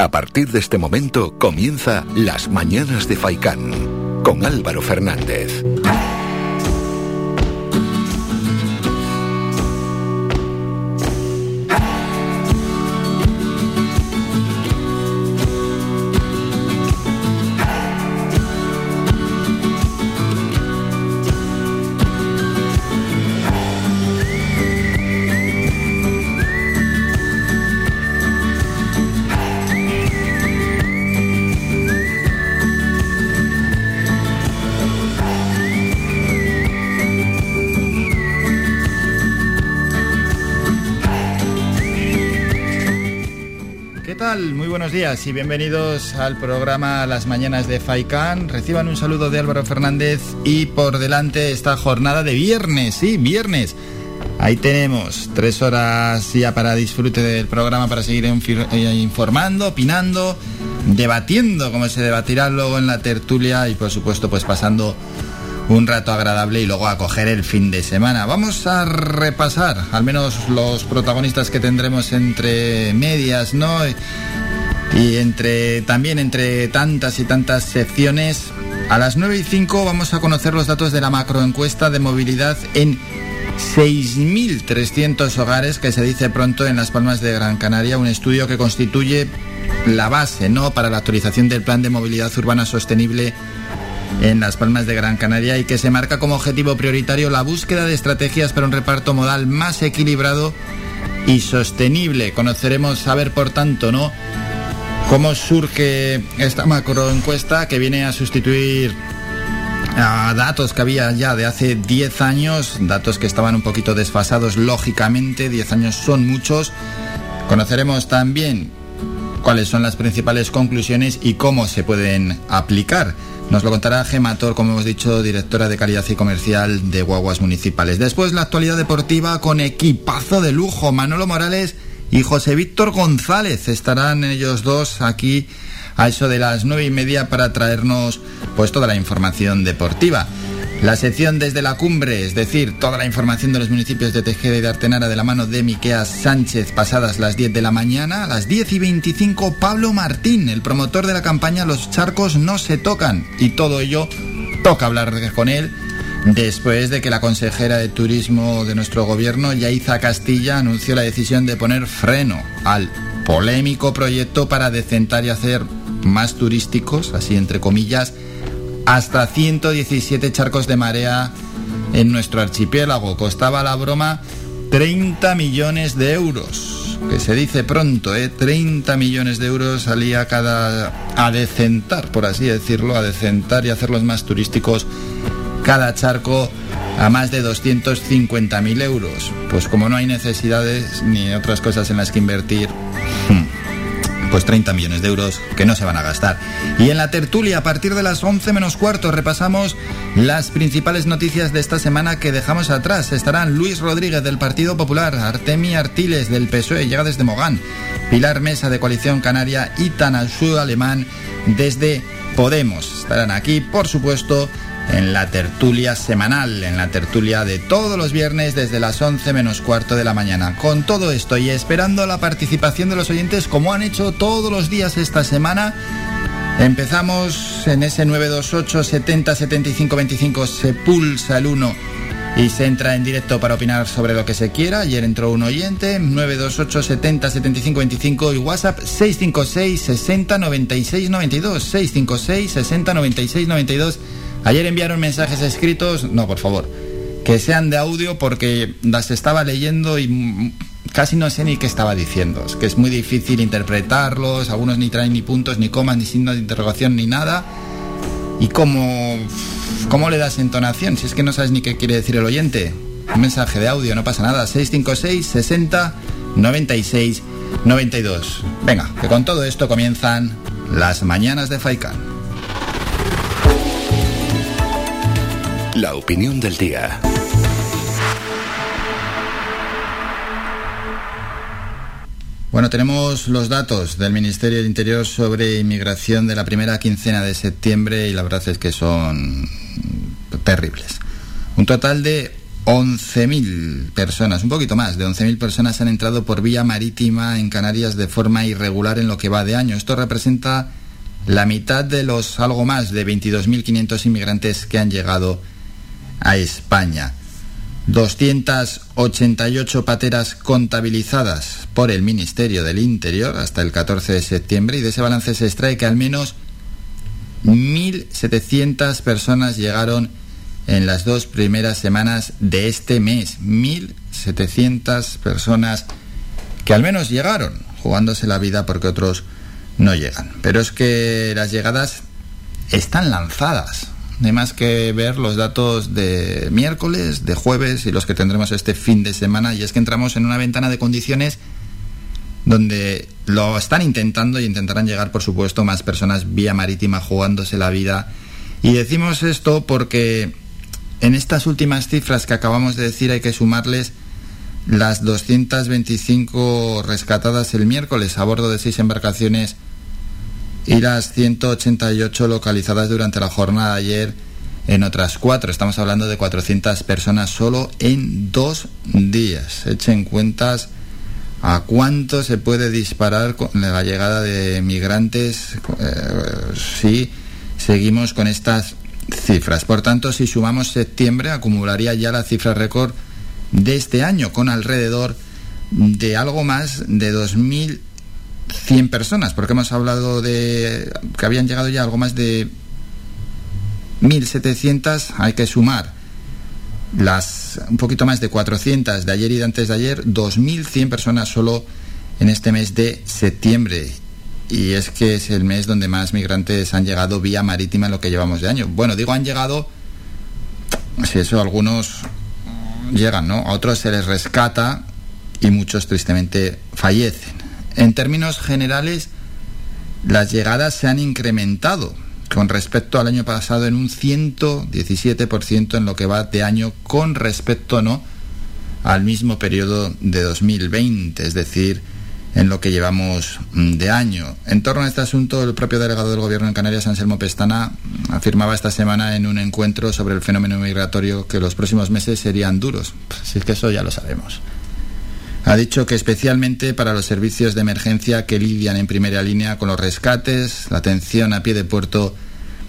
A partir de este momento comienza Las Mañanas de Faicán con Álvaro Fernández. Y bienvenidos al programa Las Mañanas de Faikan. Reciban un saludo de Álvaro Fernández y por delante esta jornada de viernes, sí, viernes. Ahí tenemos tres horas ya para disfrute del programa, para seguir eh, informando, opinando, debatiendo, como se debatirá luego en la tertulia y por supuesto pues pasando un rato agradable y luego a coger el fin de semana. Vamos a repasar al menos los protagonistas que tendremos entre medias, ¿no? Y entre también entre tantas y tantas secciones, a las 9 y 5 vamos a conocer los datos de la macroencuesta de movilidad en 6.300 hogares que se dice pronto en Las Palmas de Gran Canaria, un estudio que constituye la base ¿no? para la actualización del plan de movilidad urbana sostenible en Las Palmas de Gran Canaria y que se marca como objetivo prioritario la búsqueda de estrategias para un reparto modal más equilibrado y sostenible. Conoceremos, saber por tanto, ¿no? Cómo surge esta macroencuesta que viene a sustituir a datos que había ya de hace 10 años, datos que estaban un poquito desfasados lógicamente, 10 años son muchos. Conoceremos también cuáles son las principales conclusiones y cómo se pueden aplicar. Nos lo contará Gemator, como hemos dicho, directora de calidad y comercial de Guaguas Municipales. Después la actualidad deportiva con equipazo de lujo. Manolo Morales y José Víctor González. Estarán ellos dos aquí a eso de las nueve y media para traernos pues toda la información deportiva. La sección desde la cumbre, es decir, toda la información de los municipios de Tejeda y de Artenara de la mano de Miqueas Sánchez pasadas las 10 de la mañana, a las 10 y 25 Pablo Martín, el promotor de la campaña Los charcos no se tocan y todo ello toca hablar con él después de que la consejera de Turismo de nuestro gobierno, Yaiza Castilla, anunció la decisión de poner freno al polémico proyecto para decentar y hacer más turísticos, así entre comillas, hasta 117 charcos de marea en nuestro archipiélago. Costaba la broma 30 millones de euros, que se dice pronto, ¿eh? 30 millones de euros salía cada... a decentar, por así decirlo, a decentar y hacerlos más turísticos cada charco a más de 250.000 euros. Pues como no hay necesidades ni otras cosas en las que invertir, hmm, pues 30 millones de euros que no se van a gastar. Y en la tertulia, a partir de las 11 menos cuarto, repasamos las principales noticias de esta semana que dejamos atrás. Estarán Luis Rodríguez del Partido Popular, Artemi Artiles del PSOE, llega desde Mogán, Pilar Mesa de Coalición Canaria y Tanashu Alemán desde Podemos. Estarán aquí, por supuesto, en la tertulia semanal, en la tertulia de todos los viernes desde las 11 menos cuarto de la mañana. Con todo esto y esperando la participación de los oyentes como han hecho todos los días esta semana, empezamos en ese 928 70 75 25, se pulsa el 1 y se entra en directo para opinar sobre lo que se quiera. Ayer entró un oyente, 928 70 75 25 y WhatsApp 656 60 96 92, 656 60 96 92 Ayer enviaron mensajes escritos, no, por favor, que sean de audio porque las estaba leyendo y casi no sé ni qué estaba diciendo. Es que es muy difícil interpretarlos, algunos ni traen ni puntos, ni comas, ni signos de interrogación, ni nada. ¿Y cómo, cómo le das entonación? Si es que no sabes ni qué quiere decir el oyente. Un mensaje de audio, no pasa nada. 656 60 96 92. Venga, que con todo esto comienzan las mañanas de Faikan. La opinión del día. Bueno, tenemos los datos del Ministerio del Interior sobre inmigración de la primera quincena de septiembre y la verdad es que son terribles. Un total de 11.000 personas, un poquito más de 11.000 personas han entrado por vía marítima en Canarias de forma irregular en lo que va de año. Esto representa la mitad de los algo más de 22.500 inmigrantes que han llegado a España. 288 pateras contabilizadas por el Ministerio del Interior hasta el 14 de septiembre y de ese balance se extrae que al menos 1.700 personas llegaron en las dos primeras semanas de este mes. 1.700 personas que al menos llegaron, jugándose la vida porque otros no llegan. Pero es que las llegadas están lanzadas. No hay más que ver los datos de miércoles, de jueves y los que tendremos este fin de semana. Y es que entramos en una ventana de condiciones donde lo están intentando y intentarán llegar, por supuesto, más personas vía marítima jugándose la vida. Y decimos esto porque en estas últimas cifras que acabamos de decir hay que sumarles las 225 rescatadas el miércoles a bordo de seis embarcaciones y las 188 localizadas durante la jornada de ayer en otras cuatro. Estamos hablando de 400 personas solo en dos días. Echen cuentas a cuánto se puede disparar con la llegada de migrantes eh, si seguimos con estas cifras. Por tanto, si sumamos septiembre, acumularía ya la cifra récord de este año, con alrededor de algo más de 2.100 personas, porque hemos hablado de que habían llegado ya algo más de 1.700, hay que sumar las un poquito más de 400 de ayer y de antes de ayer, 2.100 personas solo en este mes de septiembre y es que es el mes donde más migrantes han llegado vía marítima en lo que llevamos de año. Bueno, digo han llegado, si eso algunos llegan, ¿no? A otros se les rescata y muchos tristemente fallecen. En términos generales, las llegadas se han incrementado con respecto al año pasado en un 117% en lo que va de año con respecto no al mismo periodo de 2020, es decir, en lo que llevamos mm, de año. En torno a este asunto, el propio delegado del Gobierno en Canarias, Anselmo Pestana, afirmaba esta semana en un encuentro sobre el fenómeno migratorio que los próximos meses serían duros. Si es que eso ya lo sabemos. Ha dicho que especialmente para los servicios de emergencia que lidian en primera línea con los rescates, la atención a pie de puerto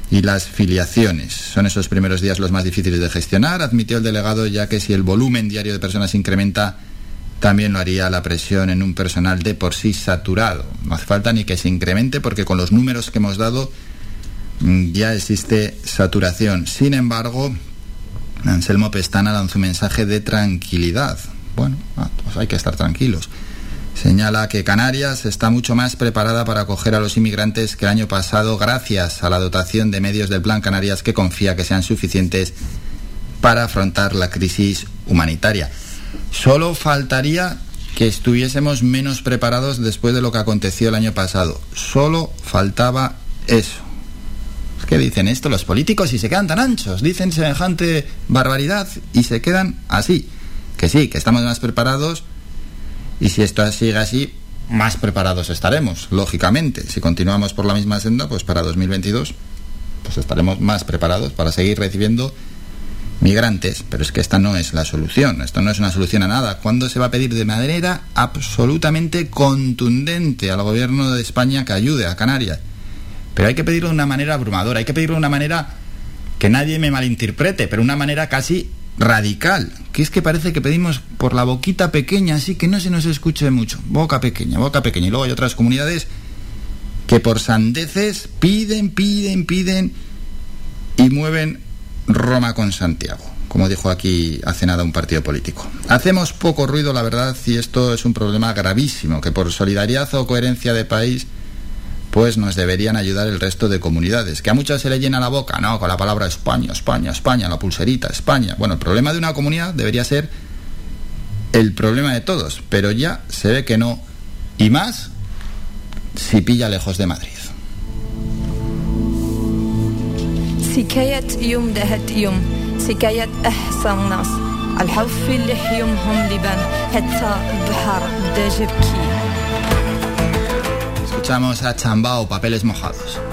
y las filiaciones. Son esos primeros días los más difíciles de gestionar, admitió el delegado, ya que si el volumen diario de personas incrementa, también lo haría la presión en un personal de por sí saturado. No hace falta ni que se incremente porque con los números que hemos dado mm, ya existe saturación. Sin embargo, Anselmo Pestana lanza un mensaje de tranquilidad. Bueno, ah, pues hay que estar tranquilos. Señala que Canarias está mucho más preparada para acoger a los inmigrantes que el año pasado gracias a la dotación de medios del Plan Canarias que confía que sean suficientes para afrontar la crisis humanitaria. Solo faltaría que estuviésemos menos preparados después de lo que aconteció el año pasado. Solo faltaba eso. ¿Qué dicen esto los políticos y se quedan tan anchos? Dicen semejante barbaridad y se quedan así. Que sí, que estamos más preparados y si esto sigue así, más preparados estaremos, lógicamente. Si continuamos por la misma senda, pues para 2022 pues estaremos más preparados para seguir recibiendo migrantes, pero es que esta no es la solución, esto no es una solución a nada. ¿Cuándo se va a pedir de manera absolutamente contundente al gobierno de España que ayude a Canarias? Pero hay que pedirlo de una manera abrumadora, hay que pedirlo de una manera que nadie me malinterprete, pero una manera casi radical, que es que parece que pedimos por la boquita pequeña, así que no se nos escuche mucho, boca pequeña, boca pequeña. Y luego hay otras comunidades que por sandeces piden, piden, piden y mueven Roma con Santiago, como dijo aquí hace nada un partido político. Hacemos poco ruido, la verdad, y esto es un problema gravísimo, que por solidaridad o coherencia de país, pues nos deberían ayudar el resto de comunidades. Que a muchas se le llena la boca, ¿no? Con la palabra España, España, España, la pulserita, España. Bueno, el problema de una comunidad debería ser el problema de todos, pero ya se ve que no. Y más si pilla lejos de Madrid. Escuchamos a Chambao, Papeles Mojados.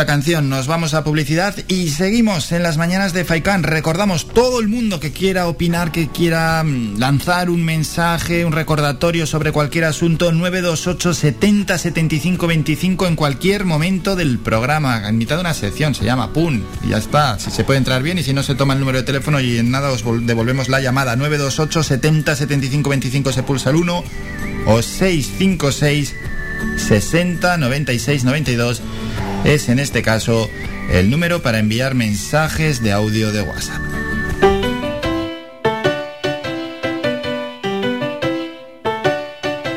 Esta canción nos vamos a publicidad y seguimos en las mañanas de Faikan. Recordamos todo el mundo que quiera opinar, que quiera mm, lanzar un mensaje, un recordatorio sobre cualquier asunto, 928 70 75 25 en cualquier momento del programa. En mitad de una sección, se llama PUN. Y ya está. Si se puede entrar bien y si no se toma el número de teléfono y en nada os devolvemos la llamada. 928 70 75 25 se pulsa el 1 o 656 60 96 92 es en este caso el número para enviar mensajes de audio de WhatsApp.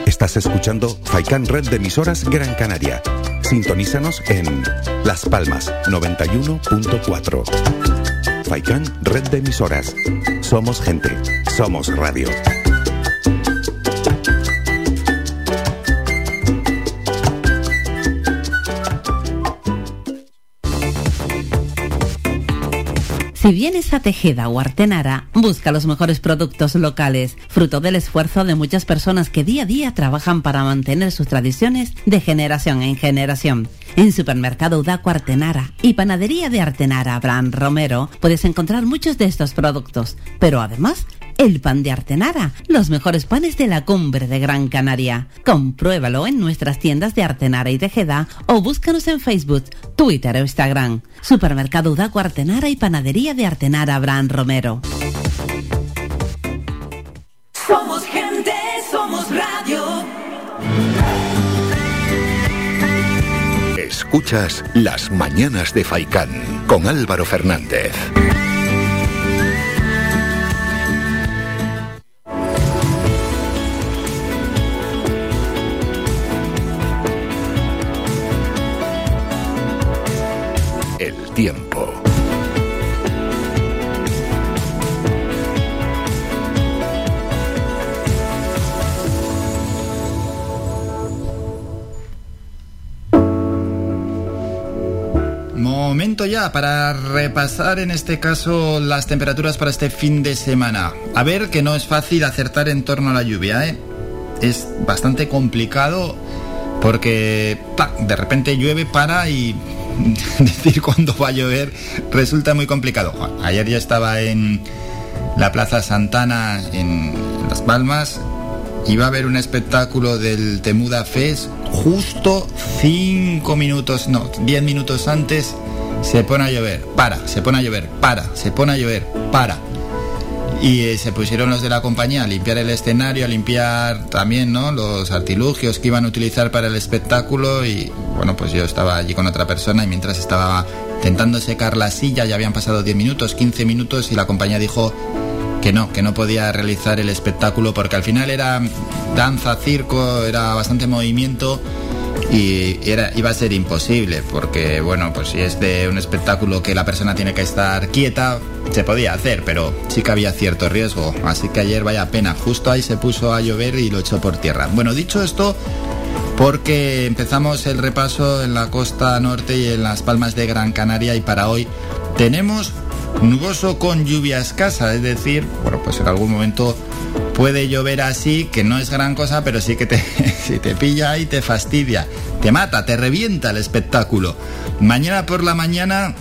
Estás escuchando Faikan Red de emisoras Gran Canaria. Sintonízanos en Las Palmas 91.4. Faikan Red de emisoras. Somos gente. Somos radio. Si vienes a Tejeda o Artenara, busca los mejores productos locales, fruto del esfuerzo de muchas personas que día a día trabajan para mantener sus tradiciones de generación en generación. En Supermercado Udaco Artenara y Panadería de Artenara Abraham Romero puedes encontrar muchos de estos productos, pero además el pan de Artenara, los mejores panes de la cumbre de Gran Canaria. Compruébalo en nuestras tiendas de Artenara y Tejeda o búscanos en Facebook, Twitter o Instagram. Supermercado Udaco Artenara y Panadería de Artenara Abraham Romero. Somos gente, somos radio. Escuchas Las Mañanas de Faicán con Álvaro Fernández. Tiempo. Momento ya para repasar en este caso las temperaturas para este fin de semana. A ver que no es fácil acertar en torno a la lluvia, ¿eh? Es bastante complicado porque de repente llueve, para y decir cuándo va a llover resulta muy complicado. Ayer ya estaba en la Plaza Santana en Las Palmas. Iba a haber un espectáculo del Temuda Fest justo cinco minutos, no, diez minutos antes se pone a llover, para, se pone a llover, para, se pone a llover, para y eh, se pusieron los de la compañía a limpiar el escenario, a limpiar también ¿no? los artilugios que iban a utilizar para el espectáculo y bueno, pues yo estaba allí con otra persona y mientras estaba intentando secar la silla ya habían pasado 10 minutos, 15 minutos y la compañía dijo que no, que no podía realizar el espectáculo porque al final era danza, circo, era bastante movimiento y era, iba a ser imposible porque bueno, pues si es de un espectáculo que la persona tiene que estar quieta, se podía hacer, pero sí que había cierto riesgo. Así que ayer vaya pena, justo ahí se puso a llover y lo echó por tierra. Bueno, dicho esto, porque empezamos el repaso en la costa norte y en las palmas de Gran Canaria y para hoy tenemos nuboso con lluvia escasa, es decir, bueno, pues en algún momento puede llover así, que no es gran cosa, pero sí que te, si te pilla y te fastidia, te mata, te revienta el espectáculo. Mañana por la mañana,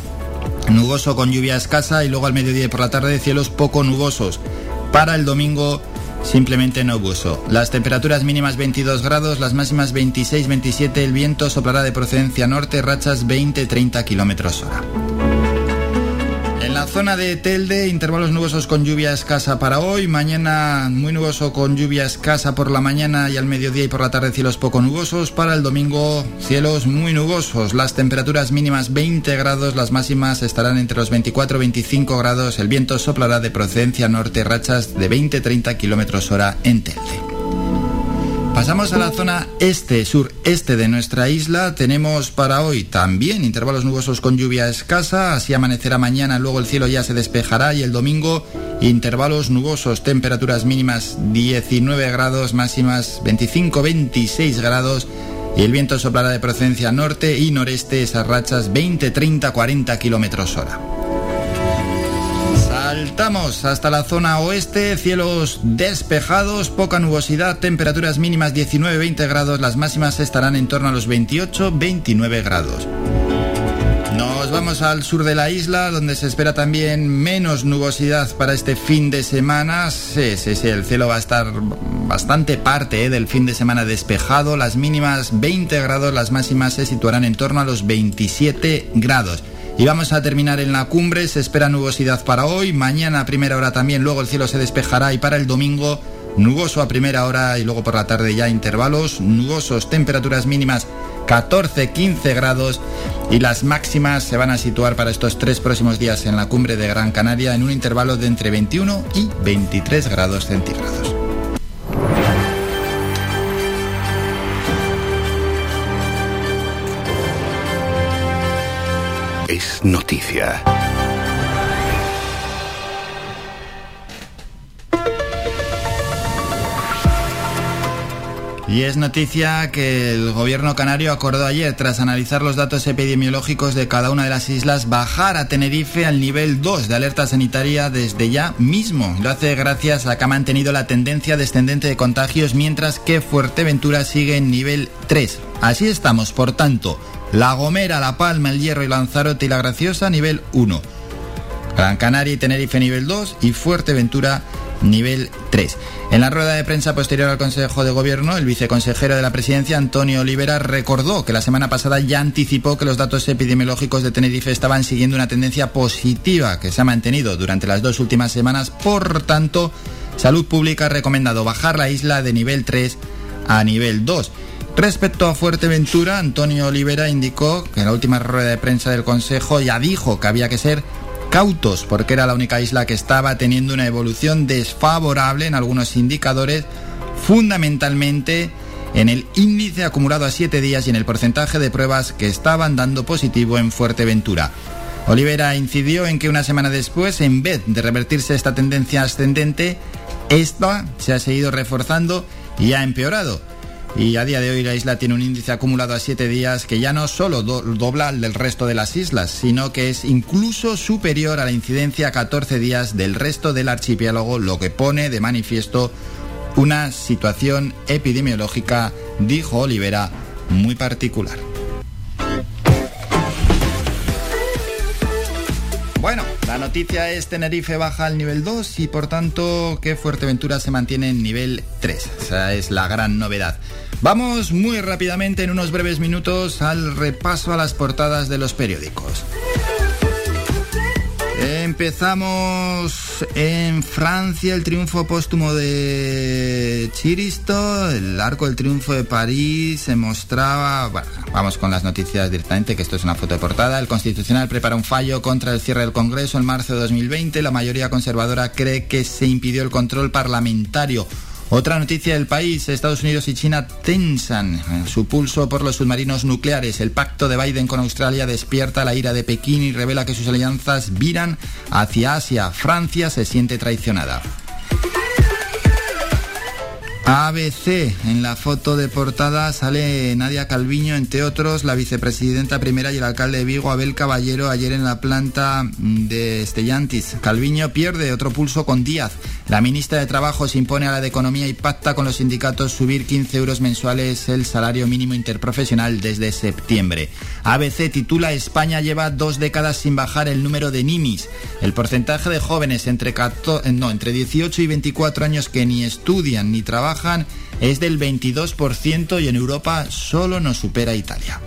nuboso con lluvia escasa y luego al mediodía por la tarde cielos poco nubosos. Para el domingo, simplemente nuboso. Las temperaturas mínimas 22 grados, las máximas 26-27, el viento soplará de procedencia norte, rachas 20-30 kilómetros hora. La zona de Telde, intervalos nubosos con lluvia escasa para hoy. Mañana muy nuboso con lluvia escasa por la mañana y al mediodía y por la tarde cielos poco nubosos. Para el domingo, cielos muy nubosos. Las temperaturas mínimas 20 grados, las máximas estarán entre los 24 y 25 grados. El viento soplará de procedencia norte, rachas de 20-30 kilómetros hora en Telde. Pasamos a la zona este, sureste de nuestra isla. Tenemos para hoy también intervalos nubosos con lluvia escasa. Así amanecerá mañana, luego el cielo ya se despejará y el domingo intervalos nubosos, temperaturas mínimas 19 grados, máximas 25-26 grados. Y el viento soplará de procedencia norte y noreste, esas rachas 20, 30, 40 kilómetros hora. Saltamos hasta la zona oeste, cielos despejados, poca nubosidad, temperaturas mínimas 19-20 grados, las máximas estarán en torno a los 28-29 grados. Nos vamos al sur de la isla, donde se espera también menos nubosidad para este fin de semana. Sí, sí, sí, el cielo va a estar bastante parte eh, del fin de semana despejado. Las mínimas 20 grados, las máximas se situarán en torno a los 27 grados. Y vamos a terminar en la cumbre, se espera nubosidad para hoy, mañana a primera hora también, luego el cielo se despejará. Y para el domingo nuboso a primera hora y luego por la tarde ya intervalos nubosos, temperaturas mínimas 14-15 grados. Y las máximas se van a situar para estos tres próximos días en la cumbre de Gran Canaria en un intervalo de entre 21 y 23 grados centígrados. Noticia. Y es noticia que el gobierno canario acordó ayer, tras analizar los datos epidemiológicos de cada una de las islas, bajar a Tenerife al nivel 2 de alerta sanitaria desde ya mismo. Lo hace gracias a que ha mantenido la tendencia descendente de contagios, mientras que Fuerteventura sigue en nivel 3. Así estamos, por tanto, La Gomera, La Palma, El Hierro y Lanzarote y La Graciosa nivel 1. Gran Canaria y Tenerife nivel 2 y Fuerteventura nivel 3. En la rueda de prensa posterior al Consejo de Gobierno, el viceconsejero de la Presidencia, Antonio Olivera, recordó que la semana pasada ya anticipó que los datos epidemiológicos de Tenerife estaban siguiendo una tendencia positiva que se ha mantenido durante las dos últimas semanas. Por tanto, Salud Pública ha recomendado bajar la isla de nivel 3 a nivel 2. Respecto a Fuerteventura, Antonio Olivera indicó que en la última rueda de prensa del Consejo ya dijo que había que ser cautos porque era la única isla que estaba teniendo una evolución desfavorable en algunos indicadores, fundamentalmente en el índice acumulado a 7 días y en el porcentaje de pruebas que estaban dando positivo en Fuerteventura. Olivera incidió en que una semana después, en vez de revertirse esta tendencia ascendente, esta se ha seguido reforzando y ha empeorado y a día de hoy la isla tiene un índice acumulado a 7 días que ya no solo do dobla el del resto de las islas, sino que es incluso superior a la incidencia a 14 días del resto del archipiélago, lo que pone de manifiesto una situación epidemiológica, dijo Olivera, muy particular. Bueno, la noticia es Tenerife baja al nivel 2 y por tanto que Fuerteventura se mantiene en nivel 3. Esa es la gran novedad. Vamos muy rápidamente en unos breves minutos al repaso a las portadas de los periódicos. Empezamos en Francia el triunfo póstumo de Chiristo, el arco del triunfo de París se mostraba, bueno, vamos con las noticias directamente, que esto es una foto de portada, el Constitucional prepara un fallo contra el cierre del Congreso en marzo de 2020, la mayoría conservadora cree que se impidió el control parlamentario. Otra noticia del país, Estados Unidos y China tensan su pulso por los submarinos nucleares. El pacto de Biden con Australia despierta la ira de Pekín y revela que sus alianzas viran hacia Asia. Francia se siente traicionada. ABC, en la foto de portada sale Nadia Calviño, entre otros, la vicepresidenta primera y el alcalde de Vigo, Abel Caballero, ayer en la planta de Estellantis. Calviño pierde otro pulso con Díaz. La ministra de Trabajo se impone a la de Economía y pacta con los sindicatos subir 15 euros mensuales el salario mínimo interprofesional desde septiembre. ABC titula España lleva dos décadas sin bajar el número de ninis. El porcentaje de jóvenes entre, no, entre 18 y 24 años que ni estudian ni trabajan es del 22% y en Europa solo nos supera Italia.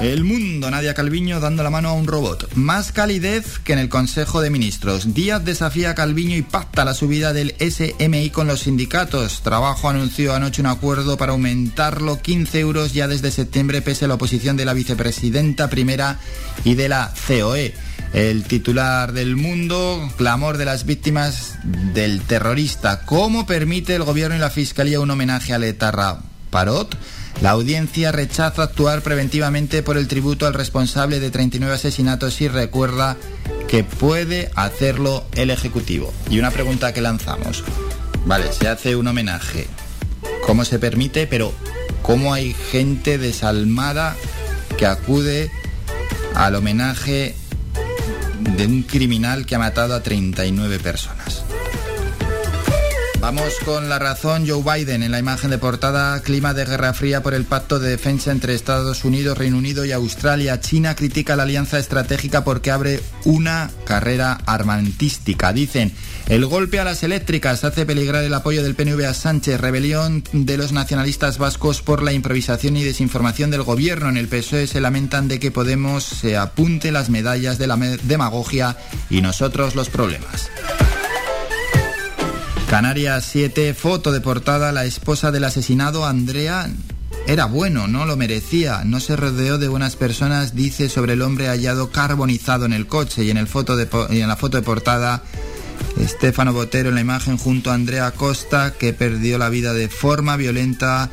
El mundo, Nadia Calviño dando la mano a un robot. Más calidez que en el Consejo de Ministros. Díaz desafía a Calviño y pacta la subida del SMI con los sindicatos. Trabajo anunció anoche un acuerdo para aumentarlo 15 euros ya desde septiembre pese a la oposición de la vicepresidenta primera y de la COE. El titular del mundo, clamor de las víctimas del terrorista. ¿Cómo permite el gobierno y la fiscalía un homenaje a Letarra Parot? La audiencia rechaza actuar preventivamente por el tributo al responsable de 39 asesinatos y recuerda que puede hacerlo el Ejecutivo. Y una pregunta que lanzamos. Vale, se hace un homenaje. ¿Cómo se permite? Pero ¿cómo hay gente desalmada que acude al homenaje de un criminal que ha matado a 39 personas. Vamos con la razón Joe Biden en la imagen de portada clima de guerra fría por el pacto de defensa entre Estados Unidos, Reino Unido y Australia. China critica la alianza estratégica porque abre una carrera armantística. Dicen, el golpe a las eléctricas hace peligrar el apoyo del PNV a Sánchez, rebelión de los nacionalistas vascos por la improvisación y desinformación del gobierno. En el PSOE se lamentan de que Podemos se apunte las medallas de la demagogia y nosotros los problemas. Canarias 7, foto de portada, la esposa del asesinado Andrea era bueno, no lo merecía, no se rodeó de buenas personas, dice sobre el hombre hallado carbonizado en el coche. Y en, el foto y en la foto de portada Estefano Botero en la imagen junto a Andrea Costa que perdió la vida de forma violenta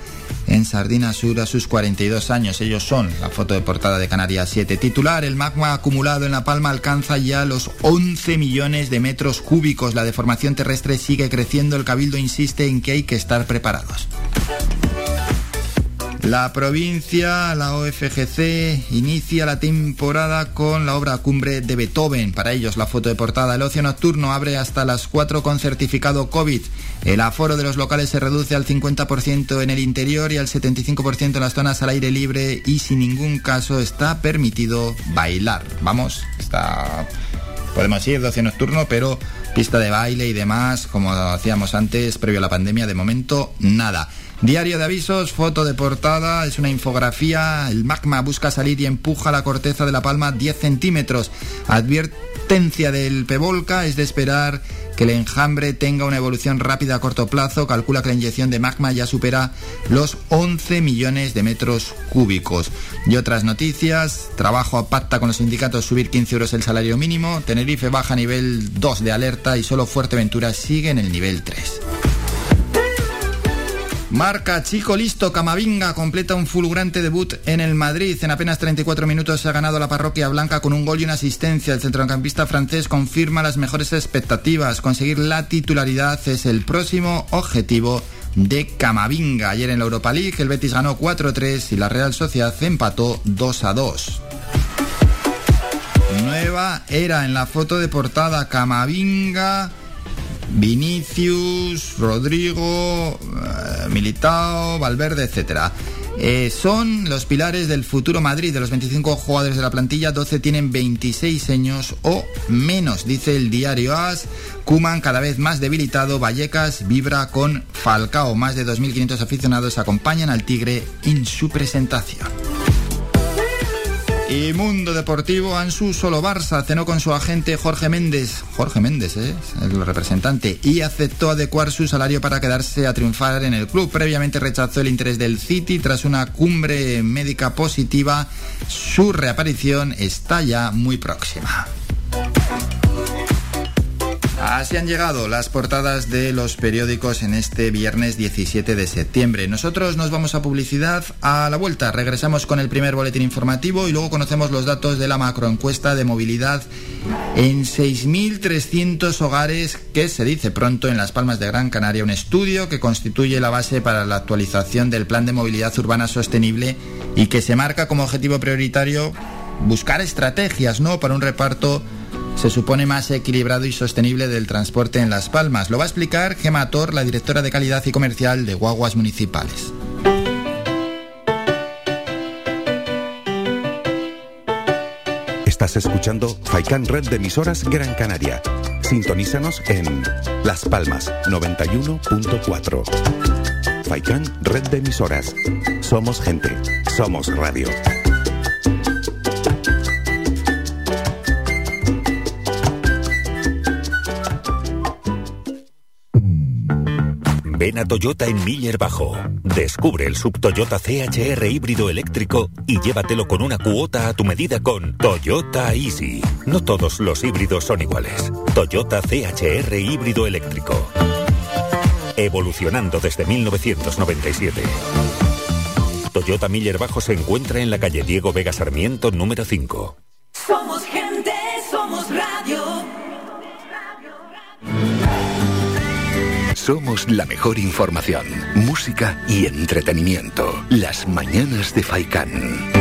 en Sardina Sur a sus 42 años. Ellos son la foto de portada de Canarias 7. Titular, el magma acumulado en La Palma alcanza ya los 11 millones de metros cúbicos. La deformación terrestre sigue creciendo. El Cabildo insiste en que hay que estar preparados. La provincia, la OFGC, inicia la temporada con la obra cumbre de Beethoven. Para ellos, la foto de portada. El ocio nocturno abre hasta las 4 con certificado COVID. El aforo de los locales se reduce al 50% en el interior y al 75% en las zonas al aire libre y sin ningún caso está permitido bailar. Vamos, está... Podemos ir de ocio nocturno, pero pista de baile y demás, como hacíamos antes, previo a la pandemia, de momento nada. Diario de avisos, foto de portada, es una infografía. El magma busca salir y empuja la corteza de la palma 10 centímetros. Advertencia del Pevolca es de esperar que el enjambre tenga una evolución rápida a corto plazo. Calcula que la inyección de magma ya supera los 11 millones de metros cúbicos. Y otras noticias, trabajo a pacta con los sindicatos subir 15 euros el salario mínimo. Tenerife baja nivel 2 de alerta y solo Fuerteventura sigue en el nivel 3. Marca Chico Listo, Camavinga completa un fulgurante debut en el Madrid. En apenas 34 minutos se ha ganado la parroquia blanca con un gol y una asistencia. El centrocampista francés confirma las mejores expectativas. Conseguir la titularidad es el próximo objetivo de Camavinga. Ayer en la Europa League el Betis ganó 4-3 y la Real Sociedad empató 2-2. Nueva era en la foto de portada Camavinga Vinicius, Rodrigo, eh, Militao, Valverde, etcétera. Eh, son los pilares del futuro Madrid. De los 25 jugadores de la plantilla, 12 tienen 26 años o menos, dice el diario AS. Kuman cada vez más debilitado. Vallecas vibra con Falcao. Más de 2.500 aficionados acompañan al Tigre en su presentación. Y Mundo Deportivo, Ansu solo Barça cenó con su agente Jorge Méndez, Jorge Méndez, ¿eh? el representante, y aceptó adecuar su salario para quedarse a triunfar en el club. Previamente rechazó el interés del City tras una cumbre médica positiva. Su reaparición está ya muy próxima. Así han llegado las portadas de los periódicos en este viernes 17 de septiembre. Nosotros nos vamos a publicidad a la vuelta. Regresamos con el primer boletín informativo y luego conocemos los datos de la macroencuesta de movilidad en 6.300 hogares que se dice pronto en Las Palmas de Gran Canaria. Un estudio que constituye la base para la actualización del Plan de Movilidad Urbana Sostenible y que se marca como objetivo prioritario buscar estrategias ¿no? para un reparto se supone más equilibrado y sostenible del transporte en Las Palmas. Lo va a explicar Gema Tor, la directora de calidad y comercial de Guaguas Municipales. Estás escuchando Faikan Red de emisoras Gran Canaria. Sintonízanos en Las Palmas 91.4. Faikan Red de emisoras. Somos gente, somos radio. Ven a Toyota en Miller Bajo. Descubre el sub Toyota CHR híbrido eléctrico y llévatelo con una cuota a tu medida con Toyota Easy. No todos los híbridos son iguales. Toyota CHR híbrido eléctrico. Evolucionando desde 1997. Toyota Miller Bajo se encuentra en la calle Diego Vega Sarmiento número 5. Somos Somos la mejor información, música y entretenimiento. Las mañanas de Faikán.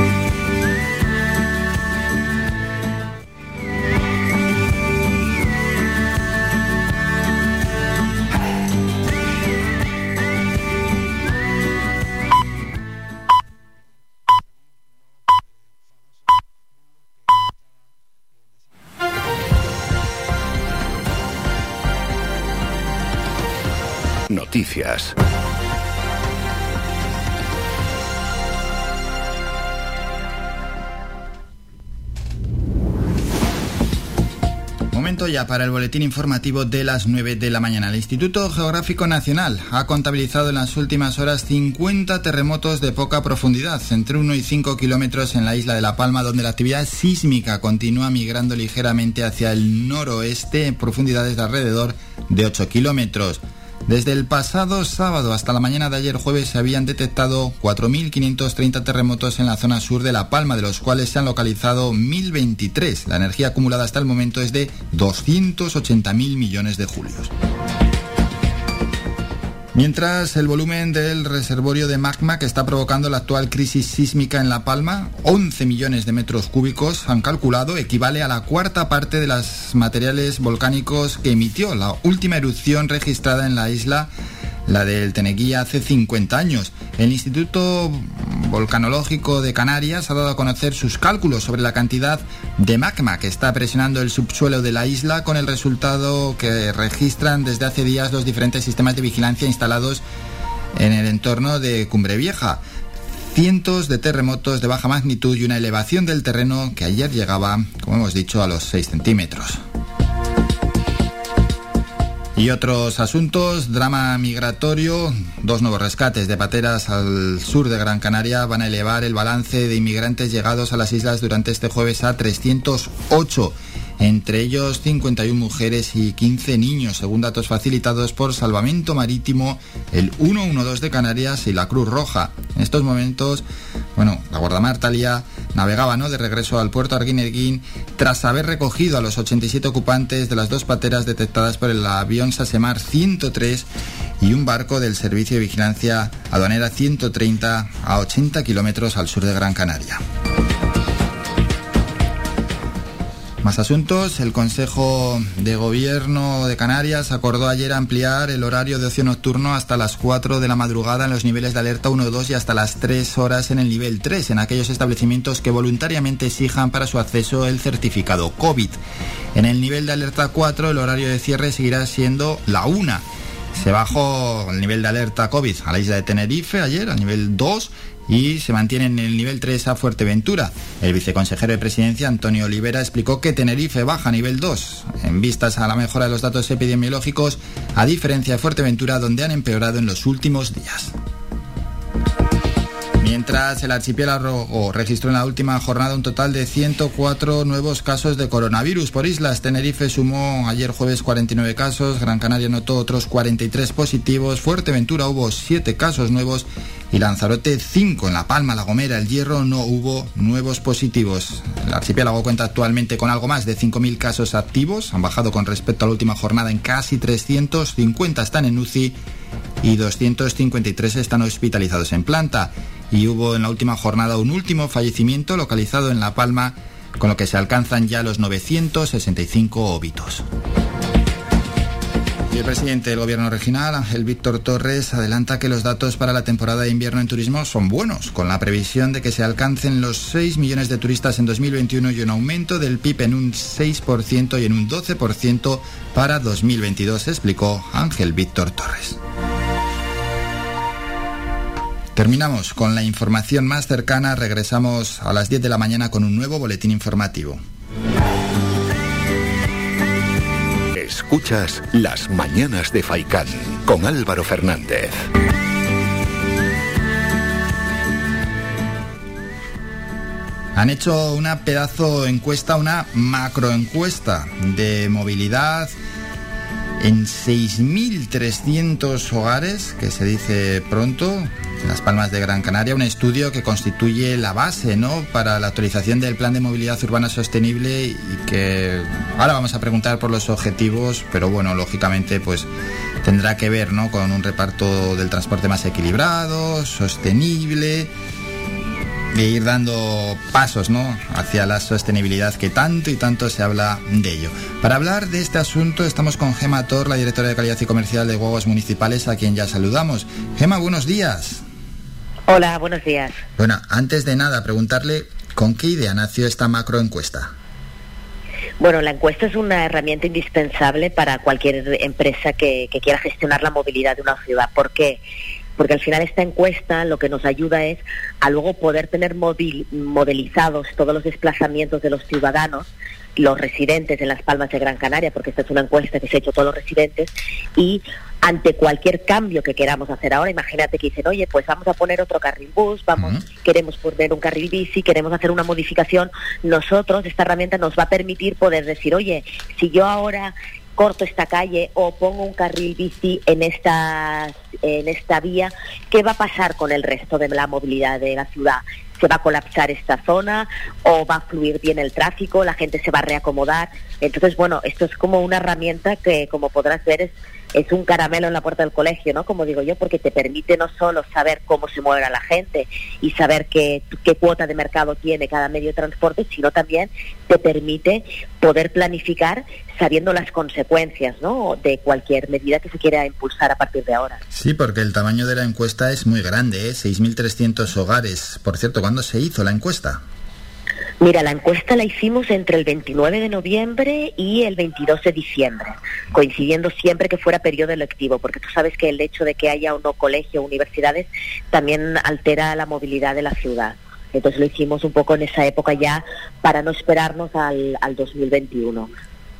Momento ya para el boletín informativo de las 9 de la mañana. El Instituto Geográfico Nacional ha contabilizado en las últimas horas 50 terremotos de poca profundidad, entre 1 y 5 kilómetros en la isla de La Palma, donde la actividad sísmica continúa migrando ligeramente hacia el noroeste en profundidades de alrededor de 8 kilómetros. Desde el pasado sábado hasta la mañana de ayer jueves se habían detectado 4.530 terremotos en la zona sur de La Palma, de los cuales se han localizado 1.023. La energía acumulada hasta el momento es de 280.000 millones de julios. Mientras el volumen del reservorio de magma que está provocando la actual crisis sísmica en La Palma, 11 millones de metros cúbicos, han calculado, equivale a la cuarta parte de los materiales volcánicos que emitió la última erupción registrada en la isla, la del Teneguí hace 50 años. El Instituto Volcanológico de Canarias ha dado a conocer sus cálculos sobre la cantidad de magma que está presionando el subsuelo de la isla con el resultado que registran desde hace días los diferentes sistemas de vigilancia instalados en el entorno de Cumbre Vieja. Cientos de terremotos de baja magnitud y una elevación del terreno que ayer llegaba, como hemos dicho, a los 6 centímetros. Y otros asuntos, drama migratorio, dos nuevos rescates de pateras al sur de Gran Canaria van a elevar el balance de inmigrantes llegados a las islas durante este jueves a 308 entre ellos 51 mujeres y 15 niños, según datos facilitados por Salvamento Marítimo, el 112 de Canarias y la Cruz Roja. En estos momentos, bueno, la guardamar Talia navegaba ¿no? de regreso al puerto Arguineguín tras haber recogido a los 87 ocupantes de las dos pateras detectadas por el avión Sasemar 103 y un barco del Servicio de Vigilancia Aduanera 130 a 80 kilómetros al sur de Gran Canaria. Más asuntos. El Consejo de Gobierno de Canarias acordó ayer ampliar el horario de ocio nocturno hasta las 4 de la madrugada en los niveles de alerta 1 2 y hasta las 3 horas en el nivel 3 en aquellos establecimientos que voluntariamente exijan para su acceso el certificado COVID. En el nivel de alerta 4 el horario de cierre seguirá siendo la 1. Se bajó el nivel de alerta COVID a la isla de Tenerife ayer, al nivel 2, y se mantiene en el nivel 3 a Fuerteventura. El viceconsejero de Presidencia, Antonio Olivera, explicó que Tenerife baja a nivel 2, en vistas a la mejora de los datos epidemiológicos, a diferencia de Fuerteventura, donde han empeorado en los últimos días. Mientras el archipiélago registró en la última jornada un total de 104 nuevos casos de coronavirus por islas. Tenerife sumó ayer jueves 49 casos, Gran Canaria notó otros 43 positivos, Fuerteventura hubo 7 casos nuevos y Lanzarote 5. En La Palma, La Gomera, El Hierro no hubo nuevos positivos. El archipiélago cuenta actualmente con algo más de 5.000 casos activos, han bajado con respecto a la última jornada en casi 350 están en UCI y 253 están hospitalizados en planta y hubo en la última jornada un último fallecimiento localizado en La Palma, con lo que se alcanzan ya los 965 óbitos. El presidente del gobierno regional, Ángel Víctor Torres, adelanta que los datos para la temporada de invierno en turismo son buenos, con la previsión de que se alcancen los 6 millones de turistas en 2021 y un aumento del PIB en un 6% y en un 12% para 2022, explicó Ángel Víctor Torres. Terminamos con la información más cercana. Regresamos a las 10 de la mañana con un nuevo boletín informativo. Escuchas Las Mañanas de Faicán con Álvaro Fernández. Han hecho una pedazo encuesta, una macroencuesta de movilidad en 6.300 hogares, que se dice pronto, las Palmas de Gran Canaria, un estudio que constituye la base ¿no? para la actualización del Plan de Movilidad Urbana Sostenible y que ahora vamos a preguntar por los objetivos, pero bueno, lógicamente pues tendrá que ver ¿no? con un reparto del transporte más equilibrado, sostenible e ir dando pasos ¿no? hacia la sostenibilidad que tanto y tanto se habla de ello. Para hablar de este asunto estamos con Gema Tor, la directora de calidad y comercial de Guaguas Municipales, a quien ya saludamos. Gema, buenos días. Hola, buenos días. Bueno, antes de nada, preguntarle con qué idea nació esta macroencuesta. Bueno, la encuesta es una herramienta indispensable para cualquier empresa que, quiera gestionar la movilidad de una ciudad. ¿Por qué? Porque al final esta encuesta lo que nos ayuda es a luego poder tener modelizados todos los desplazamientos de los ciudadanos los residentes en Las Palmas de Gran Canaria, porque esta es una encuesta que se ha hecho a todos los residentes, y ante cualquier cambio que queramos hacer ahora, imagínate que dicen, oye, pues vamos a poner otro carril bus, vamos, queremos poner un carril bici, queremos hacer una modificación, nosotros, esta herramienta nos va a permitir poder decir, oye, si yo ahora corto esta calle o pongo un carril bici en esta, en esta vía, ¿qué va a pasar con el resto de la movilidad de la ciudad? se va a colapsar esta zona o va a fluir bien el tráfico, la gente se va a reacomodar. Entonces, bueno, esto es como una herramienta que, como podrás ver, es, es un caramelo en la puerta del colegio, ¿no? Como digo yo, porque te permite no solo saber cómo se mueve la gente y saber qué, qué cuota de mercado tiene cada medio de transporte, sino también te permite poder planificar sabiendo las consecuencias ¿no? de cualquier medida que se quiera impulsar a partir de ahora. Sí, porque el tamaño de la encuesta es muy grande, ¿eh? 6.300 hogares. Por cierto, ¿cuándo se hizo la encuesta? Mira, la encuesta la hicimos entre el 29 de noviembre y el 22 de diciembre, coincidiendo siempre que fuera periodo electivo, porque tú sabes que el hecho de que haya o no colegio o universidades también altera la movilidad de la ciudad. Entonces lo hicimos un poco en esa época ya para no esperarnos al, al 2021.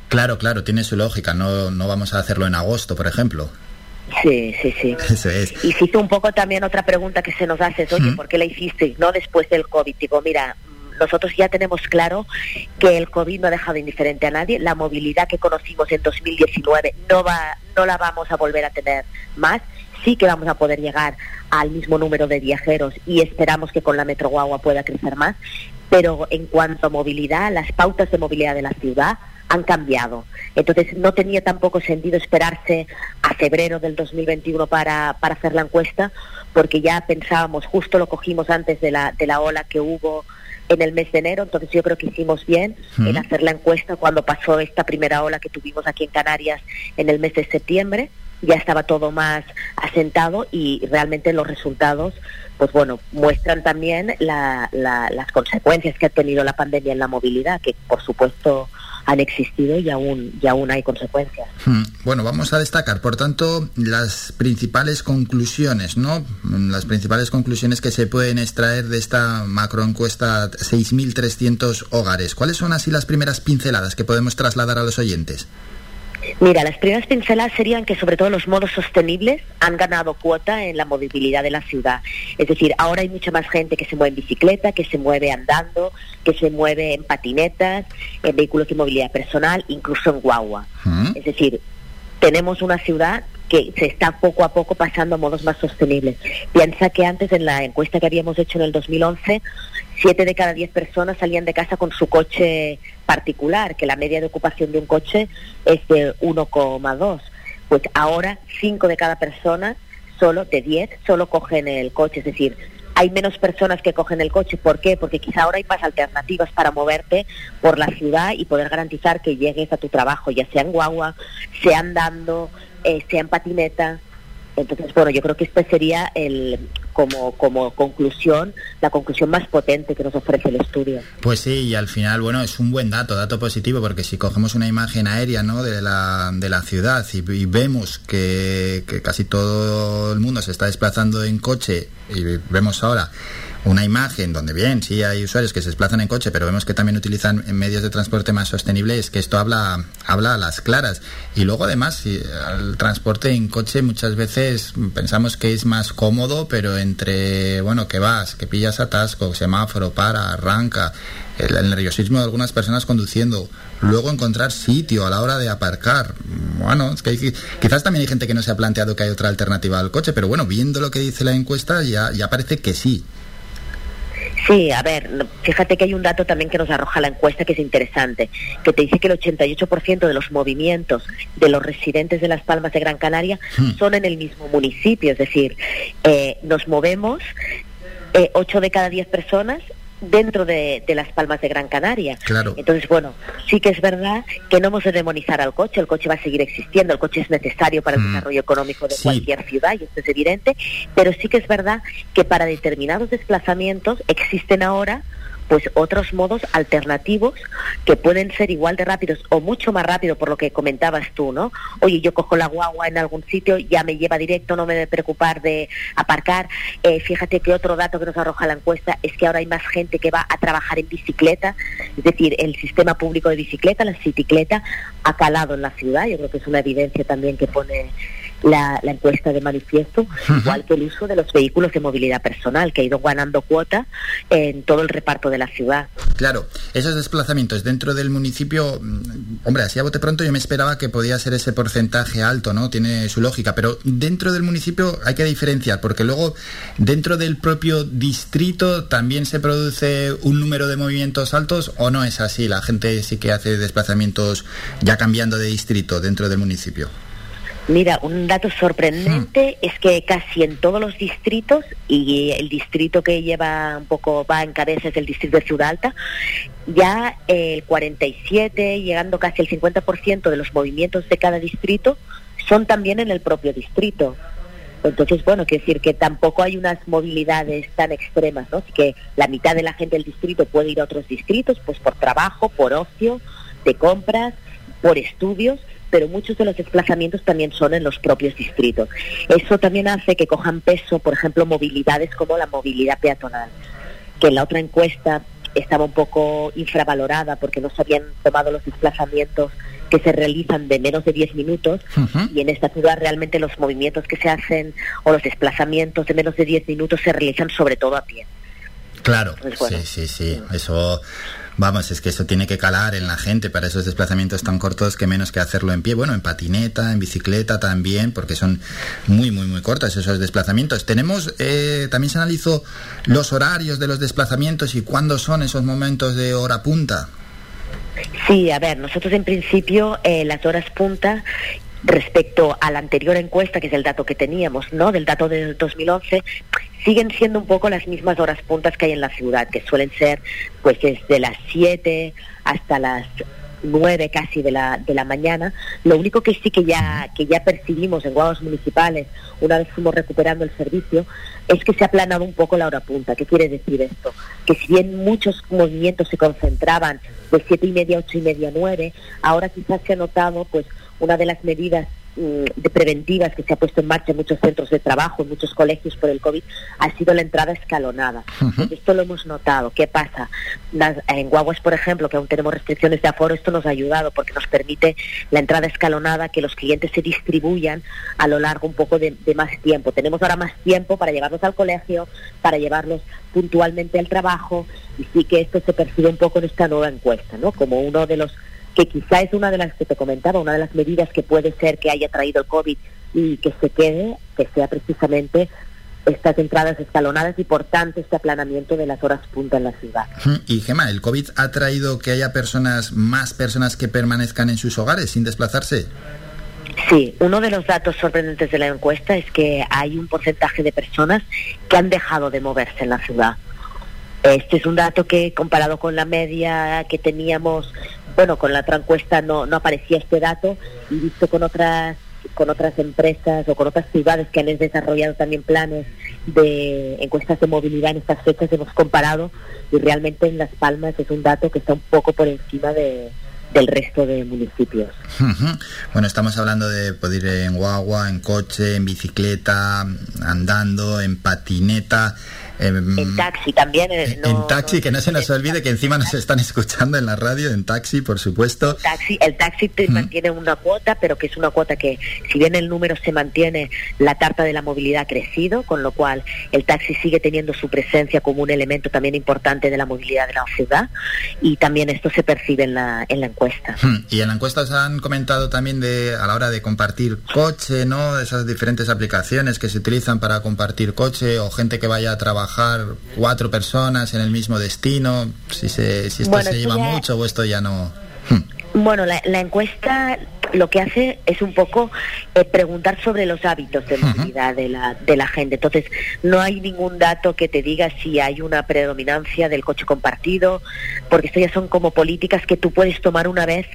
Claro, claro, tiene su lógica, no, no vamos a hacerlo en agosto, por ejemplo. Sí, sí, sí. Eso es. Y hiciste un poco también otra pregunta que se nos hace, oye, ¿por qué la hiciste? No después del COVID. Digo, mira, nosotros ya tenemos claro que el COVID no ha dejado indiferente a nadie. La movilidad que conocimos en 2019 no, va, no la vamos a volver a tener más. Sí que vamos a poder llegar al mismo número de viajeros y esperamos que con la Metro Guagua pueda crecer más. Pero en cuanto a movilidad, las pautas de movilidad de la ciudad han cambiado. Entonces no tenía tampoco sentido esperarse a febrero del 2021 para, para hacer la encuesta, porque ya pensábamos, justo lo cogimos antes de la, de la ola que hubo en el mes de enero, entonces yo creo que hicimos bien en hacer la encuesta cuando pasó esta primera ola que tuvimos aquí en Canarias en el mes de septiembre, ya estaba todo más asentado y realmente los resultados, pues bueno, muestran también la, las consecuencias que ha tenido la pandemia en la movilidad, que por supuesto han existido y aún, y aún hay consecuencias. Hmm. Bueno, vamos a destacar, por tanto, las principales conclusiones, ¿no? Las principales conclusiones que se pueden extraer de esta macroencuesta 6.300 hogares. ¿Cuáles son así las primeras pinceladas que podemos trasladar a los oyentes? Mira, las primeras pinceladas serían que sobre todo los modos sostenibles han ganado cuota en la movilidad de la ciudad. Es decir, ahora hay mucha más gente que se mueve en bicicleta, que se mueve andando, que se mueve en patinetas, en vehículos de movilidad personal, incluso en guagua. Mm. Es decir, tenemos una ciudad que se está poco a poco pasando a modos más sostenibles. Piensa que antes en la encuesta que habíamos hecho en el 2011, siete de cada diez personas salían de casa con su coche particular, que la media de ocupación de un coche es de 1,2. Pues ahora cinco de cada persona, solo de 10, solo cogen el coche. Es decir, hay menos personas que cogen el coche. ¿Por qué? Porque quizá ahora hay más alternativas para moverte por la ciudad y poder garantizar que llegues a tu trabajo, ya sea en guagua, sea andando, eh, sea en patineta. Entonces, bueno, yo creo que este sería el como como conclusión, la conclusión más potente que nos ofrece el estudio. Pues sí, y al final, bueno, es un buen dato, dato positivo, porque si cogemos una imagen aérea ¿no? de, la, de la ciudad y, y vemos que, que casi todo el mundo se está desplazando en coche y vemos ahora una imagen donde bien, sí hay usuarios que se desplazan en coche, pero vemos que también utilizan medios de transporte más sostenibles, que esto habla, habla a las claras. Y luego además, el transporte en coche muchas veces pensamos que es más cómodo, pero entre, bueno, que vas, que pillas atasco, semáforo, para, arranca, el, nerviosismo de algunas personas conduciendo, luego encontrar sitio a la hora de aparcar. Bueno, es que quizás también hay gente que no se ha planteado que hay otra alternativa al coche, pero bueno, viendo lo que dice la encuesta, ya, ya parece que sí. Sí, a ver, fíjate que hay un dato también que nos arroja la encuesta que es interesante, que te dice que el 88% de los movimientos de los residentes de Las Palmas de Gran Canaria Hmm. son en el mismo municipio, es decir, eh, nos movemos eh, 8 de cada 10 personas dentro de, de Las Palmas de Gran Canaria. Claro. Entonces, bueno, sí que es verdad que no hemos de demonizar al coche, el coche va a seguir existiendo, el coche es necesario para el Mm. desarrollo económico de Sí. cualquier ciudad y esto es evidente, pero sí que es verdad que para determinados desplazamientos existen ahora pues otros modos alternativos que pueden ser igual de rápidos o mucho más rápido por lo que comentabas tú, ¿no? Oye, yo cojo la guagua en algún sitio, ya me lleva directo, no me debe preocupar de aparcar. Eh, fíjate que otro dato que nos arroja la encuesta es que ahora hay más gente que va a trabajar en bicicleta, es decir, el sistema público de bicicleta, la bicicleta, ha calado en la ciudad, yo creo que es una evidencia también que pone la, la encuesta de manifiesto, igual que el uso de los vehículos de movilidad personal, que ha ido ganando cuota en todo el reparto de la ciudad. Claro, esos desplazamientos dentro del municipio, mm, hombre, así a bote pronto yo me esperaba que podía ser ese porcentaje alto, ¿no? Tiene su lógica, pero dentro del municipio hay que diferenciar, porque luego dentro del propio distrito también se produce un número de movimientos altos o no es así, la gente sí que hace desplazamientos ya cambiando de distrito dentro del municipio. Mira, un dato sorprendente es que casi en todos los distritos, y el distrito que lleva un poco, va en cabeza es el distrito de Ciudad Alta, ya el 47, llegando casi el 50% de los movimientos de cada distrito son también en el propio distrito. Entonces, bueno, quiero decir que tampoco hay unas movilidades tan extremas, ¿no? Así que la mitad de la gente del distrito puede ir a otros distritos, pues por trabajo, por ocio, de compras, por estudios, pero muchos de los desplazamientos también son en los propios distritos. Eso también hace que cojan peso, por ejemplo, movilidades como la movilidad peatonal, que en la otra encuesta estaba un poco infravalorada porque no se habían tomado los desplazamientos que se realizan de menos de 10 minutos y en esta ciudad realmente los movimientos que se hacen o los desplazamientos de menos de 10 minutos se realizan sobre todo a pie. Claro, Pues bueno. sí, sí, sí. Eso, vamos, es que eso tiene que calar en la gente para esos desplazamientos tan cortos que menos que hacerlo en pie. Bueno, en patineta, en bicicleta también, porque son muy, muy, muy cortos esos desplazamientos. Tenemos, eh, también se analizó los horarios de los desplazamientos y cuándo son esos momentos de hora punta. Sí, a ver, nosotros en principio eh, las horas punta respecto a la anterior encuesta, que es el dato que teníamos, ¿no? Del dato del 2011, siguen siendo un poco las mismas horas puntas que hay en la ciudad, que suelen ser pues desde las 7 hasta las 9 casi de la, de la mañana. Lo único que sí que ya, que ya percibimos en guaguas municipales, una vez fuimos recuperando el servicio, es que se ha aplanado un poco la hora punta. ¿Qué quiere decir esto? Que si bien muchos movimientos se concentraban de siete y media, ocho y media, nueve, ahora quizás se ha notado pues una de las medidas mm, de preventivas que se ha puesto en marcha en muchos centros de trabajo, en muchos colegios por el COVID, ha sido la entrada escalonada. Esto lo hemos notado. ¿Qué pasa? en Guaguas, por ejemplo, que aún tenemos restricciones de aforo, esto nos ha ayudado porque nos permite la entrada escalonada, que los clientes se distribuyan a lo largo un poco de, de más tiempo. Tenemos ahora más tiempo para llevarlos al colegio, para llevarlos puntualmente al trabajo y sí que esto se percibe un poco en esta nueva encuesta, ¿no? Como uno de los que quizá es una de las que te comentaba, una de las medidas que puede ser que haya traído el COVID y que se quede, que sea precisamente estas entradas escalonadas y por tanto este aplanamiento de las horas punta en la ciudad. Y Gema, ¿el COVID ha traído que haya personas, más personas que permanezcan en sus hogares sin desplazarse? Sí, uno de los datos sorprendentes de la encuesta es que hay un porcentaje de personas que han dejado de moverse en la ciudad. Este es un dato que comparado con la media que teníamos, bueno, con la otra encuesta no, no aparecía este dato y visto con otras con otras empresas o con otras ciudades que han desarrollado también planes de encuestas de movilidad en estas fechas hemos comparado y realmente en Las Palmas es un dato que está un poco por encima de, del resto de municipios. Bueno, estamos hablando de poder ir en guagua, en coche, en bicicleta, andando, en patineta. En taxi también. Eh, en taxi, que no se nos olvide que encima nos están escuchando en la radio, en taxi, por supuesto. El taxi, el taxi mantiene una cuota, pero que es una cuota que, si bien el número se mantiene, la tarta de la movilidad ha crecido, con lo cual el taxi sigue teniendo su presencia como un elemento también importante de la movilidad de la ciudad y también esto se percibe en la, en la encuesta. Y en la encuesta se han comentado también de a la hora de compartir coche, ¿no? Esas diferentes aplicaciones que se utilizan para compartir coche o gente que vaya a trabajar cuatro personas en el mismo destino? Si, se, si esto se lleva mucho o esto ya no... Hmm. Bueno, la, la encuesta lo que hace es un poco eh, preguntar sobre los hábitos de movilidad de la, de la gente. Entonces, no hay ningún dato que te diga si hay una predominancia del coche compartido, porque esto ya son como políticas que tú puedes tomar una vez,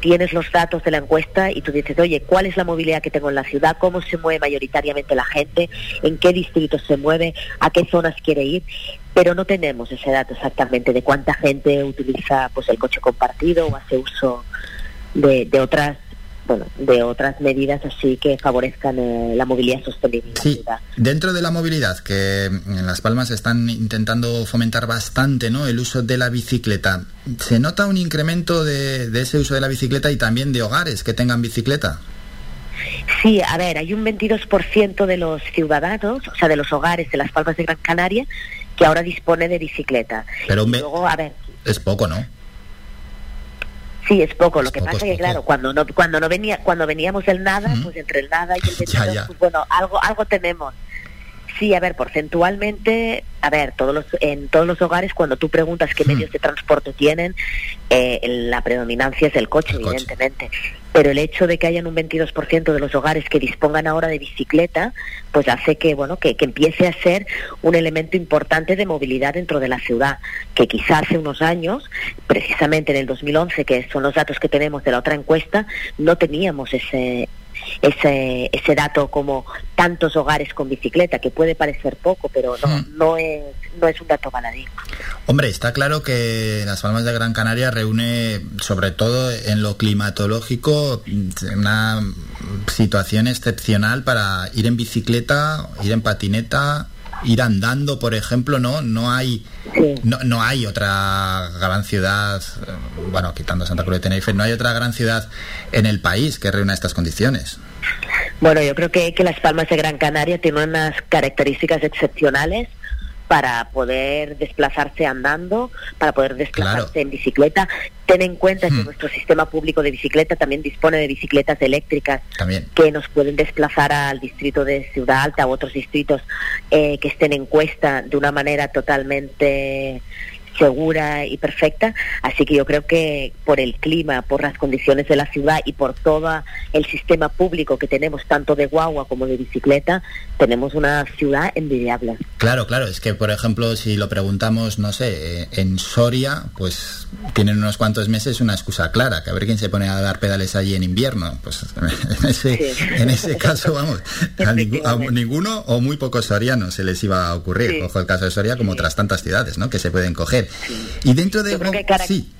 tienes los datos de la encuesta y tú dices, oye, ¿cuál es la movilidad que tengo en la ciudad? ¿Cómo se mueve mayoritariamente la gente? ¿En qué distritos se mueve? ¿A qué zonas quiere ir? Pero no tenemos ese dato exactamente de cuánta gente utiliza pues el coche compartido o hace uso de, de otras bueno, de otras medidas así que favorezcan eh, la movilidad sostenible. Sí, dentro de la movilidad, que en Las Palmas están intentando fomentar bastante ¿no? el uso de la bicicleta, ¿se nota un incremento de, de ese uso de la bicicleta y también de hogares que tengan bicicleta? Sí, a ver, hay un 22% de los ciudadanos, o sea, de los hogares de Las Palmas de Gran Canaria, que ahora dispone de bicicleta. Pero luego, a ver, es poco, ¿no? Sí, es poco. Lo que pasa es que, claro, cuando no, cuando no venía, cuando veníamos del nada, pues entre el nada y el 22, pues bueno, algo, algo tenemos. Sí, a ver, porcentualmente, a ver, todos los, en todos los hogares, cuando tú preguntas qué hmm. medios de transporte tienen, eh, la predominancia es el coche, evidentemente. Pero el hecho de que hayan un 22% de los hogares que dispongan ahora de bicicleta, pues hace que, bueno, que, que empiece a ser un elemento importante de movilidad dentro de la ciudad, que quizá hace unos años, precisamente en el 2011, que son los datos que tenemos de la otra encuesta, no teníamos ese, ese, ese dato como tantos hogares con bicicleta, que puede parecer poco, pero no, hmm. no, es, no es un dato baladí. Hombre, está claro que las Palmas de Gran Canaria reúne, sobre todo en lo climatológico, una situación excepcional para ir en bicicleta, ir en patineta, ir andando, por ejemplo, no, no hay, no, no, hay otra gran ciudad, eh, bueno, quitando Santa Cruz de Tenerife, no hay otra gran ciudad en el país que reúna estas condiciones. Bueno, yo creo que, que Las Palmas de Gran Canaria tiene unas características excepcionales para poder desplazarse andando, para poder desplazarse en bicicleta. Ten en cuenta que hmm. nuestro sistema público de bicicleta también dispone de bicicletas eléctricas que nos pueden desplazar al distrito de Ciudad Alta u otros distritos eh, que estén en cuesta de una manera totalmente segura y perfecta. Así que yo creo que por el clima, por las condiciones de la ciudad y por todo el sistema público que tenemos, tanto de guagua como de bicicleta, tenemos una ciudad envidiable. Claro, claro. Es que, por ejemplo, si lo preguntamos, no sé, eh, en Soria, pues tienen unos cuantos meses una excusa clara, que a ver quién se pone a dar pedales allí en invierno. Pues en ese, en ese caso, vamos, a, ninguno o muy pocos sorianos se les iba a ocurrir. Ojo el caso de Soria como otras tantas ciudades, ¿no? Que se pueden coger. Y dentro de... Sí.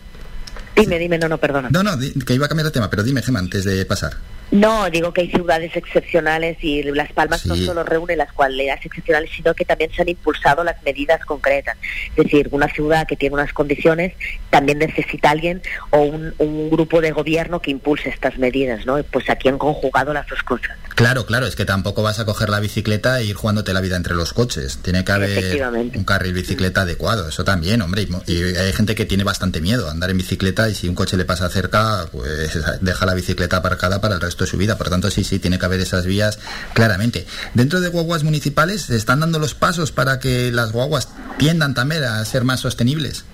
Dime, dime, no, no, perdona. No, no, que iba a cambiar de tema, pero dime, Gemma, antes de pasar. No, digo que hay ciudades excepcionales y Las Palmas no solo reúne las cualidades excepcionales, sino que también se han impulsado las medidas concretas. Es decir, una ciudad que tiene unas condiciones también necesita alguien o un, grupo de gobierno que impulse estas medidas, ¿no? Pues aquí han conjugado las dos cosas. Claro, claro, es que tampoco vas a coger la bicicleta e ir jugándote la vida entre los coches. Tiene que haber un carril bicicleta adecuado, eso también, hombre. Y, hay gente que tiene bastante miedo a andar en bicicleta y si un coche le pasa cerca, pues deja la bicicleta aparcada para el resto de su vida. Por lo tanto, sí, sí, tiene que haber esas vías claramente. Dentro de guaguas municipales, ¿se están dando los pasos para que las guaguas tiendan también a ser más sostenibles?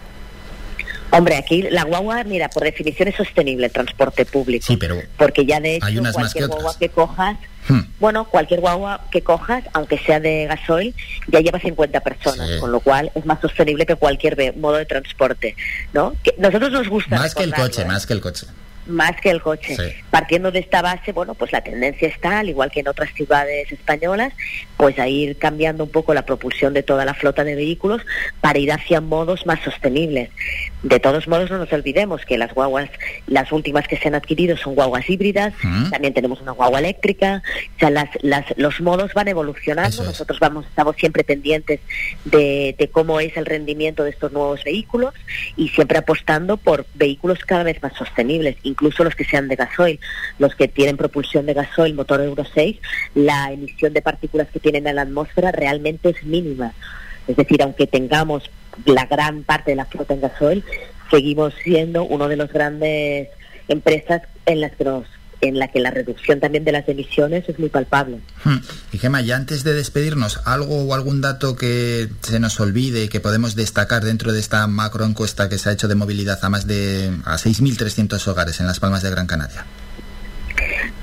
Hombre, aquí la guagua, mira, por definición es sostenible el transporte público. Sí, pero porque ya de hecho cualquier guagua que cojas, hmm. bueno, cualquier guagua que cojas, aunque sea de gasoil, ya lleva 50 personas, con lo cual es más sostenible que cualquier modo de transporte, ¿no? Que nosotros nos gusta más que el coche, ¿eh? más que el coche más que el coche. Partiendo de esta base, bueno, pues la tendencia está, al igual que en otras ciudades españolas, pues a ir cambiando un poco la propulsión de toda la flota de vehículos para ir hacia modos más sostenibles. De todos modos, no nos olvidemos que las guaguas, las últimas que se han adquirido son guaguas híbridas, también tenemos una guagua eléctrica, o sea, las, las, los modos van evolucionando, nosotros vamos, estamos siempre pendientes de, de cómo es el rendimiento de estos nuevos vehículos y siempre apostando por vehículos cada vez más sostenibles incluso los que sean de gasoil, los que tienen propulsión de gasoil, motor Euro 6, la emisión de partículas que tienen en la atmósfera realmente es mínima. Es decir, aunque tengamos la gran parte de la flota en gasoil, seguimos siendo uno de los grandes empresas en las que nos en la que la reducción también de las emisiones es muy palpable. Hmm. Y Gemma, ya antes de despedirnos, ¿algo o algún dato que se nos olvide, que podemos destacar dentro de esta macro encuesta que se ha hecho de movilidad a más de a 6.300 hogares en Las Palmas de Gran Canaria?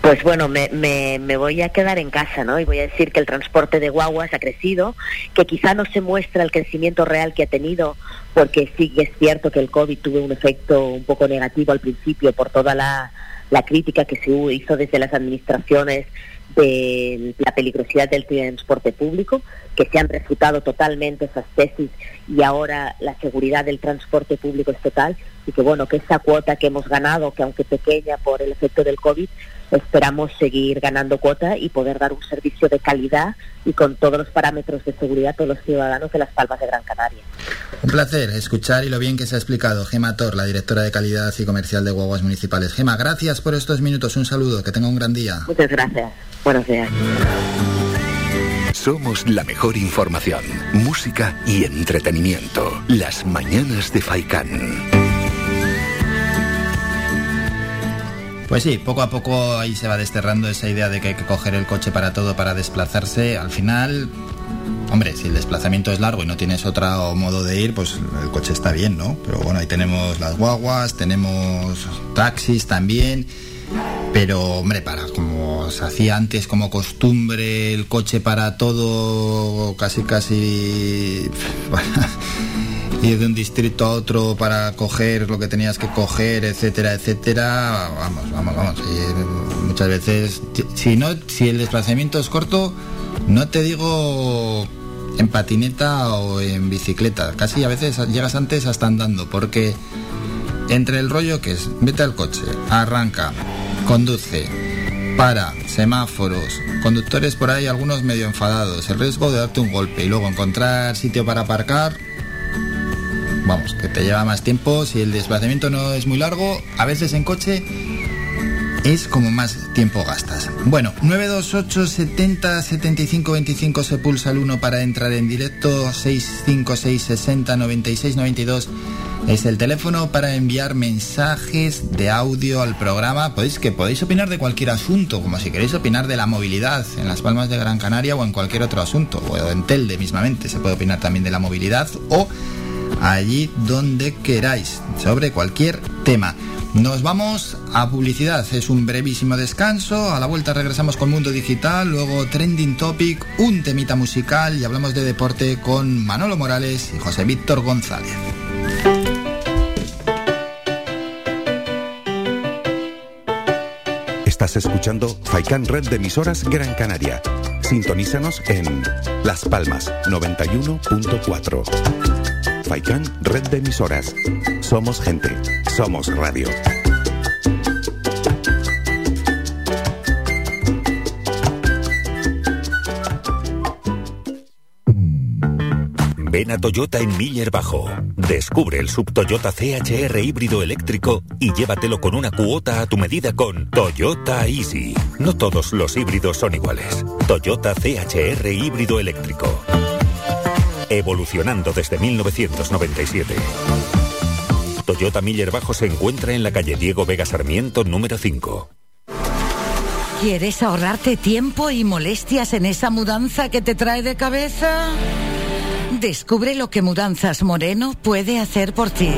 Pues bueno, me, me, me, voy a quedar en casa, ¿no? Y voy a decir que el transporte de guaguas ha crecido, que quizá no se muestra el crecimiento real que ha tenido, porque sí que es cierto que el COVID tuvo un efecto un poco negativo al principio por toda la, la crítica que se hizo desde las administraciones de la peligrosidad del transporte público, que se han refutado totalmente esas tesis y ahora la seguridad del transporte público es total y que bueno, que esa cuota que hemos ganado, que aunque pequeña por el efecto del COVID, esperamos seguir ganando cuota y poder dar un servicio de calidad y con todos los parámetros de seguridad a todos los ciudadanos de las Palmas de Gran Canaria. Un placer escuchar y lo bien que se ha explicado. Gema Tor, la directora de calidad y comercial de Guaguas Municipales. Gema, gracias por estos minutos. Un saludo, que tenga un gran día. Muchas gracias. Buenos días. Somos la mejor información, música y entretenimiento. Las mañanas de Faikán. Pues sí, poco a poco ahí se va desterrando esa idea de que hay que coger el coche para todo, para desplazarse. Al final, hombre, si el desplazamiento es largo y no tienes otro modo de ir, pues el coche está bien, ¿no? Pero bueno, ahí tenemos las guaguas, tenemos taxis también. Pero, hombre, para como se hacía antes como costumbre, el coche para todo, casi, casi ir de un distrito a otro para coger lo que tenías que coger, etcétera, etcétera, vamos, vamos, vamos. muchas veces, si no, si el desplazamiento es corto, no te digo en patineta o en bicicleta, casi a veces llegas antes hasta andando, porque entre el rollo que es, vete al coche, arranca, conduce, para, semáforos, conductores por ahí, algunos medio enfadados, el riesgo de darte un golpe y luego encontrar sitio para aparcar, vamos, que te lleva más tiempo. Si el desplazamiento no es muy largo, a veces en coche es como más tiempo gastas. Bueno, 928 70 75 25 se pulsa el 1 para entrar en directo, 656 60 96 92 es el teléfono para enviar mensajes de audio al programa. Podéis que podéis opinar de cualquier asunto, como si queréis opinar de la movilidad en las Palmas de Gran Canaria o en cualquier otro asunto, o en Telde mismamente se puede opinar también de la movilidad o allí donde queráis, sobre cualquier tema. Nos vamos a publicidad, es un brevísimo descanso, a la vuelta regresamos con Mundo Digital, luego Trending Topic, un temita musical y hablamos de deporte con Manolo Morales y José Víctor González. Estás escuchando Faikan Red de emisoras Gran Canaria. Sintonízanos en Las Palmas 91.4. Faikán, red de emisoras. Somos gente, somos radio. Ven a Toyota en Miller Bajo. Descubre el sub Toyota CHR híbrido eléctrico y llévatelo con una cuota a tu medida con Toyota Easy. No todos los híbridos son iguales. Toyota CHR híbrido eléctrico. Evolucionando desde 1997. Toyota Miller Bajo se encuentra en la calle Diego Vega Sarmiento número 5. ¿Quieres ahorrarte tiempo y molestias en esa mudanza que te trae de cabeza? Descubre lo que Mudanzas Moreno puede hacer por ti.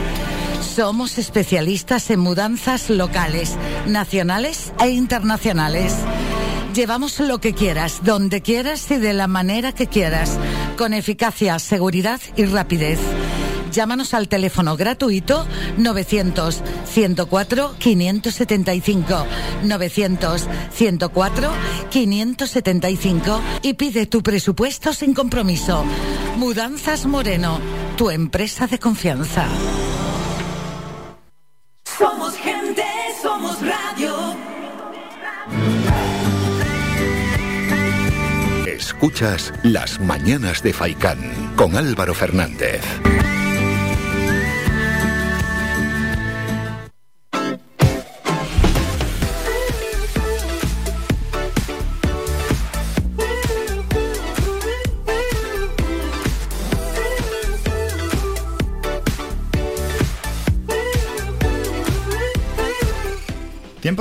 Somos especialistas en mudanzas locales, nacionales e internacionales. Llevamos lo que quieras, donde quieras y de la manera que quieras, con eficacia, seguridad y rapidez. Llámanos al teléfono gratuito 900 104 575 900 104 575 y pide tu presupuesto sin compromiso. Mudanzas Moreno, tu empresa de confianza. Escuchas Las Mañanas de Faicán con Álvaro Fernández.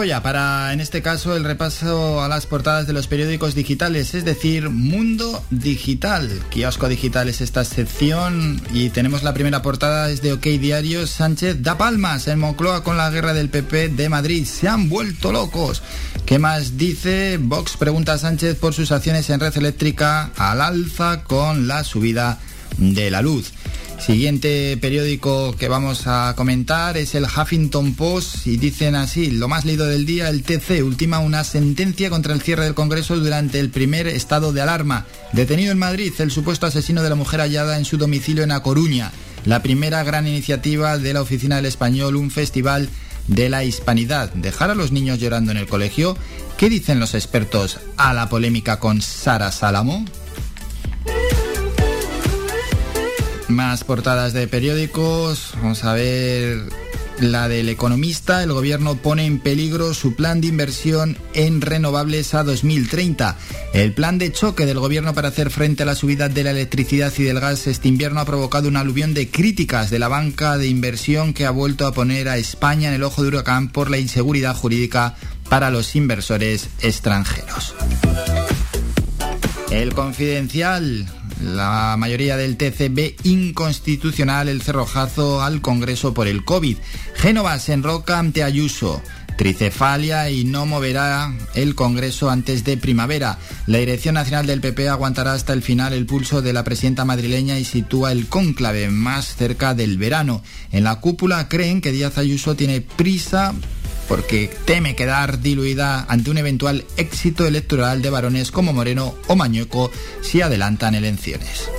Ya para, en este caso, el repaso a las portadas de los periódicos digitales, es decir, Mundo Digital. Kiosco Digital es esta sección y tenemos la primera portada, es de OK Diario. Sánchez da palmas en Moncloa con la guerra del PP de Madrid. Se han vuelto locos. ¿Qué más dice? Vox pregunta Sánchez por sus acciones en red eléctrica al alza con la subida de la luz. Siguiente periódico que vamos a comentar es el Huffington Post y dicen así, lo más leído del día, el TC ultima una sentencia contra el cierre del Congreso durante el primer estado de alarma. Detenido en Madrid el supuesto asesino de la mujer hallada en su domicilio en A Coruña. La primera gran iniciativa de la Oficina del Español, un festival de la hispanidad. Dejar a los niños llorando en el colegio. ¿Qué dicen los expertos a la polémica con Sara Salamo? Más portadas de periódicos. Vamos a ver la del economista. El gobierno pone en peligro su plan de inversión en renovables a 2030. El plan de choque del gobierno para hacer frente a la subida de la electricidad y del gas este invierno ha provocado un aluvión de críticas de la banca de inversión que ha vuelto a poner a España en el ojo de huracán por la inseguridad jurídica para los inversores extranjeros. El confidencial la mayoría del TCB inconstitucional el cerrojazo al Congreso por el COVID. Génova se enroca ante Ayuso. Tricefalia y no moverá el Congreso antes de primavera. La Dirección Nacional del PP aguantará hasta el final el pulso de la presidenta madrileña y sitúa el cónclave más cerca del verano. En la cúpula creen que Díaz Ayuso tiene prisa porque teme quedar diluida ante un eventual éxito electoral de varones como Moreno o Mañueco si adelantan elecciones.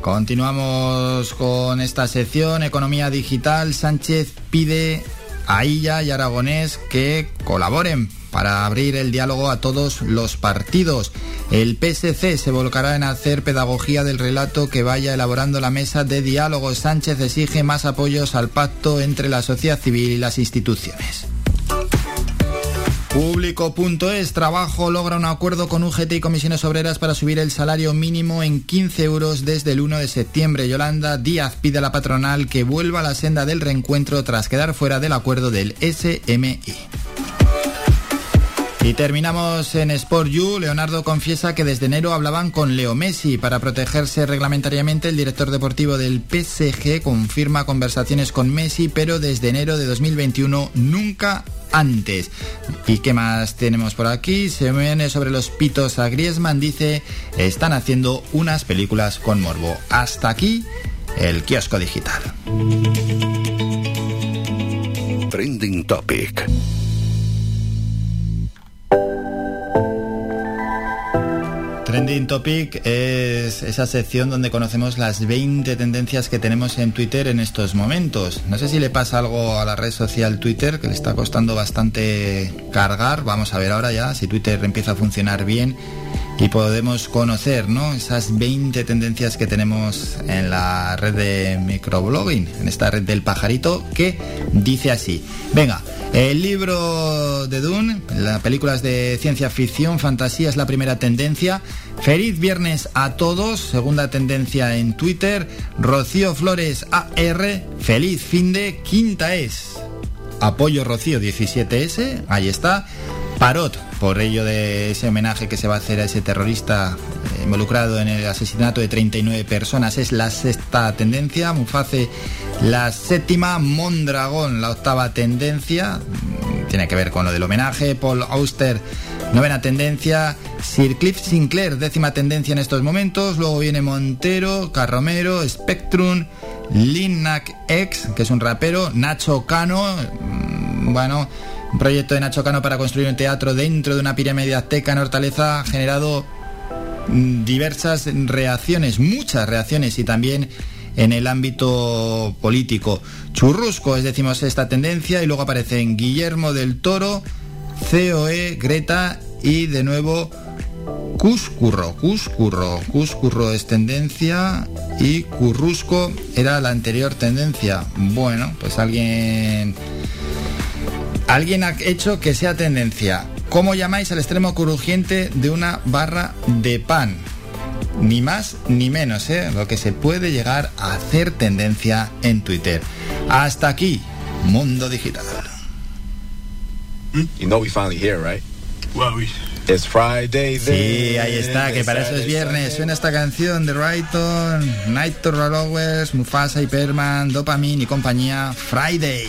Continuamos con esta sección, Economía Digital. Sánchez pide a Illa y Aragonés que colaboren para abrir el diálogo a todos los partidos. El PSC se volcará en hacer pedagogía del relato que vaya elaborando la mesa de diálogo. Sánchez exige más apoyos al pacto entre la sociedad civil y las instituciones. Público.es Trabajo logra un acuerdo con UGT y comisiones obreras para subir el salario mínimo en 15 euros desde el 1 de septiembre. Yolanda Díaz pide a la patronal que vuelva a la senda del reencuentro tras quedar fuera del acuerdo del SMI. Y terminamos en Sport You. Leonardo confiesa que desde enero hablaban con Leo Messi para protegerse reglamentariamente. El director deportivo del PSG confirma conversaciones con Messi, pero desde enero de 2021 nunca antes. ¿Y qué más tenemos por aquí? Se viene sobre los pitos a Griezmann. Dice, están haciendo unas películas con morbo. Hasta aquí el kiosco digital. Trending Topic. Trending Topic es esa sección donde conocemos las 20 tendencias que tenemos en Twitter en estos momentos. No sé si le pasa algo a la red social Twitter, que le está costando bastante cargar. Vamos a ver ahora ya si Twitter empieza a funcionar bien y podemos conocer ¿no? esas 20 tendencias que tenemos en la red de microblogging, en esta red del pajarito, que dice así. Venga, el libro de Dune, las películas de ciencia ficción, fantasía es la primera tendencia. Feliz viernes a todos, segunda tendencia en Twitter. Rocío Flores AR, feliz fin de quinta es. Apoyo Rocío 17S, ahí está. Parot, por ello de ese homenaje que se va a hacer a ese terrorista eh, involucrado en el asesinato de 39 personas, es la sexta tendencia. Muface, la séptima. Mondragón, la octava tendencia. Mm, tiene que ver con lo del homenaje. Paul Auster, novena tendencia. Sir Cliff Sinclair, décima tendencia en estos momentos. Luego viene Montero, Carromero, Spectrum. Linnac X, que es un rapero, Nacho Cano, mm, bueno, proyecto de Nacho Cano para construir un teatro dentro de una pirámide azteca en Hortaleza ha generado mm, diversas reacciones, muchas reacciones y también en el ámbito político. Churrusco es decimos esta tendencia y luego aparecen Guillermo del Toro, COE, Greta y de nuevo Cuscurro, Cuscurro, Cuscurro es tendencia y Currusco era la anterior tendencia. Bueno, pues alguien Alguien ha hecho que sea tendencia. ¿Cómo llamáis al extremo crujiente de una barra de pan? Ni más ni menos, ¿eh? Lo que se puede llegar a hacer tendencia en Twitter. Hasta aquí, Mundo Digital. You know we finally here, right? It's Friday. Sí, ahí está, que para eso es viernes. Suena esta canción de Rayton, Night to Rollowers, Mufasa, Hyperman, Dopamine y compañía. Friday.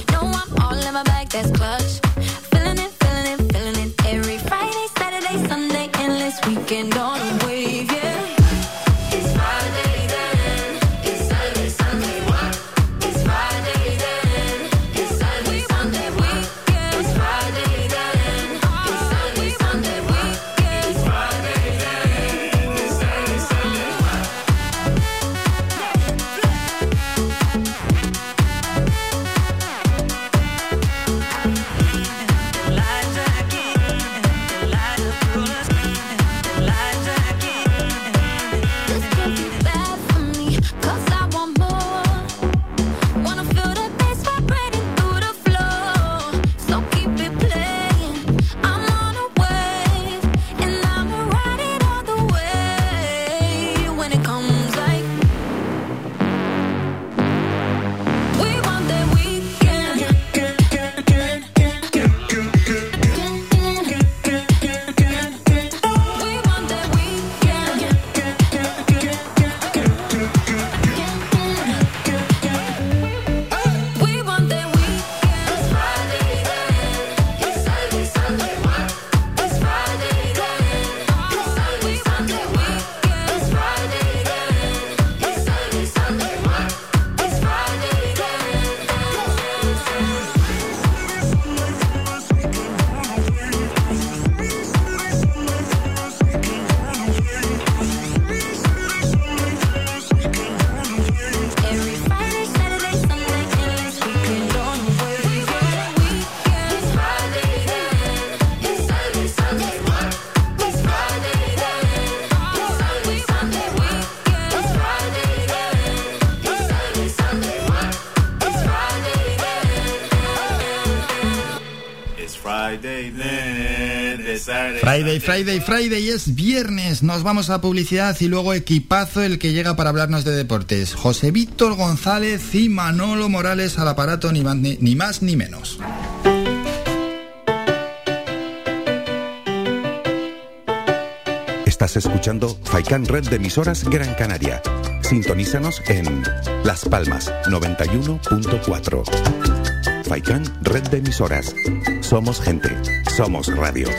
Friday, Friday, Friday es viernes. Nos vamos a publicidad y luego equipazo el que llega para hablarnos de deportes. José Víctor González y Manolo Morales al aparato, ni más ni, ni más ni menos. Estás escuchando Faikan Red de emisoras Gran Canaria. Sintonízanos en Las Palmas 91.4. Faikan Red de emisoras. Somos gente. Somos radio.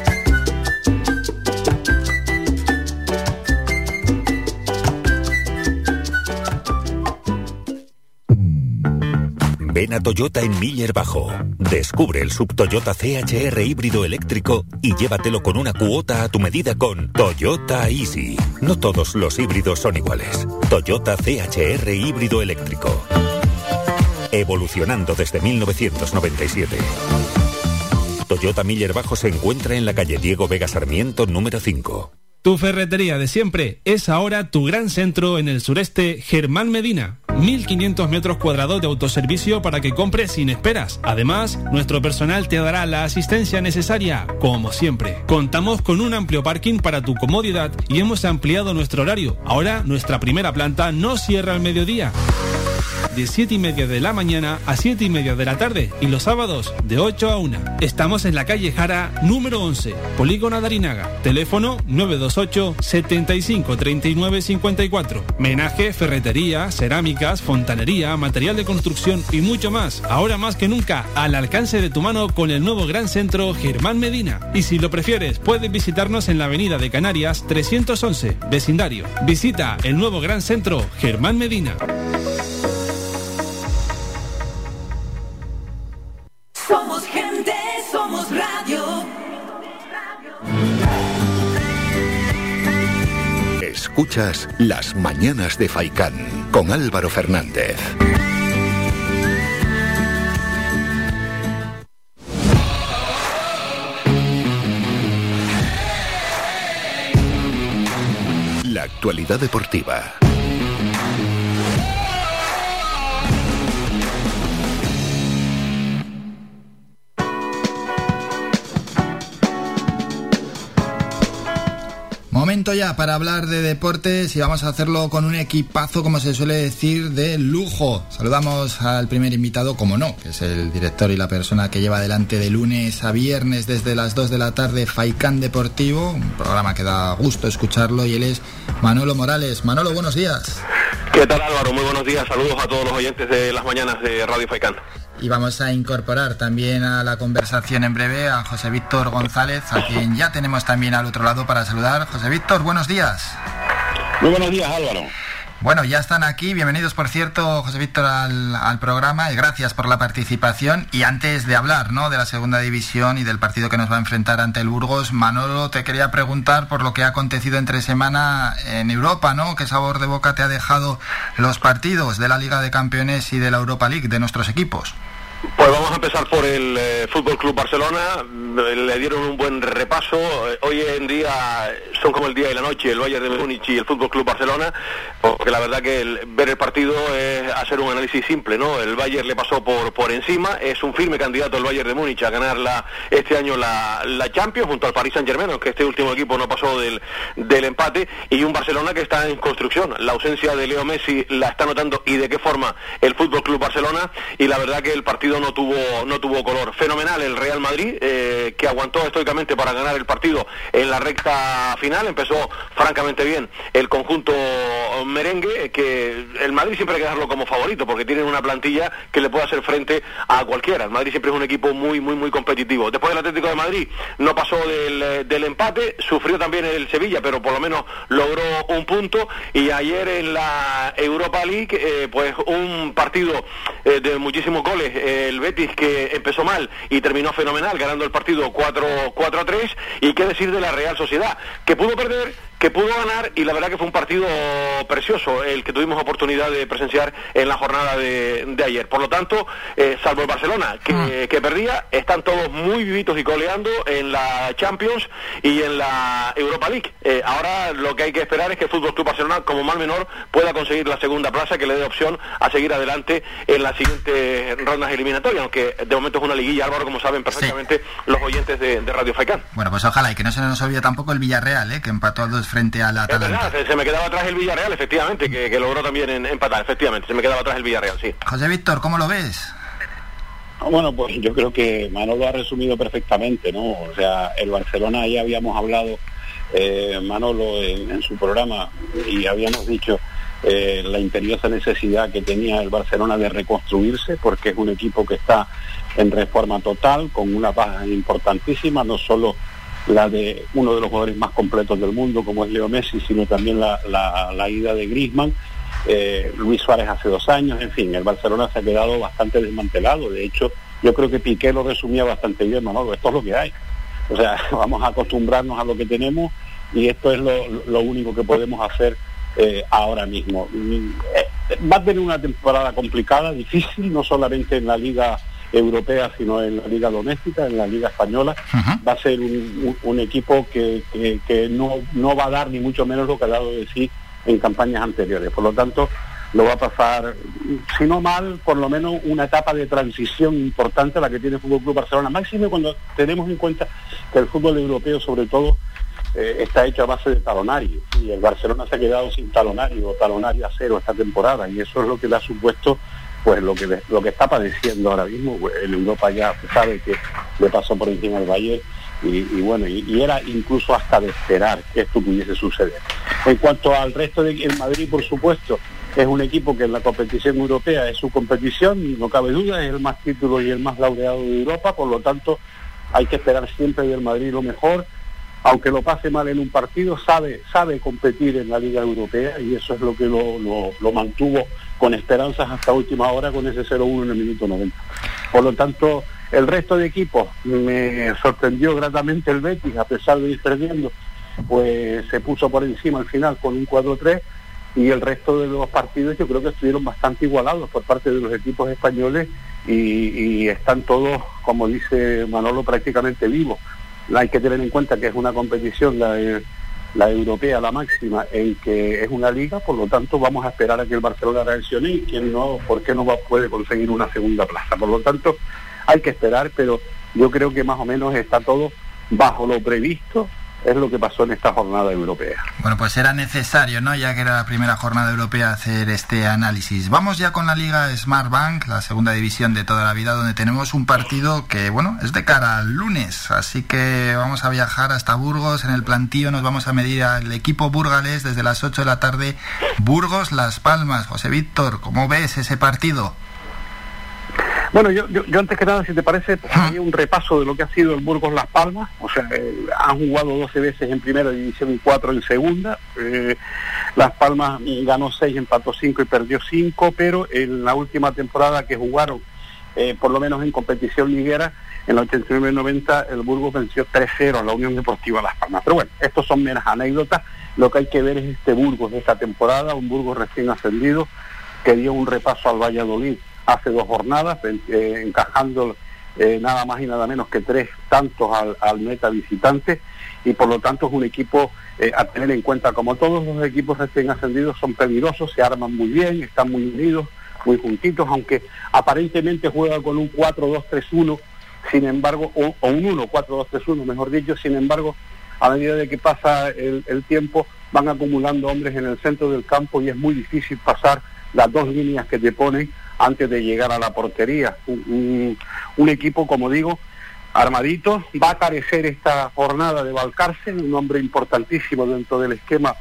Toyota en Miller Bajo. Descubre el sub Toyota CHR híbrido eléctrico y llévatelo con una cuota a tu medida con Toyota Easy. No todos los híbridos son iguales. Toyota CHR híbrido eléctrico. Evolucionando desde 1997. Toyota Miller Bajo se encuentra en la calle Diego Vega Sarmiento número 5. Tu ferretería de siempre es ahora tu gran centro en el sureste, Germán Medina. 1500 metros cuadrados de autoservicio para que compres sin esperas. Además, nuestro personal te dará la asistencia necesaria, como siempre. Contamos con un amplio parking para tu comodidad y hemos ampliado nuestro horario. Ahora, nuestra primera planta no cierra al mediodía de 7 y media de la mañana a 7 y media de la tarde y los sábados de 8 a 1. Estamos en la calle Jara número 11, Polígono Darinaga. Teléfono 928 75 39 54. Menaje, ferretería, cerámicas, fontanería, material de construcción y mucho más. Ahora más que nunca al alcance de tu mano con el nuevo gran centro Germán Medina. Y si lo prefieres, puedes visitarnos en la avenida de Canarias 311, vecindario. Visita el nuevo gran centro Germán Medina. Escuchas Las Mañanas de Faicán con Álvaro Fernández. La actualidad deportiva. Momento ya para hablar de deportes y vamos a hacerlo con un equipazo, como se suele decir, de lujo. Saludamos al primer invitado, como no, que es el director y la persona que lleva adelante de lunes a viernes desde las 2 de la tarde Faicán Deportivo, un programa que da gusto escucharlo y él es Manolo Morales. Manolo, buenos días. ¿Qué tal Álvaro? Muy buenos días, saludos a todos los oyentes de las mañanas de Radio Faicán. Y vamos a incorporar también a la conversación en breve a José Víctor González, a quien ya tenemos también al otro lado para saludar. José Víctor, buenos días. Muy buenos días Álvaro. Bueno, ya están aquí. Bienvenidos, por cierto, José Víctor, al, al, programa y gracias por la participación. Y antes de hablar ¿no? de la segunda división y del partido que nos va a enfrentar ante el Burgos, Manolo, te quería preguntar por lo que ha acontecido entre semana en Europa, ¿no? ¿Qué sabor de boca te ha dejado los partidos de la Liga de Campeones y de la Europa League de nuestros equipos? Pues vamos a empezar por el eh, Fútbol Club Barcelona. Le dieron un buen repaso. Eh, Hoy en día son como el día y la noche el Bayern de Múnich y el Fútbol Club Barcelona, porque la verdad que el, ver el partido es hacer un análisis simple, ¿no? El Bayern le pasó por por encima, es un firme candidato el Bayern de Múnich a ganar la, este año la, la Champions junto al Paris Saint-Germain, aunque este último equipo no pasó del, del empate y un Barcelona que está en construcción. La ausencia de Leo Messi la está notando y de qué forma el Fútbol Club Barcelona y la verdad que el partido no tuvo no tuvo color. Fenomenal el Real Madrid, eh, que aguantó estoicamente para ganar el partido en la recta final. Empezó francamente bien el conjunto merengue, que el Madrid siempre hay que dejarlo como favorito, porque tienen una plantilla que le puede hacer frente a cualquiera. El Madrid siempre es un equipo muy, muy, muy competitivo. Después del Atlético de Madrid no pasó del, del empate, sufrió también el Sevilla, pero por lo menos logró un punto. Y ayer en la Europa League, eh, pues un partido eh, de muchísimos goles. El Betis que empezó mal y terminó fenomenal, ganando el partido 4, 4 a 3. Y qué decir de la Real Sociedad, que pudo perder, que pudo ganar y la verdad que fue un partido precioso el que tuvimos oportunidad de presenciar en la jornada de, de ayer. Por lo tanto, eh, salvo el Barcelona que, que, perdía, están todos muy vivitos y coleando en la Champions y en la Europa League. Eh, ahora lo que hay que esperar es que el Fútbol Club Barcelona, como mal menor, pueda conseguir la segunda plaza que le dé opción a seguir adelante en las siguientes rondas eliminatorias, aunque de momento es una liguilla, Álvaro, como saben perfectamente sí. los oyentes de, de Radio Faicán. Bueno, pues ojalá y que no se nos olvide tampoco el Villarreal, ¿eh? que empató a dos frente al Atalanta. Se, se, me quedaba atrás el Villarreal, efectivamente, que, que logró también en, empatar, efectivamente, se me quedaba atrás el Villarreal, sí. José Víctor, ¿cómo lo ves? Bueno, pues yo creo que Manolo ha resumido perfectamente, ¿no? O sea, el Barcelona ya habíamos hablado, eh, Manolo, en, en, su programa, y habíamos dicho eh, la imperiosa necesidad que tenía el Barcelona de reconstruirse, porque es un equipo que está en reforma total, con una baja importantísima, no solo la de uno de los jugadores más completos del mundo como es Leo Messi, sino también la, la, la ida de Griezmann eh, Luis Suárez hace dos años, en fin, el Barcelona se ha quedado bastante desmantelado. De hecho, yo creo que Piqué lo resumía bastante bien, Manolo, esto es lo que hay. O sea, vamos a acostumbrarnos a lo que tenemos y esto es lo, único que podemos hacer eh, ahora mismo. Mm, eh, va a tener una temporada complicada, difícil, no solamente en la liga europea, sino en la liga doméstica, en la liga española. Va a ser un, equipo que, no, no va a dar ni mucho menos lo que ha dado de sí en campañas anteriores. Por lo tanto, lo va a pasar, si no mal, por lo menos una etapa de transición importante la que tiene el Fútbol Club Barcelona, máximo cuando tenemos en cuenta que el fútbol europeo sobre todo eh, está hecho a base de talonario y el Barcelona se ha quedado sin talonario o talonario a cero esta temporada y eso es lo que le ha supuesto pues lo que lo que está padeciendo ahora mismo pues, en Europa ya sabe que le pasó por encima el Bayern y, bueno y, era incluso hasta de esperar que esto pudiese suceder. En cuanto al resto de el Madrid por supuesto es un equipo que en la competición europea es su competición, no cabe duda, es el más título y el más laureado de Europa, por lo tanto hay que esperar siempre del Madrid lo mejor, aunque lo pase mal en un partido, sabe, sabe competir en la Liga Europea y eso es lo que lo, mantuvo con esperanzas hasta última hora con ese 0-1 en el minuto 90. Por lo tanto, el resto de equipos me sorprendió gratamente el Betis, a pesar de ir perdiendo, pues se puso por encima al final con un 4-3 y el resto de los partidos yo creo que estuvieron bastante igualados por parte de los equipos españoles y, están todos, como dice Manolo, prácticamente vivos. Hay que tener en cuenta que es una competición, la, europea, la máxima, en que es una liga, por lo tanto vamos a esperar a que el Barcelona reaccione y quien no, ¿por qué no va, puede conseguir una segunda plaza? Por lo tanto, hay que esperar, pero yo creo que más o menos está todo bajo lo previsto es lo que pasó en esta jornada europea. Bueno, pues era necesario, ¿no? Ya que era la primera jornada europea, hacer este análisis. Vamos ya con la Liga Smart Bank, la segunda división de toda la vida, donde tenemos un partido que, bueno, es de cara al lunes. Así que vamos a viajar hasta Burgos. En el plantío nos vamos a medir al equipo burgalés desde las 8 de la tarde. Burgos, Las Palmas. José Víctor, ¿cómo ves ese partido? Bueno, yo, yo, antes que nada, si te parece, un repaso de lo que ha sido el Burgos Las Palmas. O sea, eh, han jugado 12 veces en primera división y 4 en segunda. Eh, Las Palmas ganó 6, empató 5 y perdió 5, pero en la última temporada que jugaron, eh, por lo menos en competición liguera, en la 89-90, el Burgos venció 3-0 a la Unión Deportiva Las Palmas. Pero bueno, estos son meras anécdotas. Lo que hay que ver es este Burgos de esta temporada, un Burgos recién ascendido, que dio un repaso al Valladolid hace dos jornadas, eh, encajando eh, nada más y nada menos que tres tantos al, meta visitante y por lo tanto es un equipo eh, a tener en cuenta, como todos los equipos recién ascendidos son peligrosos, se arman muy bien, están muy unidos, muy juntitos, aunque aparentemente juega con un 4-2-3-1, sin embargo, o, un 1-4-2-3-1, mejor dicho, sin embargo, a medida de que pasa el, el tiempo, van acumulando hombres en el centro del campo y es muy difícil pasar las dos líneas que te ponen antes de llegar a la portería. Un, equipo, como digo, armadito. Va a carecer esta jornada de Valcárcel, un hombre importantísimo dentro del esquema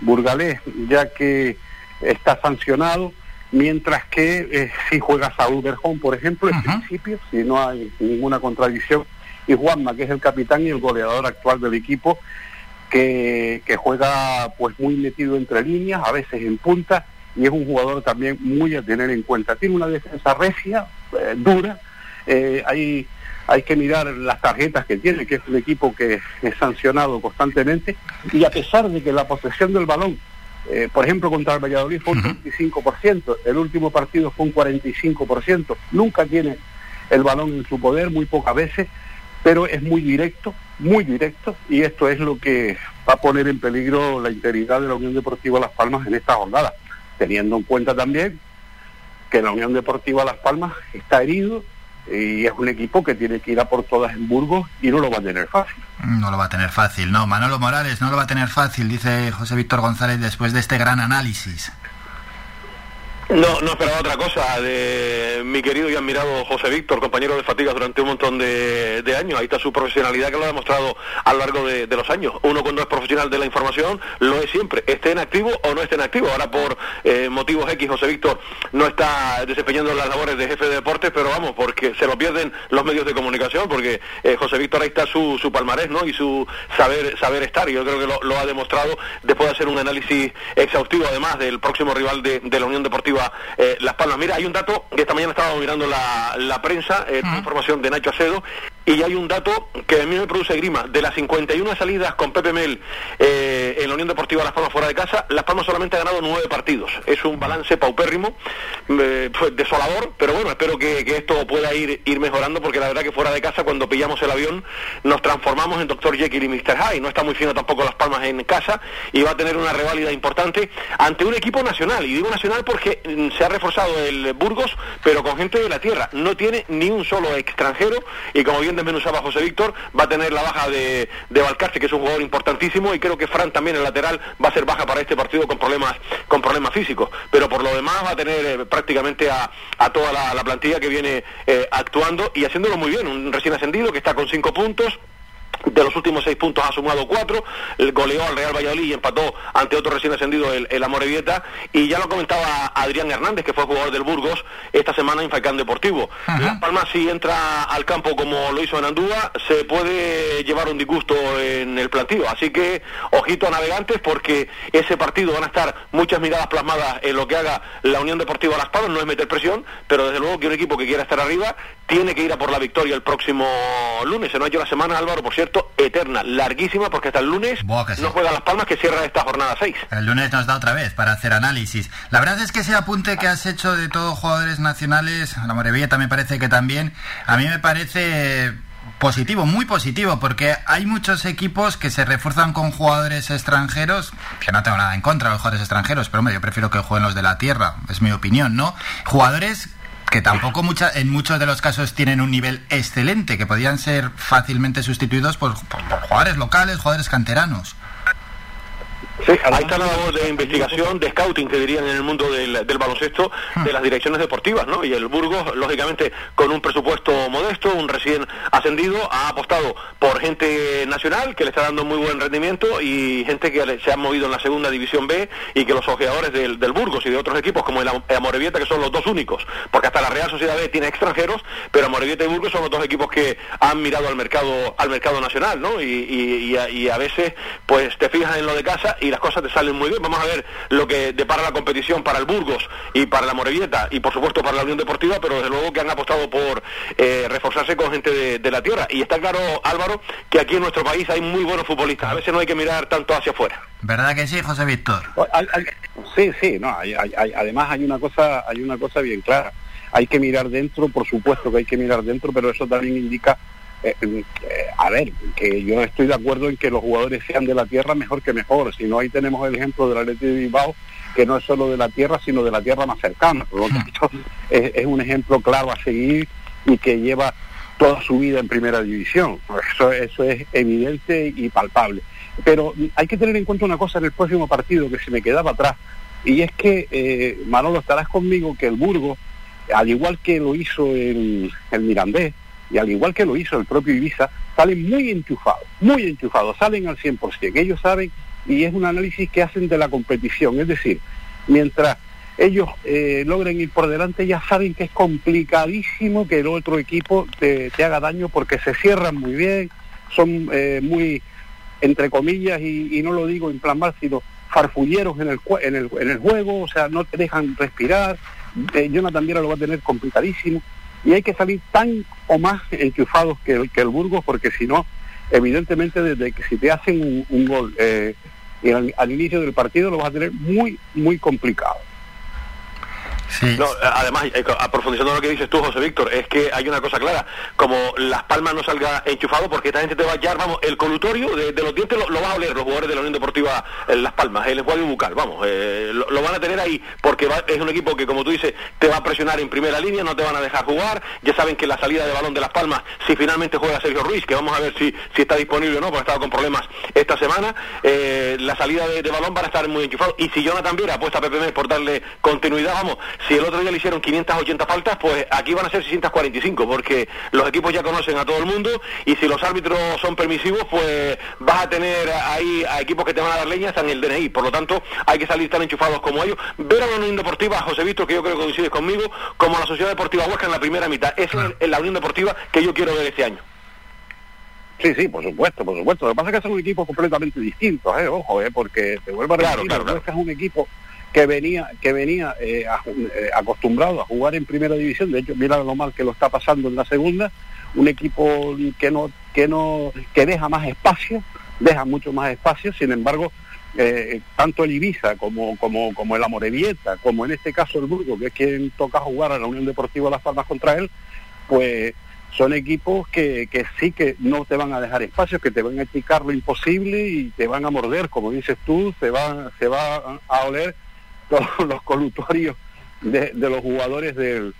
burgalés, ya que está sancionado, mientras que eh, si juega Saúl Berjón, por ejemplo, en principio, si no hay ninguna contradicción, y Juanma, que es el capitán y el goleador actual del equipo, que, que juega pues muy metido entre líneas, a veces en punta, y es un jugador también muy a tener en cuenta. Tiene una defensa recia, eh, dura, eh, hay, hay que mirar las tarjetas que tiene, que es un equipo que es sancionado constantemente, y a pesar de que la posesión del balón, eh, por ejemplo, contra el Valladolid fue un 25%, el último partido fue un 45%, nunca tiene el balón en su poder, muy pocas veces, pero es muy directo, muy directo, y esto es lo que va a poner en peligro la integridad de la Unión Deportiva Las Palmas en esta jornada teniendo en cuenta también que la Unión Deportiva Las Palmas está herido y es un equipo que tiene que ir a por todas en Burgos y no lo va a tener fácil. No lo va a tener fácil, no. Manolo Morales no lo va a tener fácil, dice José Víctor González después de este gran análisis. No, no esperaba otra cosa de mi querido y admirado José Víctor, compañero de fatigas durante un montón de, años. Ahí está su profesionalidad que lo ha demostrado a lo largo de, los años. Uno cuando es profesional de la información lo es siempre, esté en activo o no esté en activo. Ahora por eh, motivos X José Víctor no está desempeñando las labores de jefe de deportes, pero vamos, porque se lo pierden los medios de comunicación, porque eh, José Víctor ahí está su, su palmarés ¿no? y su saber, saber estar. Yo creo que lo, ha demostrado después de hacer un análisis exhaustivo además del próximo rival de la Unión Deportiva eh, Las Palmas. Mira, hay un dato que esta mañana estaba mirando la, la prensa, eh, información de Nacho Acedo, y hay un dato que a mí me produce grima. De las 51 salidas con Pepe Mel eh, en la Unión Deportiva Las Palmas fuera de casa, Las Palmas solamente ha ganado nueve partidos. Es un balance paupérrimo, eh, pues, desolador, pero bueno, espero que, esto pueda ir, ir mejorando porque la verdad que fuera de casa, cuando pillamos el avión, nos transformamos en Dr. Jekyll y Mr. Hyde. No está muy fino tampoco Las Palmas en casa y va a tener una reválida importante ante un equipo nacional. Y digo nacional porque mm, se ha reforzado el Burgos, pero con gente de la tierra. No tiene ni un solo extranjero y como bien desmenuzaba José Víctor, va a tener la baja de, de que es un jugador importantísimo, y creo que Fran también, el lateral, va a ser baja para este partido con problemas, con problemas físicos. Pero por lo demás va a tener eh, prácticamente a, toda la, plantilla que viene eh, actuando y haciéndolo muy bien. Un recién ascendido que está con cinco puntos de los últimos seis puntos ha sumado cuatro, el goleó al Real Valladolid y empató ante otro recién ascendido, el, el Amorebieta, y ya lo comentaba Adrián Hernández, que fue jugador del Burgos esta semana en Falcán Deportivo. La Palma si entra al campo como lo hizo en Andúa, se puede llevar un disgusto en el plantío, así que ojito a navegantes porque ese partido van a estar muchas miradas plasmadas en lo que haga la Unión Deportiva Las Palmas, no es meter presión, pero desde luego que un equipo que quiera estar arriba tiene que ir a por la victoria el próximo lunes, se nos ha hecho la semana Álvaro, por cierto, eterna, larguísima, porque hasta el lunes no juega Las Palmas que cierra esta jornada 6. El lunes nos da otra vez para hacer análisis. La verdad es que ese apunte que has hecho de todos jugadores nacionales, la Morevilla me parece que también, a mí me parece positivo, muy positivo, porque hay muchos equipos que se refuerzan con jugadores extranjeros, que no tengo nada en contra de los jugadores extranjeros, pero hombre, yo prefiero que jueguen los de la tierra, es mi opinión, ¿no? Jugadores que tampoco mucha, en muchos de los casos tienen un nivel excelente, que podían ser fácilmente sustituidos por, por jugadores locales, jugadores canteranos. Sí, ahí está la labor de investigación, de scouting, que dirían en el mundo del, baloncesto, de las direcciones deportivas, ¿no? Y el Burgos, lógicamente, con un presupuesto modesto, un recién ascendido, ha apostado por gente nacional que le está dando muy buen rendimiento y gente que se ha movido en la segunda división B y que los ojeadores del, Burgos y de otros equipos como el Amorebieta, que son los dos únicos, porque hasta la Real Sociedad B tiene extranjeros, pero Amorebieta y Burgos son los dos equipos que han mirado al mercado al mercado nacional, ¿no? Y, y a veces, pues te fijas en lo de casa y las cosas te salen muy bien. Vamos a ver lo que depara la competición para el Burgos y para la Morevieta y por supuesto para la Unión Deportiva, pero desde luego que han apostado por eh, reforzarse con gente de, la tierra. Y está claro, Álvaro, que aquí en nuestro país hay muy buenos futbolistas. A veces no hay que mirar tanto hacia afuera. ¿Verdad que sí, José Víctor? Sí, sí, no, además hay una cosa, hay una cosa bien clara. Hay que mirar dentro, por supuesto que hay que mirar dentro, pero eso también indica eh, eh, a ver, que yo estoy de acuerdo en que los jugadores sean de la tierra mejor que mejor. Si no, ahí tenemos el ejemplo del Atlético de Bilbao, que no es solo de la tierra, sino de la tierra más cercana. Por lo tanto, es, un ejemplo claro a seguir y que lleva toda su vida en primera división. Eso, eso es evidente y palpable. Pero hay que tener en cuenta una cosa en el próximo partido que se me quedaba atrás, y es que, eh, Manolo, estarás conmigo que el Burgo, al igual que lo hizo el, el Mirandés, y al igual que lo hizo el propio Ibiza, salen muy enchufados, muy enchufados, salen al 100%. Ellos saben, y es un análisis que hacen de la competición, es decir, mientras ellos eh, logren ir por delante, ya saben que es complicadísimo que el otro equipo te, haga daño porque se cierran muy bien, son eh, muy, entre comillas, y, no lo digo en plan mal, sino farfulleros en el, en el, en el juego, o sea, no te dejan respirar. Eh, Jonathan Viera lo va a tener complicadísimo y hay que salir tan o más enchufados que el, que el Burgos porque si no, evidentemente desde que si te hacen un, gol eh, al, inicio del partido lo vas a tener muy, muy complicado. No, además, eh, profundizando lo que dices tú, José Víctor, es que hay una cosa clara, como Las Palmas no salga enchufado, porque esta gente te va a hallar, vamos, el colutorio de, los dientes lo, va a oler los jugadores de la Unión Deportiva en Las Palmas, el enjuague bucal, vamos, eh, lo, van a tener ahí, porque es un equipo que, como tú dices, te va a presionar en primera línea, no te van a dejar jugar, ya saben que la salida de balón de Las Palmas, si finalmente juega Sergio Ruiz, que vamos a ver si, si está disponible o no, porque ha estado con problemas esta semana, eh, la salida de, balón van a estar muy enchufados, y si Jonathan Viera apuesta a Pepe por darle continuidad, vamos, si el otro día le hicieron 580 faltas, pues aquí van a ser 645, porque los equipos ya conocen a todo el mundo y si los árbitros son permisivos, pues vas a tener ahí a equipos que te van a dar leña hasta en el DNI. Por lo tanto, hay que salir tan enchufados como ellos. Ver a la Unión Deportiva, José Víctor, que yo creo que coincide conmigo, como la Sociedad Deportiva Huesca en la primera mitad. Esa es la Unión Deportiva que yo quiero ver este año. Sí, sí, por supuesto, por supuesto. Lo que pasa es que son equipos completamente distintos, ¿eh? ojo, ¿eh? porque te vuelvo a repetir, Claro, claro, Huesca es un equipo que venía que venía eh, eh, acostumbrado a jugar en primera división, de hecho, mira lo mal que lo está pasando en la segunda, un equipo que no que no que deja más espacio, deja mucho más espacio, sin embargo, eh, tanto el Ibiza como como como el Amorebieta, como en este caso el Burgo, que es quien toca jugar a la Unión Deportiva Las Palmas contra él, pues son equipos que, que sí que no te van a dejar espacios, que te van a picar lo imposible y te van a morder, como dices tú, se va, se va a oler todos los colutorios de, de los jugadores del,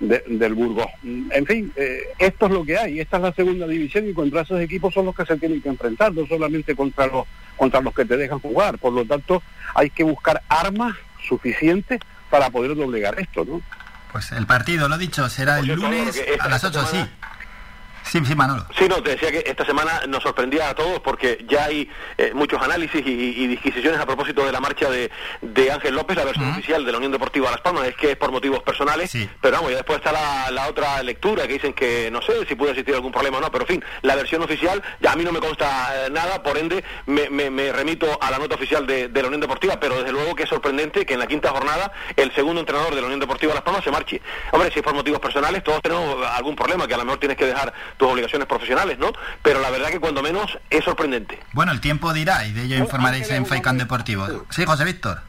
de- del Burgos. En fin, eh, esto es lo que hay, esta es la segunda división y contra esos equipos son los que se tienen que enfrentar, no solamente contra los, contra los que te dejan jugar, por lo tanto hay que buscar armas suficientes para poder doblegar esto, ¿no? Pues el partido, lo dicho, será el cierto, lunes a las esta 8, sí. semana- Sí, sí, Manolo. Sí, no, te decía que esta semana nos sorprendía a todos porque ya hay eh, muchos análisis y, y disquisiciones a propósito de la marcha de, de Ángel López, la versión oficial de la Unión Deportiva Las Palmas, es que es por motivos personales, pero vamos, y después está la, la otra lectura que dicen que no sé si puede existir algún problema o no, pero en fin, la versión oficial, ya a mí no me consta eh, nada, por ende me, me- me remito a la nota oficial de, de la Unión Deportiva, pero desde luego que es sorprendente que en la quinta jornada el segundo entrenador de la Unión Deportiva Las Palmas se marche. Hombre, si es por motivos personales, todos tenemos algún problema, que a lo mejor tienes que dejar tus obligaciones profesionales, ¿no? Pero la verdad que cuando menos es sorprendente. Bueno, el tiempo dirá y de ello informaréis en Faikan Deportivo. Sí, José Víctor.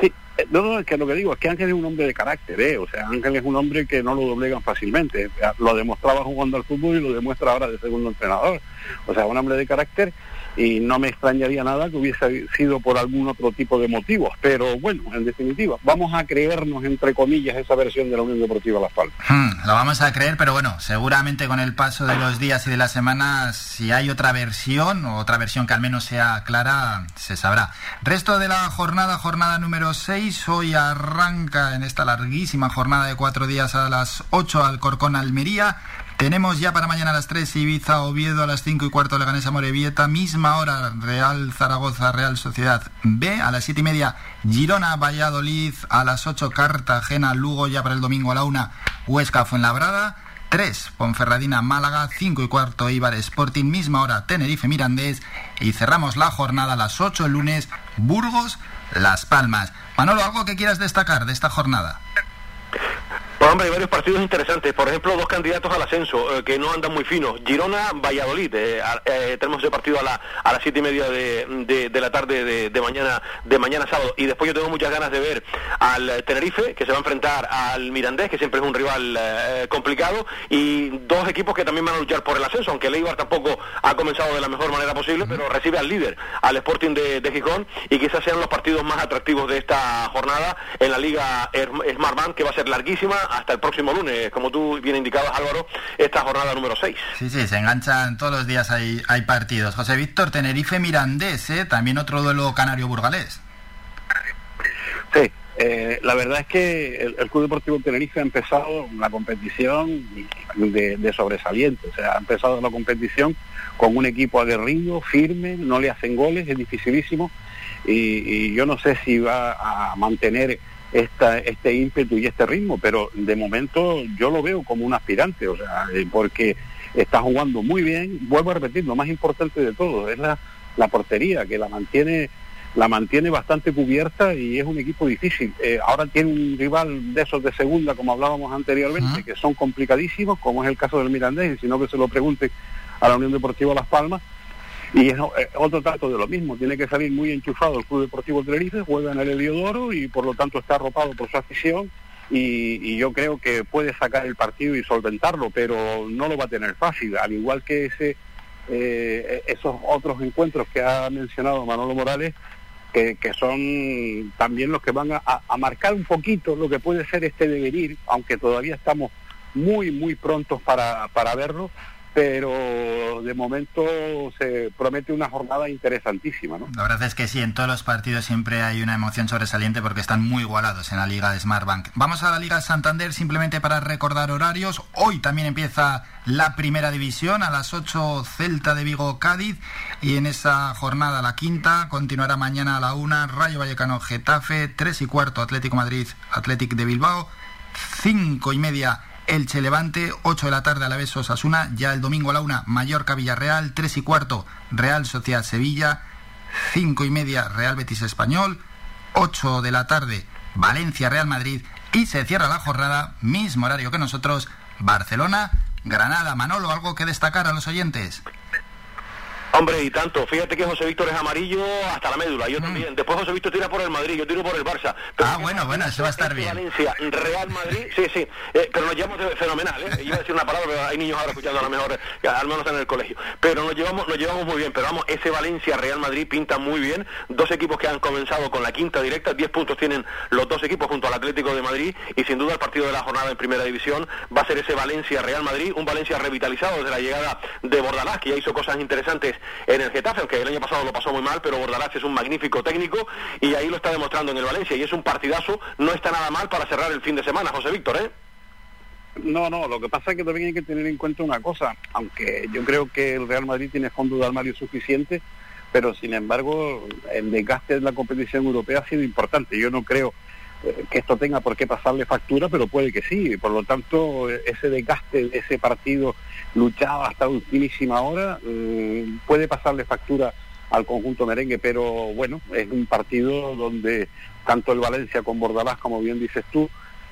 Sí, eh, no, no, es que lo que digo es que Ángel es un hombre de carácter, ¿eh? o sea, Ángel es un hombre que no lo doblegan fácilmente. Lo demostraba jugando al fútbol y lo demuestra ahora de segundo entrenador. O sea, un hombre de carácter y no me extrañaría nada que hubiese sido por algún otro tipo de motivos. Pero bueno, en definitiva, vamos a creernos, entre comillas, esa versión de la Unión Deportiva Las Palmas. Hmm, lo vamos a creer, pero bueno, seguramente con el paso de los días y de las semanas, si hay otra versión, o otra versión que al menos sea clara, se sabrá. Resto de la jornada, jornada número 6, hoy arranca en esta larguísima jornada de cuatro días a las 8 Alcorcón Almería. Tenemos ya para mañana a las 3 Ibiza Oviedo, a las 5 y cuarto Leganés Morevieta, misma hora Real Zaragoza, Real Sociedad B, a las 7 y media Girona Valladolid, a las 8 Cartagena Lugo, ya para el domingo a la 1 Huesca Fuenlabrada, 3 Ponferradina Málaga, 5 y cuarto Ibar Sporting, misma hora Tenerife Mirandés y cerramos la jornada a las 8 el lunes Burgos Las Palmas. Manolo, ¿algo que quieras destacar de esta jornada? Pues hombre, hay varios partidos interesantes. Por ejemplo, dos candidatos al ascenso eh, que no andan muy finos. Girona, Valladolid. Eh, eh, tenemos ese partido a, la, a las siete y media de, de- de la tarde de, de mañana de mañana sábado. Y después yo tengo muchas ganas de ver al Tenerife, que se va a enfrentar al Mirandés, que siempre es un rival complicado. Y dos equipos que también van a luchar por el ascenso, aunque el Eibar tampoco ha comenzado de la mejor manera posible, pero recibe al líder, al Sporting de, de Gijón. Y quizás sean los partidos más atractivos de esta jornada en la Liga Smartbank, que va a ser larguísima hasta el próximo lunes, como tú bien indicabas, Álvaro, esta jornada número 6. Sí, sí, se enganchan todos los días, hay, hay partidos. José Víctor, Tenerife Mirandés, ¿eh? también otro duelo canario-burgalés. Sí, eh, la verdad es que el, el Club Deportivo Tenerife ha empezado la competición de, de sobresaliente, o sea, ha empezado la competición con un equipo aguerrido, firme, no le hacen goles, es dificilísimo, y, y yo no sé si va a mantener esta, este ímpetu y este ritmo, pero de momento yo lo veo como un aspirante, o sea, eh, porque está jugando muy bien, vuelvo a repetir, lo más importante de todo es la, la portería, que la mantiene la mantiene bastante cubierta y es un equipo difícil. Eh, ahora tiene un rival de esos de segunda, como hablábamos anteriormente, que son complicadísimos, como es el caso del Mirandés, y si no que se lo pregunte a la Unión Deportiva Las Palmas. Y es otro trato de lo mismo, tiene que salir muy enchufado el Club Deportivo Tenerife, juega en el Heliodoro y por lo tanto está arropado por su afición. Y, y yo creo que puede sacar el partido y solventarlo, pero no lo va a tener fácil, al igual que ese eh, esos otros encuentros que ha mencionado Manolo Morales, que, que son también los que van a, a marcar un poquito lo que puede ser este devenir, aunque todavía estamos muy, muy prontos para, para verlo, pero de momento se promete una jornada interesantísima. ¿no? La verdad es que sí, en todos los partidos siempre hay una emoción sobresaliente porque están muy igualados en la Liga de Smartbank. Vamos a la Liga Santander simplemente para recordar horarios. Hoy también empieza la primera división a las 8 Celta de Vigo Cádiz y en esa jornada la quinta continuará mañana a la 1 Rayo Vallecano Getafe, 3 y cuarto Atlético Madrid Atlético de Bilbao, 5 y media Elche Levante, 8 de la tarde a la vez Osasuna, ya el domingo a la 1 Mallorca Villarreal, 3 y cuarto Real Sociedad Sevilla, 5 y media Real Betis Español, 8 de la tarde Valencia Real Madrid y se cierra la jornada, mismo horario que nosotros, Barcelona Granada. Manolo, ¿algo que destacar a los oyentes? Hombre, y tanto. Fíjate que José Víctor es amarillo hasta la médula. Yo mm. también. Después José Víctor tira por el Madrid, yo tiro por el Barça. ah, bueno, bueno, eso va a estar bien. Valencia, Real Madrid, sí, sí. Eh, pero nos llevamos fenomenal, ¿eh? Iba a decir una palabra, pero hay niños ahora escuchando a lo mejor, al menos en el colegio. Pero nos llevamos, nos llevamos muy bien. Pero vamos, ese Valencia, Real Madrid pinta muy bien. Dos equipos que han comenzado con la quinta directa. Diez puntos tienen los dos equipos junto al Atlético de Madrid. Y sin duda el partido de la jornada en primera división va a ser ese Valencia, Real Madrid. Un Valencia revitalizado desde la llegada de Bordalás, que ya hizo cosas interesantes en el Getafe que el año pasado lo pasó muy mal, pero Bordalás es un magnífico técnico y ahí lo está demostrando en el Valencia y es un partidazo, no está nada mal para cerrar el fin de semana, José Víctor, ¿eh? No, no, lo que pasa es que también hay que tener en cuenta una cosa, aunque yo creo que el Real Madrid tiene fondo de armario suficiente, pero sin embargo el desgaste de la competición europea ha sido importante. Yo no creo que esto tenga por qué pasarle factura, pero puede que sí. Por lo tanto, ese desgaste de ese partido luchado hasta ultimísima hora eh, puede pasarle factura al conjunto merengue, pero bueno, es un partido donde tanto el Valencia con Bordalás, como bien dices tú,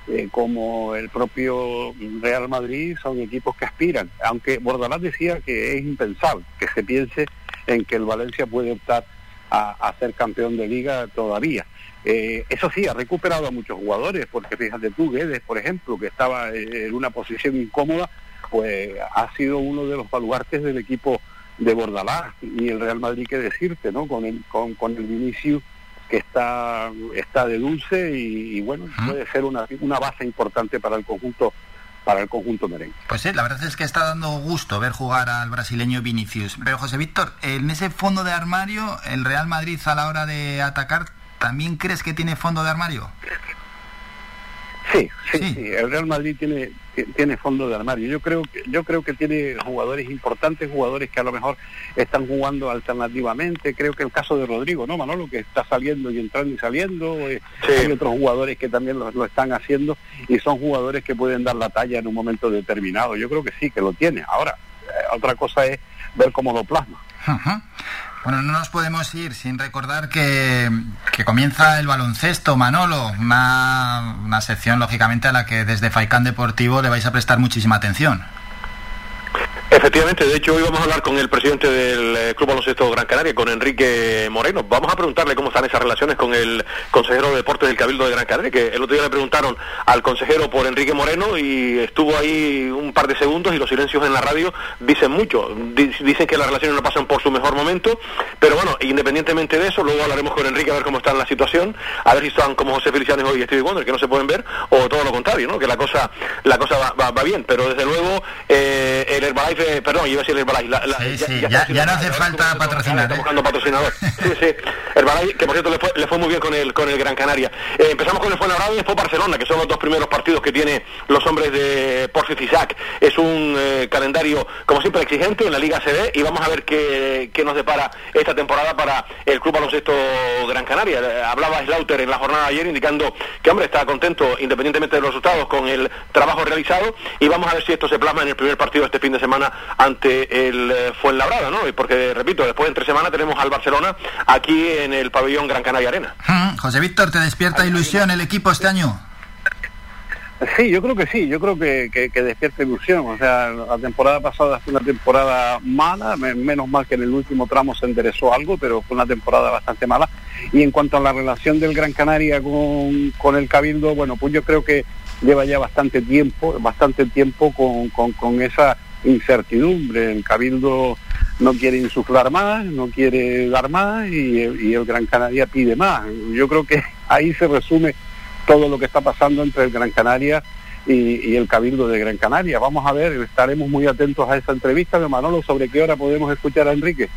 eh, como el propio Real Madrid son equipos que aspiran, aunque Bordalás decía que es impensable que se piense en que el Valencia puede optar a, a ser campeón de liga todavía. Eh, eso sí, ha recuperado a muchos jugadores, porque fíjate tú, Guedes, por ejemplo, que estaba en una posición incómoda, pues ha sido uno de los baluartes del equipo de Bordalás y el Real Madrid, que decirte, ¿no? Con el, con, con el Vinicius que está, está de dulce y, bueno, puede ser una, una base importante para el conjunto para el conjunto merengue. Pues sí, la verdad es que está dando gusto ver jugar al brasileño Vinicius. Pero José Víctor, en ese fondo de armario, el Real Madrid a la hora de atacar ¿también crees que tiene fondo de armario? Sí, sí, sí, El Real Madrid tiene tiene fondo de armario. Yo creo que yo creo que tiene jugadores importantes, jugadores que a lo mejor están jugando alternativamente. Creo que el caso de Rodrigo, ¿no, Manolo? Que está saliendo y entrando y saliendo. Eh, hay otros jugadores que también lo, están haciendo y son jugadores que pueden dar la talla en un momento determinado. Yo creo que sí, que lo tiene. Ahora, eh, otra cosa es ver cómo lo plasma. Bueno, no nos podemos ir sin recordar que, comienza el baloncesto, Manolo, una, una sección lógicamente a la que desde Faicán Deportivo le vais a prestar muchísima atención. Efectivamente, de hecho hoy vamos a hablar con el presidente del eh, Club Baloncesto Gran Canaria, con Enrique Moreno. Vamos a preguntarle cómo están esas relaciones con el consejero de deportes del Cabildo de Gran Canaria, que el otro día le preguntaron al consejero por Enrique Moreno y estuvo ahí un par de segundos y los silencios en la radio dicen mucho. Dicen que las relaciones no pasan por su mejor momento, pero bueno, independientemente de eso, luego hablaremos con Enrique a ver cómo está la situación, a ver si están como José Feliciano y Stevie Wonder, que no se pueden ver, o todo lo contrario, ¿no? que la cosa la cosa va, bien, pero desde luego eh, el Herbalife perdón, iba a decir Herbalife. La, ya, no hace falta patrocinar. Estamos ¿eh? buscando patrocinador. sí, sí. Herbalife, que por cierto le fue, le fue muy bien con el, con el Gran Canaria. Eh, empezamos con el Fuenlabrada y después Barcelona, que son los dos primeros partidos que tiene los hombres de Porfis Isaac. Es un eh, calendario, como siempre, exigente en la Liga CD y vamos a ver qué, qué nos depara esta temporada para el Club Baloncesto Gran Canaria. Hablaba Slaughter en la jornada de ayer indicando que, hombre, está contento, independientemente de los resultados, con el trabajo realizado y vamos a ver si esto se plasma en el primer partido de este fin de semana ante el eh, Fuenlabrada, ¿no? Porque, repito, después de entre semana tenemos al Barcelona aquí en el pabellón Gran Canaria Arena. José Víctor, ¿te despierta ilusión el equipo este año? Sí, yo creo que sí, yo creo que, que, despierta ilusión. O sea, la temporada pasada fue una temporada mala, menos mal que en el último tramo se enderezó algo, pero fue una temporada bastante mala. Y en cuanto a la relación del Gran Canaria con, con el Cabildo, bueno, pues yo creo que lleva ya bastante tiempo, bastante tiempo con, con, con esa incertidumbre. El Cabildo no quiere insuflar más, no quiere dar más y, el Gran Canaria pide más. Yo creo que ahí se resume todo lo que está pasando entre el Gran Canaria y, y el Cabildo de Gran Canaria. Vamos a ver, estaremos muy atentos a esa entrevista de Manolo sobre qué hora podemos escuchar a Enrique.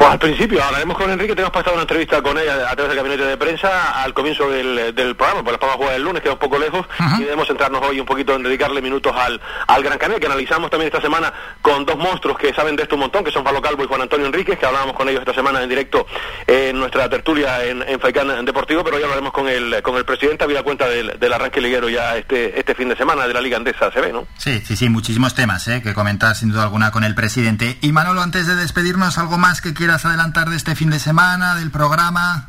Pues al principio hablaremos con Enrique, tenemos pasado una entrevista con ella a través del gabinete de prensa al comienzo del, del programa, pues la vamos a jugar el lunes, queda un poco lejos, y debemos centrarnos hoy un poquito en dedicarle minutos al, al Gran Canaria, que analizamos también esta semana con dos monstruos que saben de esto un montón, que son Pablo Calvo y Juan Antonio Enríquez, que hablábamos con ellos esta semana en directo en nuestra tertulia en, en Faicán Deportivo, pero hoy hablaremos con el, con el presidente, habida cuenta del, del arranque liguero ya este, este fin de semana de la Liga Andesa se ve, ¿no? Sí, sí, sí, muchísimos temas ¿eh? que comentar sin duda alguna con el presidente. Y Manolo, antes de despedirnos, ¿algo más que quieras adelantar de este fin de semana, del programa?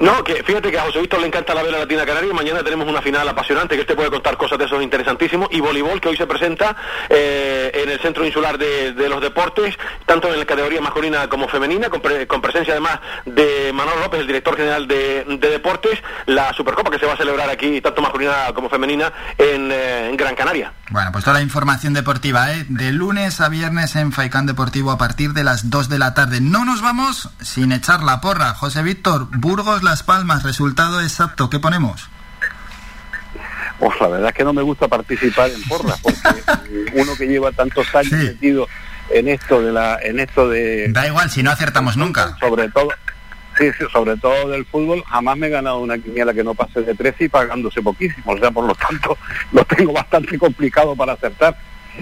No, que fíjate que a José Víctor le encanta la vela latina canaria mañana tenemos una final apasionante que este puede contar cosas de esos interesantísimos y voleibol que hoy se presenta eh, en el Centro Insular de, los Deportes, tanto en la categoría masculina como femenina, con, pre- con presencia además de Manuel López, el director general de, de Deportes, la Supercopa que se va a celebrar aquí, tanto masculina como femenina, en, eh, en Gran Canaria. Bueno, pues toda la información deportiva, ¿eh? De lunes a viernes en Faicán Deportivo a partir de las 2 de la tarde. No nos vamos sin echar la porra. José Víctor, Burgos Las Palmas, resultado exacto, ¿qué ponemos? Pues la verdad es que no me gusta participar en porras, porque uno que lleva tantos años metido en esto de la, en esto de Da igual, si no acertamos nunca. sobre todo sí, sí, sobre todo del fútbol, jamás me he ganado una quiniela que no pase de 13 y pagándose poquísimo. O sea, por lo tanto, lo tengo bastante complicado para acertar.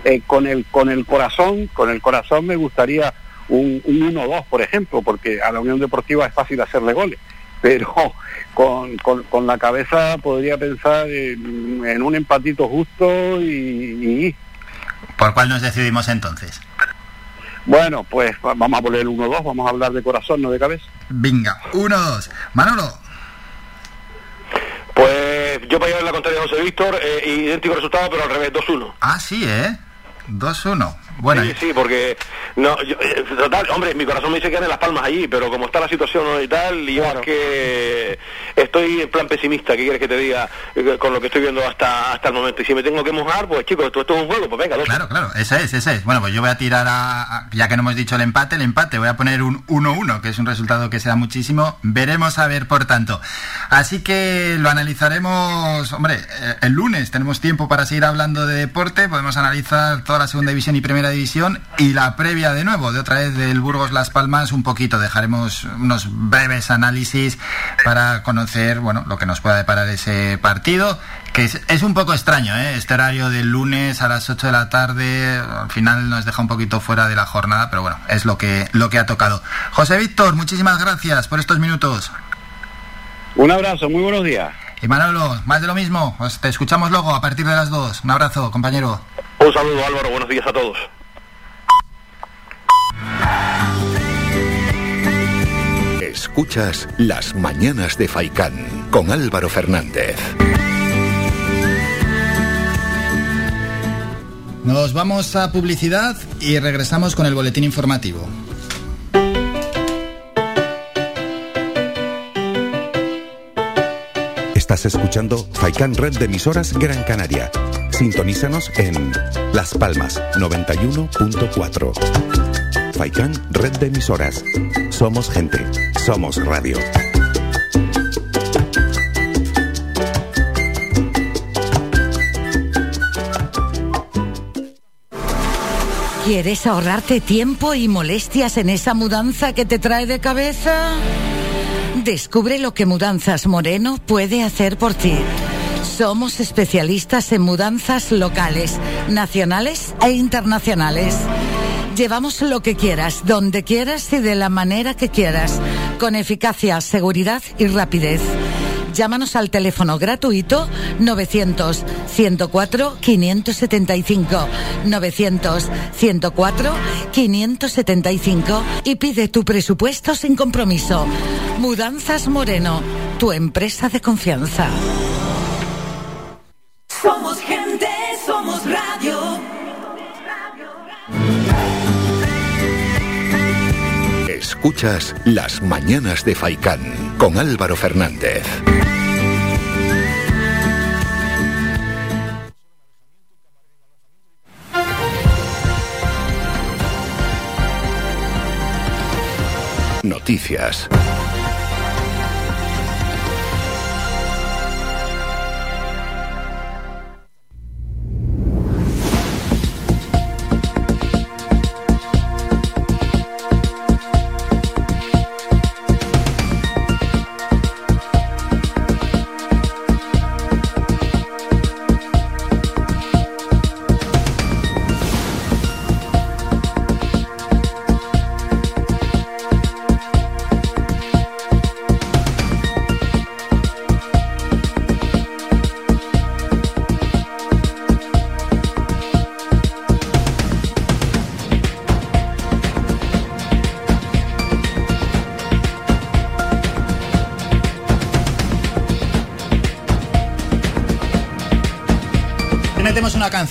Eh, con el con el corazón, con el corazón me gustaría un, un 1-2, por ejemplo, porque a la Unión Deportiva es fácil hacerle goles. Pero con, con, la cabeza podría pensar en, en un empatito justo y, y ¿Por cuál nos decidimos entonces? Bueno, pues va- vamos a poner el 1-2, vamos a hablar de corazón, no de cabeza. Venga, 1-2. Manolo. Pues yo para llevar la contraria de José Víctor, eh, idéntico resultado, pero al revés, 2-1. Ah, sí, ¿eh? 2-1. Bueno, sí, sí, porque no, yo, eh, total, hombre, mi corazón me dice que en las palmas allí, pero como está la situación y tal, y yo es que estoy en plan pesimista, ¿qué quieres que te diga eh, con lo que estoy viendo hasta hasta el momento? Y si me tengo que mojar, pues chicos, esto, esto es un juego, pues venga, dos. Claro, claro, ese es, ese es. Bueno, pues yo voy a tirar a, a- ya que no hemos dicho el empate, el empate, voy a poner un 1-1, que es un resultado que se da muchísimo. Veremos a ver, por tanto. Así que lo analizaremos, hombre, eh, el lunes tenemos tiempo para seguir hablando de deporte, podemos analizar toda la segunda división y primera división y la previa de nuevo, de otra vez del Burgos Las Palmas, un poquito, dejaremos unos breves análisis para conocer, bueno, lo que nos pueda deparar ese partido que es, es un poco extraño, ¿eh? este horario del lunes a las 8 de la tarde, al final nos deja un poquito fuera de la jornada, pero bueno, es lo que, lo que ha tocado. José Víctor, muchísimas gracias por estos minutos. Un abrazo, muy buenos días. Y Manolo, más de lo mismo, os te escuchamos luego a partir de las 2. Un abrazo, compañero. Un saludo Álvaro, buenos días a todos. Escuchas Las Mañanas de Faicán con Álvaro Fernández. Nos vamos a publicidad y regresamos con el boletín informativo. Estás escuchando Faikan Red de emisoras Gran Canaria. Sintonízanos en Las Palmas 91.4. Faikan Red de emisoras. Somos gente. Somos radio. ¿Quieres ahorrarte tiempo y molestias en esa mudanza que te trae de cabeza? Descubre lo que Mudanzas Moreno puede hacer por ti. Somos especialistas en mudanzas locales, nacionales e internacionales. Llevamos lo que quieras, donde quieras y de la manera que quieras, con eficacia, seguridad y rapidez. Llámanos al teléfono gratuito 900 104 575 900 104 575 y pide tu presupuesto sin compromiso. Mudanzas Moreno, tu empresa de confianza. Somos gente, somos radio. Escuchas Las Mañanas de Faicán con Álvaro Fernández. Noticias.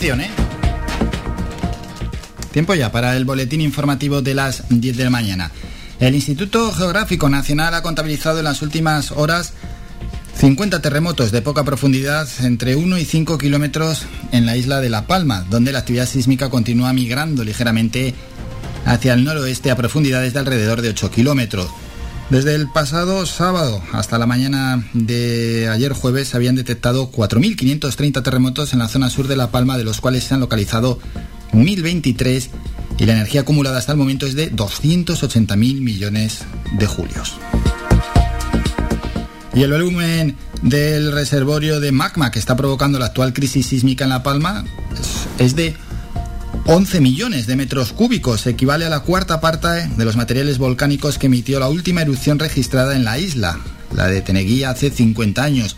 ¿Eh? Tiempo ya para el boletín informativo de las 10 de la mañana. El Instituto Geográfico Nacional ha contabilizado en las últimas horas 50 terremotos de poca profundidad entre 1 y 5 kilómetros en la isla de La Palma, donde la actividad sísmica continúa migrando ligeramente hacia el noroeste a profundidades de alrededor de 8 kilómetros. Desde el pasado sábado hasta la mañana de ayer jueves se habían detectado 4.530 terremotos en la zona sur de La Palma, de los cuales se han localizado 1023 y la energía acumulada hasta el momento es de 280.000 millones de julios. Y el volumen del reservorio de magma que está provocando la actual crisis sísmica en La Palma es de 11 millones de metros cúbicos, equivale a la cuarta parte de los materiales volcánicos que emitió la última erupción registrada en la isla, la de Teneguía hace 50 años.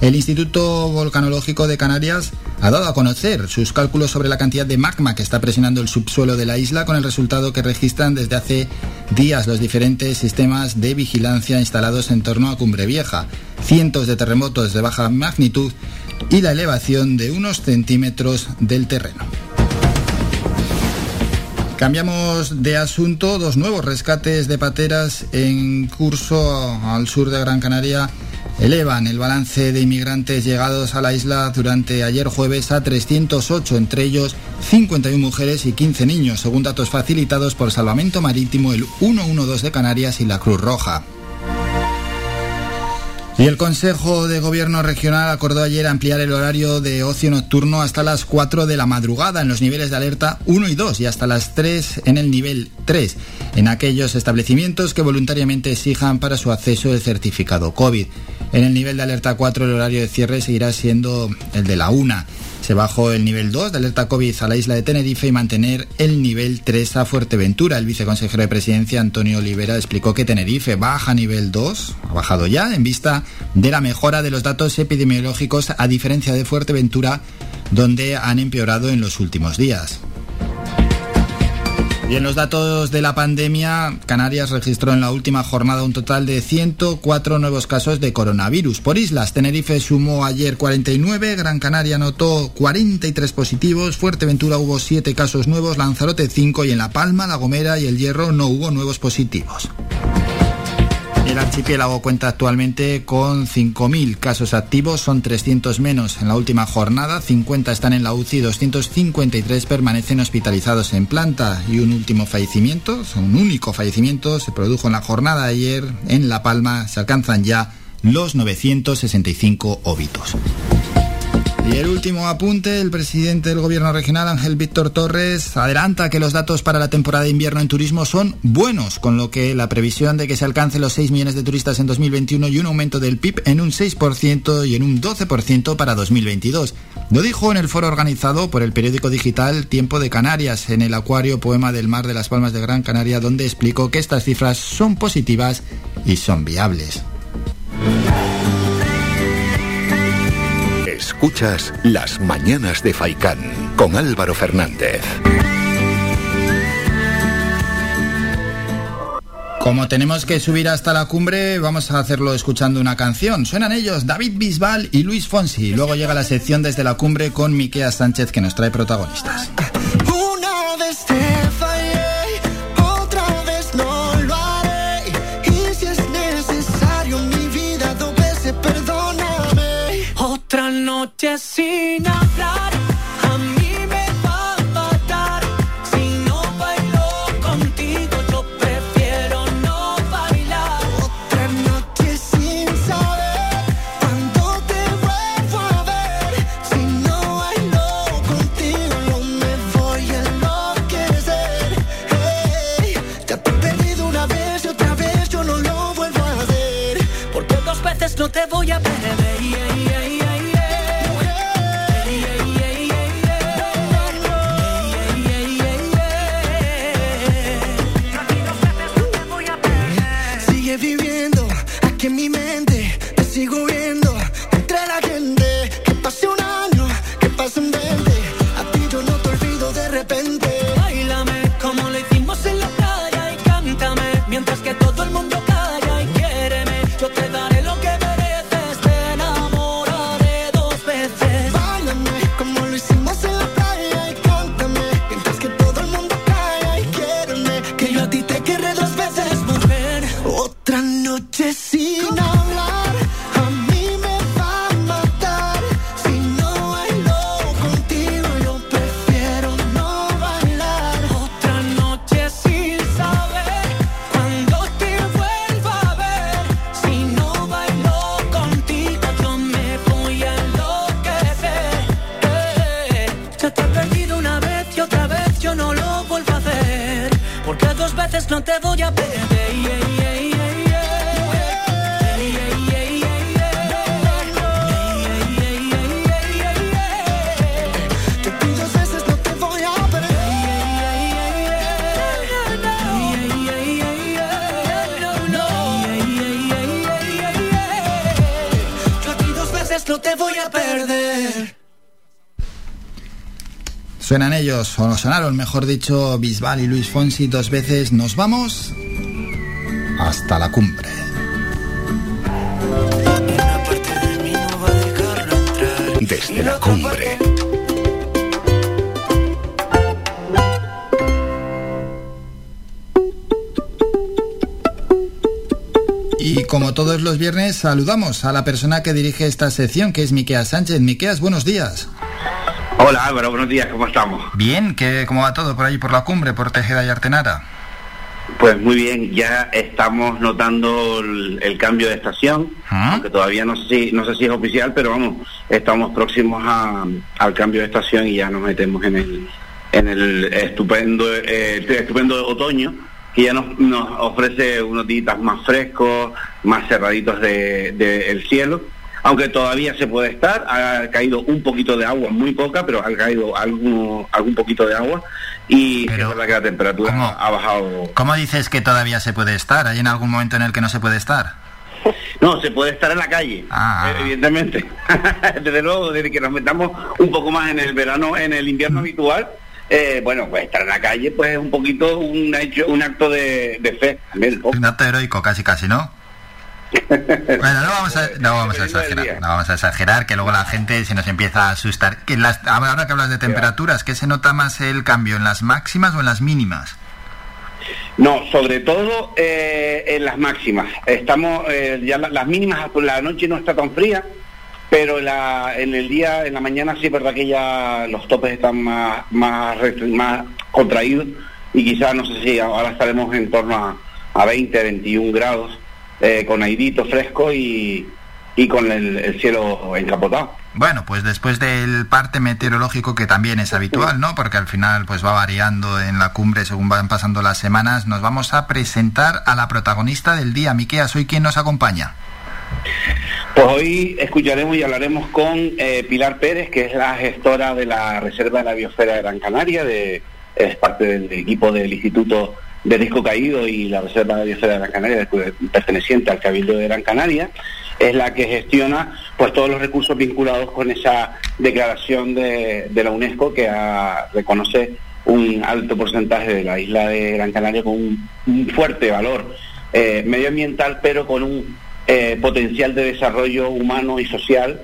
El Instituto Volcanológico de Canarias ha dado a conocer sus cálculos sobre la cantidad de magma que está presionando el subsuelo de la isla con el resultado que registran desde hace días los diferentes sistemas de vigilancia instalados en torno a Cumbre Vieja, cientos de terremotos de baja magnitud y la elevación de unos centímetros del terreno. Cambiamos de asunto, dos nuevos rescates de pateras en curso al sur de Gran Canaria elevan el balance de inmigrantes llegados a la isla durante ayer jueves a 308, entre ellos 51 mujeres y 15 niños, según datos facilitados por Salvamento Marítimo, el 112 de Canarias y la Cruz Roja. Y el Consejo de Gobierno Regional acordó ayer ampliar el horario de ocio nocturno hasta las 4 de la madrugada en los niveles de alerta 1 y 2 y hasta las 3 en el nivel 3 en aquellos establecimientos que voluntariamente exijan para su acceso el certificado COVID. En el nivel de alerta 4 el horario de cierre seguirá siendo el de la 1. Se bajó el nivel 2 de alerta COVID a la isla de Tenerife y mantener el nivel 3 a Fuerteventura. El viceconsejero de Presidencia, Antonio Olivera, explicó que Tenerife baja nivel 2, ha bajado ya, en vista de la mejora de los datos epidemiológicos, a diferencia de Fuerteventura, donde han empeorado en los últimos días. Y en los datos de la pandemia, Canarias registró en la última jornada un total de 104 nuevos casos de coronavirus. Por islas, Tenerife sumó ayer 49, Gran Canaria anotó 43 positivos, Fuerteventura hubo 7 casos nuevos, Lanzarote 5 y en La Palma, La Gomera y El Hierro no hubo nuevos positivos. El archipiélago cuenta actualmente con 5.000 casos activos, son 300 menos en la última jornada, 50 están en la UCI, 253 permanecen hospitalizados en planta y un último fallecimiento, un único fallecimiento, se produjo en la jornada de ayer en La Palma, se alcanzan ya los 965 óbitos. Y el último apunte, el presidente del gobierno regional, Ángel Víctor Torres, adelanta que los datos para la temporada de invierno en turismo son buenos, con lo que la previsión de que se alcance los 6 millones de turistas en 2021 y un aumento del PIB en un 6% y en un 12% para 2022. Lo dijo en el foro organizado por el periódico digital Tiempo de Canarias, en el Acuario Poema del Mar de las Palmas de Gran Canaria, donde explicó que estas cifras son positivas y son viables. Escuchas Las Mañanas de Faicán con Álvaro Fernández. Como tenemos que subir hasta la cumbre, vamos a hacerlo escuchando una canción. Suenan ellos David Bisbal y Luis Fonsi. Luego llega la sección desde la cumbre con Miquea Sánchez que nos trae protagonistas. Una noche sin hablar. A mí me va a matar. Si no bailo contigo, yo prefiero no bailar. Otra noche sin saber cuándo te vuelvo a ver. Si no bailo contigo, yo me voy a enloquecer. Hey, ya te he perdido una vez y otra vez yo no lo vuelvo a hacer. Porque dos veces no te voy a perder. O sonaron, mejor dicho, Bisbal y Luis Fonsi dos veces. Nos vamos hasta la cumbre. Desde la cumbre. Y como todos los viernes, saludamos a la persona que dirige esta sección, que es Miqueas Sánchez. Miqueas, buenos días. Hola Álvaro, buenos días, ¿cómo estamos? Bien, ¿qué, ¿cómo va todo por allí, por la cumbre, por Tejeda y Artenara? Pues muy bien, ya estamos notando el, el cambio de estación, aunque todavía no sé, si, no sé si es oficial, pero vamos, estamos próximos a- al cambio de estación y ya nos metemos en el, en el estupendo, eh, estupendo otoño que ya nos, nos ofrece unos días más frescos, más cerraditos del de, el cielo. Aunque todavía se puede estar, ha caído un poquito de agua, muy poca, pero ha caído algún, algún poquito de agua y es verdad que la temperatura ha bajado ¿Cómo dices que todavía se puede estar? ¿Hay en algún momento en el que no se puede estar? No, se puede estar en la calle, Ah. evidentemente. Desde luego, desde que nos metamos un poco más en el verano, en el invierno habitual, eh, bueno, pues estar en la calle pues es un poquito un hecho, un acto de, de fe. Un acto heroico, casi, casi, ¿no? Bueno, no vamos a, no vamos a exagerar, no vamos a exagerar, que luego la gente se nos empieza a asustar. Que las, ahora que hablas de temperaturas, ¿qué se nota más el cambio, en las máximas o en las mínimas? No, sobre todo eh, en las máximas. Estamos, eh, ya la- las mínimas, por la noche no está tan fría, pero la- en el día, en la mañana sí es verdad que ya los topes están más, más, más contraídos y quizás, no sé si ahora estaremos en torno a, a 20, 21 grados, eh, con airito fresco y, y con el, el cielo encapotado. Bueno, pues después del parte meteorológico que también es habitual, ¿no? Porque al final pues va variando en la cumbre según van pasando las semanas, nos vamos a presentar a la protagonista del día. Miqueas, ¿hoy quién nos acompaña? Pues hoy escucharemos y hablaremos con eh, Pilar Pérez, que es la gestora de la Reserva de la Biosfera de Gran Canaria, de, es parte del equipo del Instituto de Disco Caído y la Reserva de Biosfera de Gran Canaria, perteneciente al Cabildo de Gran Canaria, es la que gestiona pues todos los recursos vinculados con esa declaración de, de la UNESCO que reconoce un alto porcentaje de la isla de Gran Canaria con un, un fuerte valor eh, medioambiental, pero con un eh, potencial de desarrollo humano y social,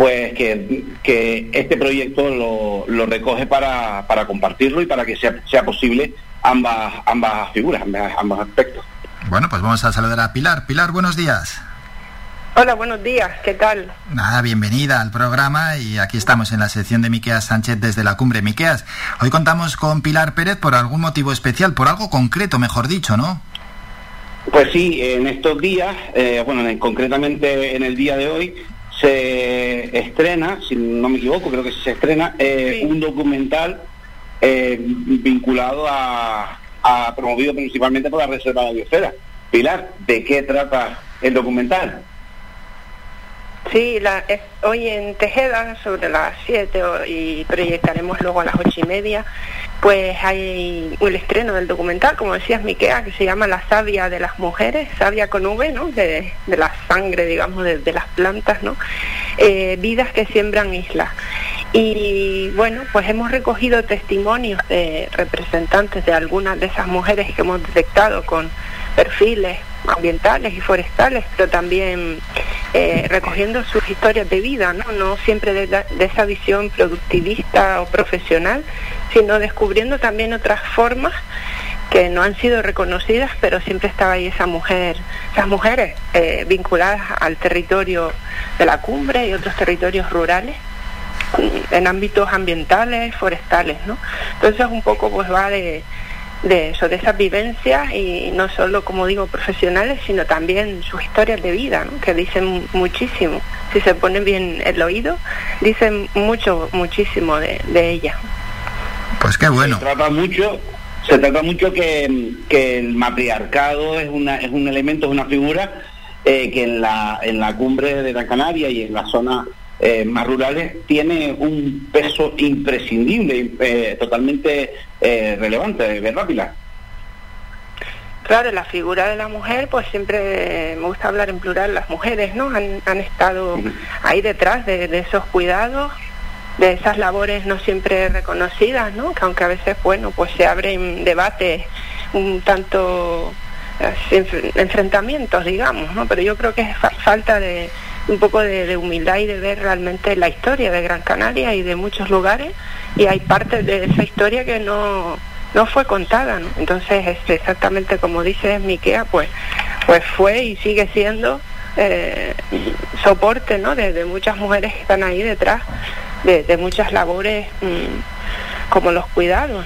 pues que, que este proyecto lo, lo recoge para, para compartirlo y para que sea, sea posible ambas, ambas figuras, ambas- ambos aspectos. Bueno, pues vamos a saludar a Pilar. Pilar, buenos días. Hola, buenos días, ¿qué tal? Nada, bienvenida al programa y aquí estamos en la sección de Miqueas Sánchez desde la cumbre. Miqueas, hoy contamos con Pilar Pérez por algún motivo especial, por algo concreto, mejor dicho, ¿no? Pues sí, en estos días, eh, bueno, en- concretamente en el día de hoy, se estrena, si no me equivoco, creo que se estrena eh, un documental eh, vinculado a, a- promovido principalmente por la Reserva de la Biosfera. Pilar, ¿de qué trata el documental? Sí, la, hoy en Tejeda, sobre las 7 o- y proyectaremos luego a las ocho y media, pues hay el estreno del documental, como decías, Miquea, que se llama La savia de las mujeres, savia con V, ¿no? De, de la sangre, digamos, de, de las plantas, ¿no? Eh, vidas que siembran islas. Y bueno, pues hemos recogido testimonios de representantes de algunas de esas mujeres que hemos detectado con perfiles ambientales y forestales, pero también eh, recogiendo sus historias de vida, ¿no? No siempre de, de esa visión productivista o profesional, sino descubriendo también otras formas que no han sido reconocidas, pero siempre estaba ahí esa mujer, esas mujeres eh, vinculadas al territorio de la cumbre y otros territorios rurales en ámbitos ambientales, forestales, ¿no? Entonces un poco pues va de, de eso, de esas vivencias y no solo, como digo, profesionales, sino también sus historias de vida, ¿no? que dicen muchísimo. Si se pone bien el oído, dicen mucho, muchísimo de, de ella. Pues qué bueno. Se trata mucho, se trata mucho que, que el matriarcado es, una, es un elemento, es una figura eh, que en la, en la cumbre de la Canaria y en las zonas eh, más rurales tiene un peso imprescindible, eh, totalmente relevante, ¿verdad, Pilar? Claro, la figura de la mujer, pues siempre me gusta hablar en plural, las mujeres, ¿no? Han, han estado ahí detrás de, de esos cuidados, de esas labores no siempre reconocidas, ¿no? Que aunque a veces, bueno, pues se abren debates un tanto enfrentamientos, digamos, ¿no? Pero yo creo que es falta de un poco de, humildad y de ver realmente la historia de Gran Canaria y de muchos lugares y hay partes de esa historia que no, no fue contada, ¿no? Entonces, este, exactamente como dice Miquea, pues, pues fue y sigue siendo eh, soporte, ¿no? De, muchas mujeres que están ahí detrás, de, muchas labores mm, como los cuidados.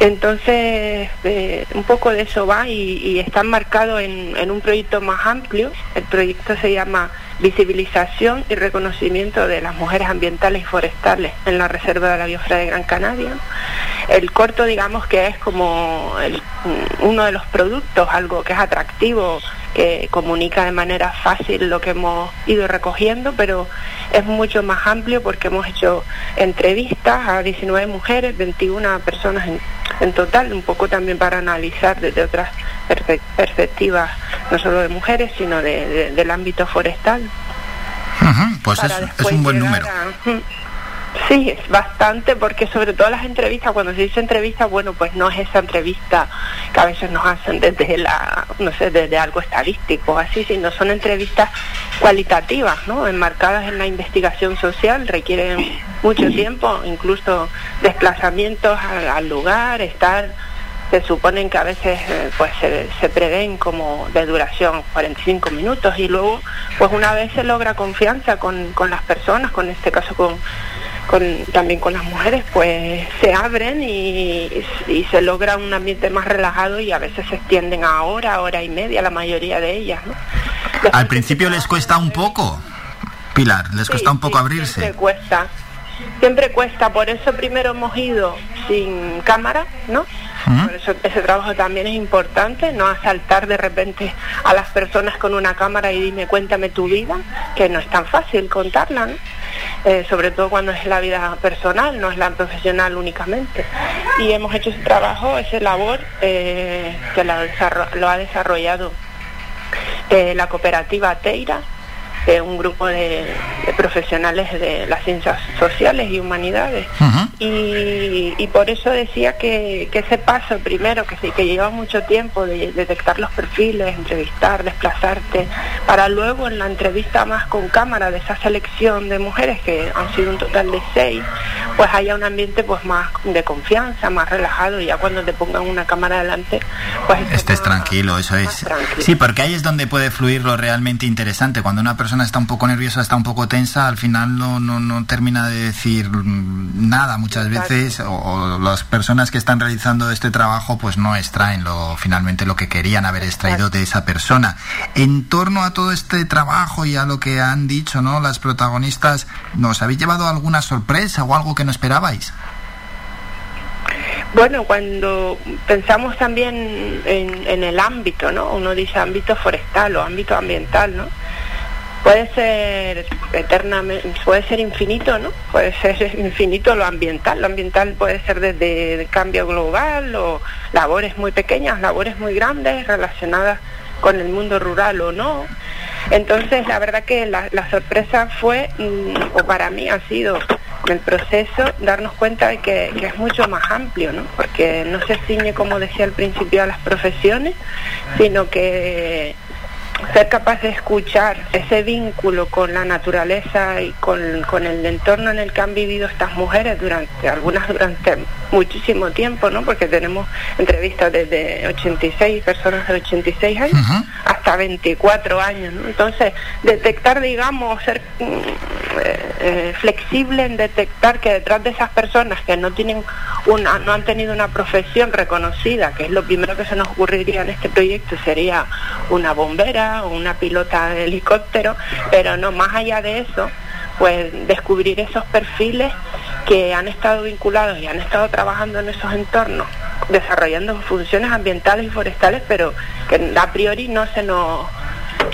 Entonces, eh, un poco de eso va y, está marcado en, en, un proyecto más amplio. El proyecto se llama Visibilización y Reconocimiento de las Mujeres Ambientales y Forestales en la Reserva de la Biosfera de Gran Canaria. El corto, digamos que es como uno de los productos, algo que es atractivo que comunica de manera fácil lo que hemos ido recogiendo, pero es mucho más amplio porque hemos hecho entrevistas a 19 mujeres, 21 personas en, total, un poco también para analizar desde otras perspectivas, no solo de mujeres, sino del ámbito forestal. pues es, un buen número. Sí, es bastante, porque sobre todo las entrevistas, cuando se dice entrevista, bueno, pues no es esa entrevista que a veces nos hacen desde la, no sé, desde algo estadístico, así, sino son entrevistas cualitativas, ¿no? Enmarcadas en la investigación social, requieren mucho tiempo, incluso desplazamientos al, lugar, estar se suponen que a veces eh, pues se, se, prevén como de duración 45 minutos y luego pues una vez se logra confianza con, con las personas, con este caso con también con las mujeres, pues se abren y, se logra un ambiente más relajado y a veces se extienden a hora, hora y media, la mayoría de ellas. ¿no? Al principio les cuesta un poco, Pilar, les cuesta un poco abrirse. Siempre cuesta, siempre cuesta, por eso primero hemos ido sin cámara, ¿no? Por eso ese trabajo también es importante, no asaltar de repente a las personas con una cámara y dime cuéntame tu vida, que no es tan fácil contarla, ¿no? Eh, sobre todo cuando es la vida personal, no es la profesional únicamente. Y hemos hecho ese trabajo, ese labor eh, que lo, ha desarrollado eh, la cooperativa Teira, un grupo de, profesionales de las ciencias sociales y humanidades. y, por eso decía que, ese paso primero, que sí, que lleva mucho tiempo de detectar los perfiles, entrevistar, desplazarte, para luego en la entrevista más con cámara de esa selección de mujeres, que han sido un total de seis, pues haya un ambiente pues más de confianza, más relajado, y ya cuando te pongan una cámara delante, pues... Estés tranquilo, eso es. Sí, porque ahí es donde puede fluir lo realmente interesante, cuando una persona está un poco nerviosa, está un poco tensa, al final no, no, no termina de decir nada muchas veces o, las personas que están realizando este trabajo pues no extraen lo, finalmente lo que querían haber extraído de esa persona. En torno a todo este trabajo y a lo que han dicho ¿no? las protagonistas, ¿nos habéis llevado alguna sorpresa o algo que no esperabais? Bueno, cuando pensamos también en, en, el ámbito, ¿no? Uno dice ámbito forestal o ámbito ambiental, ¿no? Puede ser eternamente, puede ser infinito, ¿no? Puede ser infinito lo ambiental. Lo ambiental puede ser desde el cambio global o labores muy pequeñas, labores muy grandes relacionadas con el mundo rural o no. Entonces, la verdad que la, sorpresa fue, mm, o para mí ha sido el proceso, darnos cuenta de que, que, es mucho más amplio, ¿no? Porque no se ciñe, como decía al principio, a las profesiones, sino que ser capaz de escuchar ese vínculo con la naturaleza y con, el entorno en el que han vivido estas mujeres durante, algunas durante muchísimo tiempo, ¿no? Porque tenemos entrevistas desde 86, personas de 86 años, hasta 24 años, ¿no? Entonces, detectar, digamos, ser mm, eh, eh, flexible en detectar que detrás de esas personas que no tienen una, no han tenido una profesión reconocida, que es lo primero que se nos ocurriría en este proyecto, sería una bombera o una pilota de helicóptero, pero no, más allá de eso, pues descubrir esos perfiles que han estado vinculados y han estado trabajando en esos entornos desarrollando funciones ambientales y forestales, pero que a priori no se nos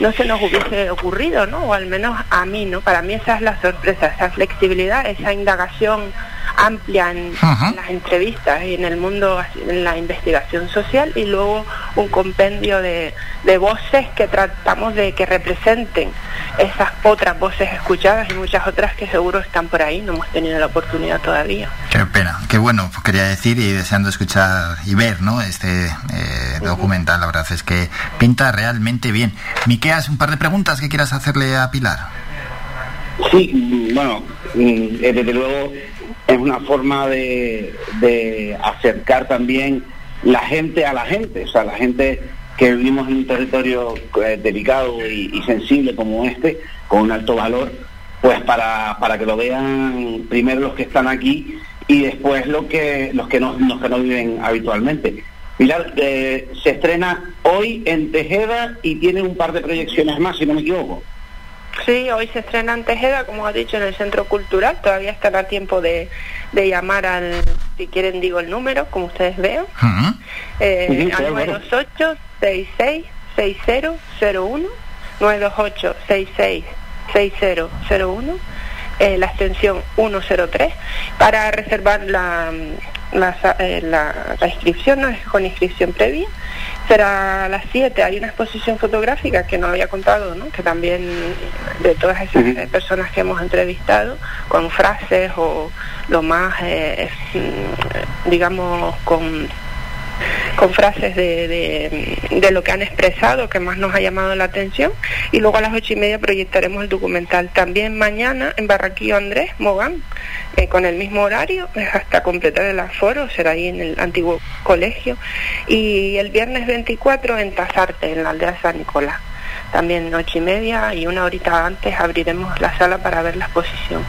no se nos hubiese ocurrido, ¿no? O al menos a mí, ¿no? Para mí esa es la sorpresa, esa flexibilidad, esa indagación amplia en, las entrevistas y en el mundo, en la investigación social y luego un compendio de, de voces que tratamos de que representen esas otras voces escuchadas y muchas otras que seguro están por ahí, no hemos tenido la oportunidad todavía. Qué pena, qué bueno, pues quería decir y deseando escuchar y ver ¿no? este eh, documental, la verdad es que pinta realmente bien. Miqueas, un par de preguntas que quieras hacerle a Pilar. Sí, bueno, mm, eh, desde luego es una forma de, de acercar también la gente a la gente, o sea, la gente que vivimos en un territorio eh, delicado y, sensible como este, con un alto valor, pues para, para que lo vean primero los que están aquí y después lo que, los, que no, los que no viven habitualmente. Pilar, eh, se estrena hoy en Tejeda y tiene un par de proyecciones más, si no me equivoco. Sí, hoy se estrena en Tejeda, como ha dicho, en el Centro Cultural. Todavía están a tiempo de, de llamar al, si quieren digo el número, como ustedes vean, eh, al 928 66 6001 928 66 6001 eh, la extensión 103 para reservar la, la, eh, la, la inscripción, no es con inscripción previa será a las 7. Hay una exposición fotográfica que no había contado, ¿no? que también de todas esas eh, personas que hemos entrevistado, con frases o lo más, eh, mm, digamos, con con frases de, de, lo que han expresado, que más nos ha llamado la atención. Y luego a las ocho y media proyectaremos el documental. También mañana en Barraquillo Andrés, Mogán, eh, con el mismo horario, hasta completar el aforo, será ahí en el antiguo colegio. Y el viernes 24 en Tazarte, en la aldea de San Nicolás también ocho y media y una horita antes abriremos la sala para ver la exposición.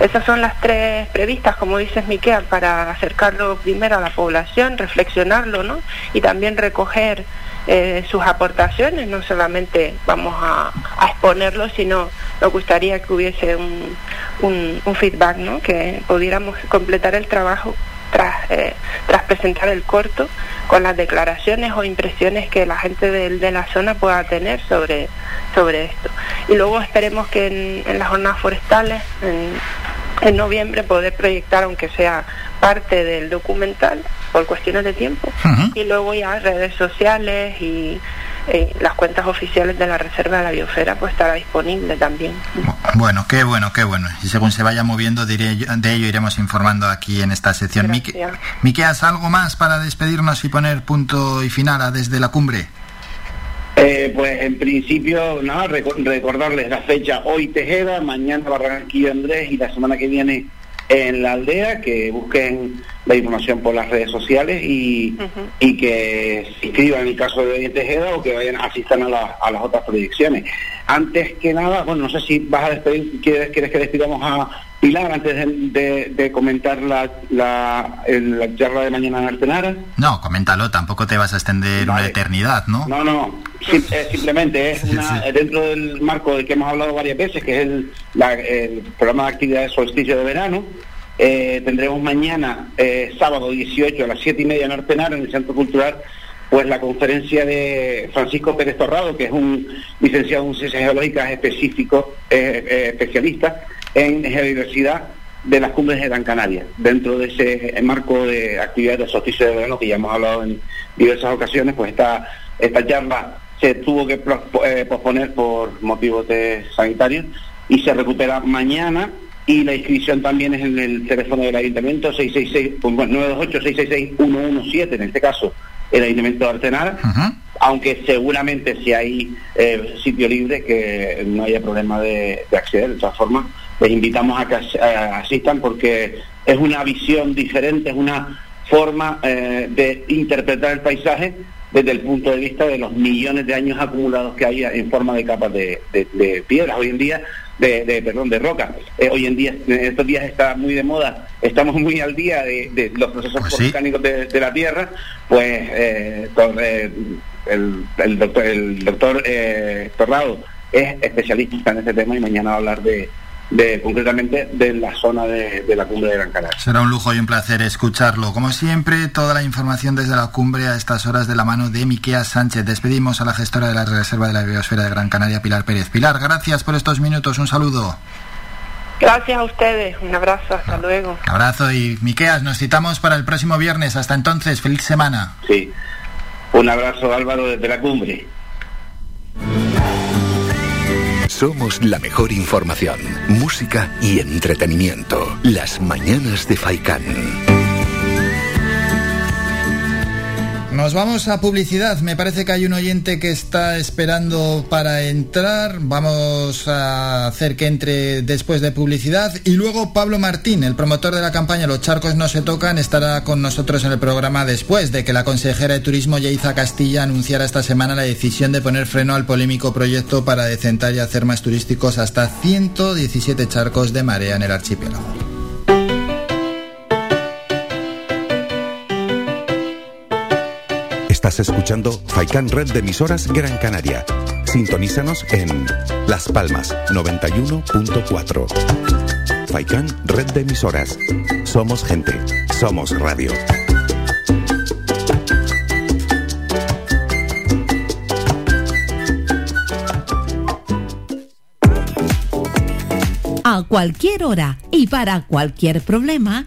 Esas son las tres previstas, como dices Miquel, para acercarlo primero a la población, reflexionarlo, ¿no? Y también recoger eh, sus aportaciones, no solamente vamos a, exponerlo, sino nos gustaría que hubiese un, un, feedback, ¿no? Que pudiéramos completar el trabajo tras, eh, tras presentar el corto con las declaraciones o impresiones que la gente de, de la zona pueda tener sobre, sobre esto. Y luego esperemos que en, las jornadas forestales, en, en noviembre, poder proyectar, aunque sea parte del documental, por cuestiones de tiempo, y luego ya redes sociales y eh, las cuentas oficiales de la Reserva de la Biosfera pues estará disponible también. Bueno, qué bueno, qué bueno. Y según se vaya moviendo de ello iremos informando aquí en esta sección. Miqueas, ¿algo más para despedirnos y poner punto y final a desde la cumbre? Eh, pues en principio, nada, recordarles la fecha hoy Tejeda, mañana Barranquilla Andrés y la semana que viene en la aldea, que busquen la información por las redes sociales y, y que se inscriban en el caso de Oriente Tejeda o que vayan asistan a, a las otras proyecciones. Antes que nada, bueno, no sé si vas a despedir, quieres, quieres que despidamos a Pilar antes de, comentar la, la, la, charla de mañana en Artenara. No, coméntalo, tampoco te vas a extender una eternidad, ¿no? No, no, simplemente es una, dentro del marco del que hemos hablado varias veces, que es el, el programa de actividades solsticio de verano, eh, tendremos mañana, eh, sábado 18 a las 7 y media en Artenara, en el Centro Cultural, pues la conferencia de Francisco Pérez Torrado, que es un licenciado en ciencias geológicas específico, eh, especialista en geodiversidad de las cumbres de Gran Canaria, dentro de ese marco de actividades de solsticio de verano que ya hemos hablado en diversas ocasiones, pues esta, esta charla se tuvo que posponer por motivos de sanitarios y se recupera mañana y la inscripción también es en el teléfono del ayuntamiento 666 928 666 117 en este caso el ayuntamiento de Arsenal aunque seguramente si hay eh, sitio libre que no haya problema de, acceder de todas formas les invitamos a que asistan porque es una visión diferente es una forma eh, de interpretar el paisaje desde el punto de vista de los millones de años acumulados que hay en forma de capas de, de piedras. Hoy en día de, perdón, de roca. Eh, hoy en día, en estos días está muy de moda, estamos muy al día de, los procesos pues volcánicos de, la Tierra, pues eh, eh, el, doctor, el doctor Torrado es especialista en este tema y mañana va a hablar de, de concretamente de la zona de, de la cumbre de Gran Canaria. Será un lujo y un placer escucharlo. Como siempre, toda la información desde la cumbre a estas horas de la mano de Miquea Sánchez. Despedimos a la gestora de la Reserva de la Biosfera de Gran Canaria, Pilar Pérez. Pilar, gracias por estos minutos. Un saludo. Gracias a ustedes, un abrazo, hasta luego. Abrazo y Miqueas, nos citamos para el próximo viernes. Hasta entonces, feliz semana. Sí, un abrazo Álvaro desde la cumbre. Somos la mejor información, música y entretenimiento. Las mañanas de Faikán. Nos vamos a publicidad. Me parece que hay un oyente que está esperando para entrar. Vamos a hacer que entre después de publicidad. Y luego Pablo Martín, el promotor de la campaña Los charcos no se tocan, estará con nosotros en el programa después de que la consejera de Turismo Yeiza Castilla anunciara esta semana la decisión de poner freno al polémico proyecto para decentar y hacer más turísticos hasta 117 charcos de marea en el archipiélago. Estás escuchando Faikan Red de emisoras Gran Canaria. Sintonízanos en Las Palmas 91.4. Faikan Red de emisoras. Somos gente. Somos radio. A cualquier hora y para cualquier problema,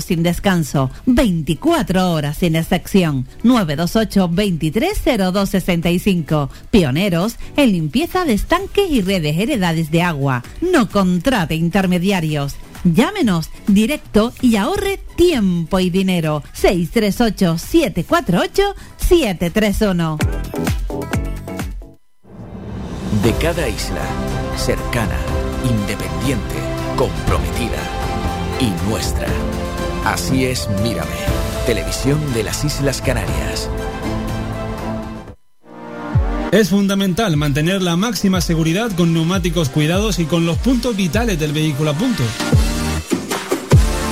sin descanso. 24 horas sin excepción. 928 230265. Pioneros en limpieza de estanques y redes heredades de agua. No contrate intermediarios. Llámenos directo y ahorre tiempo y dinero. 638 748 731. De cada isla, cercana, independiente, comprometida y nuestra. Así es Mírame, televisión de las Islas Canarias. Es fundamental mantener la máxima seguridad con neumáticos cuidados y con los puntos vitales del vehículo a punto.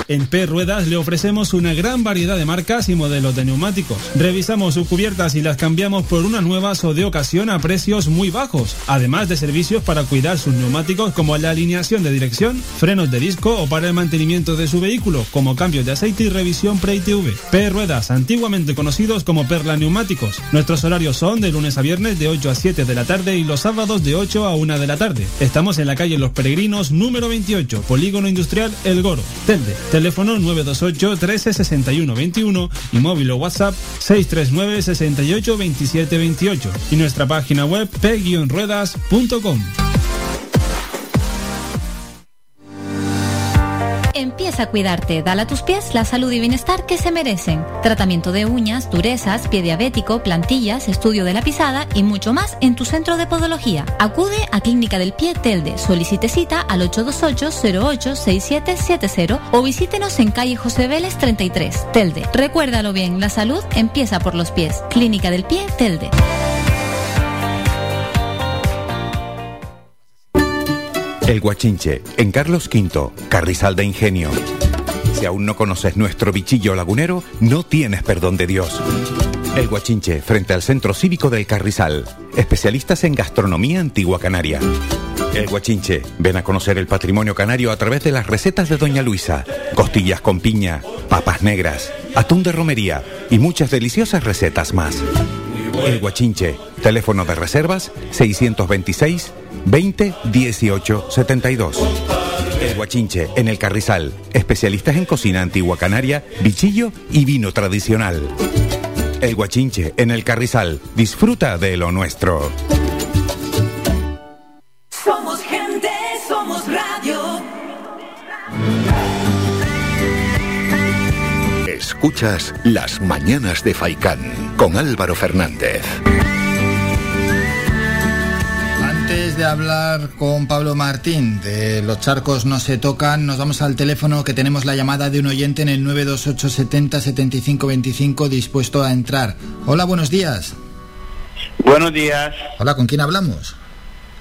En P Ruedas le ofrecemos una gran variedad de marcas y modelos de neumáticos. Revisamos sus cubiertas y las cambiamos por unas nuevas o de ocasión a precios muy bajos, además de servicios para cuidar sus neumáticos como la alineación de dirección, frenos de disco o para el mantenimiento de su vehículo, como cambios de aceite y revisión pre-ITV. P Ruedas, antiguamente conocidos como Perla Neumáticos. Nuestros horarios son de lunes a viernes de 8 a 7 de la tarde y los sábados de 8 a 1 de la tarde. Estamos en la calle Los Peregrinos número 28, Polígono Industrial El Goro, Telde. Teléfono 928 13 61 21 y móvil o WhatsApp 639 68 27 28 y nuestra página web p-ruedas.com. Empieza a cuidarte, dale a tus pies la salud y bienestar que se merecen. Tratamiento de uñas, durezas, pie diabético, plantillas, estudio de la pisada y mucho más en tu centro de podología. Acude a Clínica del Pie Telde, solicite cita al 828-086770 o visítenos en calle José Vélez 33, Telde. Recuérdalo bien, la salud empieza por los pies. Clínica del Pie Telde. El Guachinche, en Carlos V, Carrizal de Ingenio. Si aún no conoces nuestro bichillo lagunero, no tienes perdón de Dios. El Guachinche, frente al Centro Cívico del Carrizal. Especialistas en gastronomía antigua canaria. El Guachinche, ven a conocer el patrimonio canario a través de las recetas de Doña Luisa. Costillas con piña, papas negras, atún de romería y muchas deliciosas recetas más. El Guachinche, teléfono de reservas 626 20 18 72. El Guachinche, en el Carrizal. Especialistas en cocina antigua canaria, bichillo y vino tradicional. El Guachinche, en el Carrizal. Disfruta de lo nuestro. Somos gente, somos radio. Escuchas Las Mañanas de Faikán con Álvaro Fernández. De hablar con Pablo Martín de Los charcos no se tocan, nos vamos al teléfono que tenemos la llamada de un oyente en el 928 70 75 25 dispuesto a entrar. Hola, buenos días. Buenos días. Hola, ¿con quién hablamos?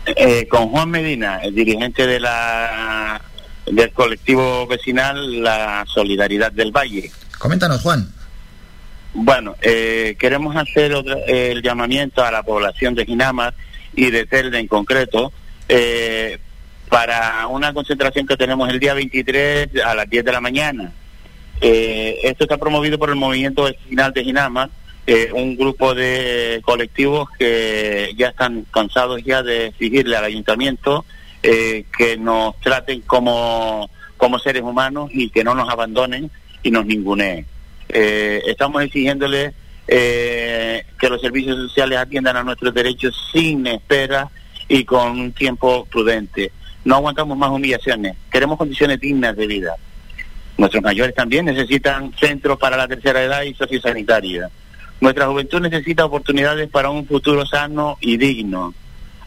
Eh, con Juan Medina, el dirigente de la del colectivo vecinal La Solidaridad del Valle. Coméntanos, Juan. Bueno, eh, queremos hacer otra- el llamamiento a la población de Ginamar y de Telde en concreto eh, para una concentración que tenemos el día 23 a las 10 de la mañana. Eh, esto está promovido por el movimiento vecinal de Ginamar, eh, un grupo de colectivos que ya están cansados ya de exigirle al ayuntamiento eh, que nos traten como, como seres humanos y que no nos abandonen y nos ninguneen. Eh, estamos exigiéndole eh, que los servicios sociales atiendan a nuestros derechos sin espera y con un tiempo prudente. No aguantamos más humillaciones, queremos condiciones dignas de vida. Nuestros mayores también necesitan centros para la tercera edad y sociosanitaria. Nuestra juventud necesita oportunidades para un futuro sano y digno.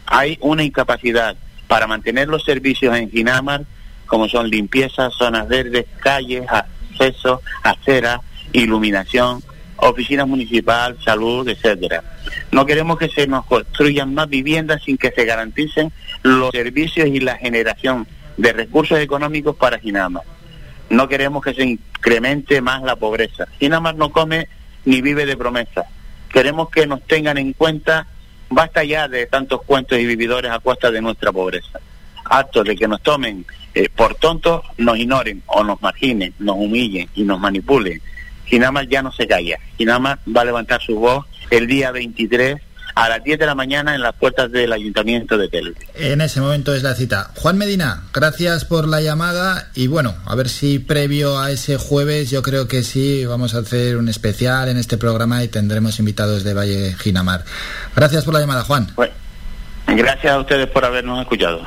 Hay una incapacidad para mantener los servicios en Ginamar, como son limpieza, zonas verdes, calles, acceso, aceras, iluminación, oficinas municipal, salud, etcétera. No queremos que se nos construyan más viviendas sin que se garanticen los servicios y la generación de recursos económicos para Ginamar. No queremos que se incremente más la pobreza. Ginamar no come ni vive de promesas. Queremos que nos tengan en cuenta, basta ya de tantos cuentos y vividores a costa de nuestra pobreza. Actos de que nos tomen eh, por tontos, nos ignoren o nos marginen, nos humillen y nos manipulen. Ginamar ya no se calla. Ginamar va a levantar su voz el día 23 a las 10 de la mañana en las puertas del Ayuntamiento de Telde. En ese momento es la cita. Juan Medina, gracias por la llamada y bueno, a ver si previo a ese jueves yo creo que sí vamos a hacer un especial en este programa y tendremos invitados de Valle Ginamar. Gracias por la llamada, Juan. Gracias a ustedes por habernos escuchado.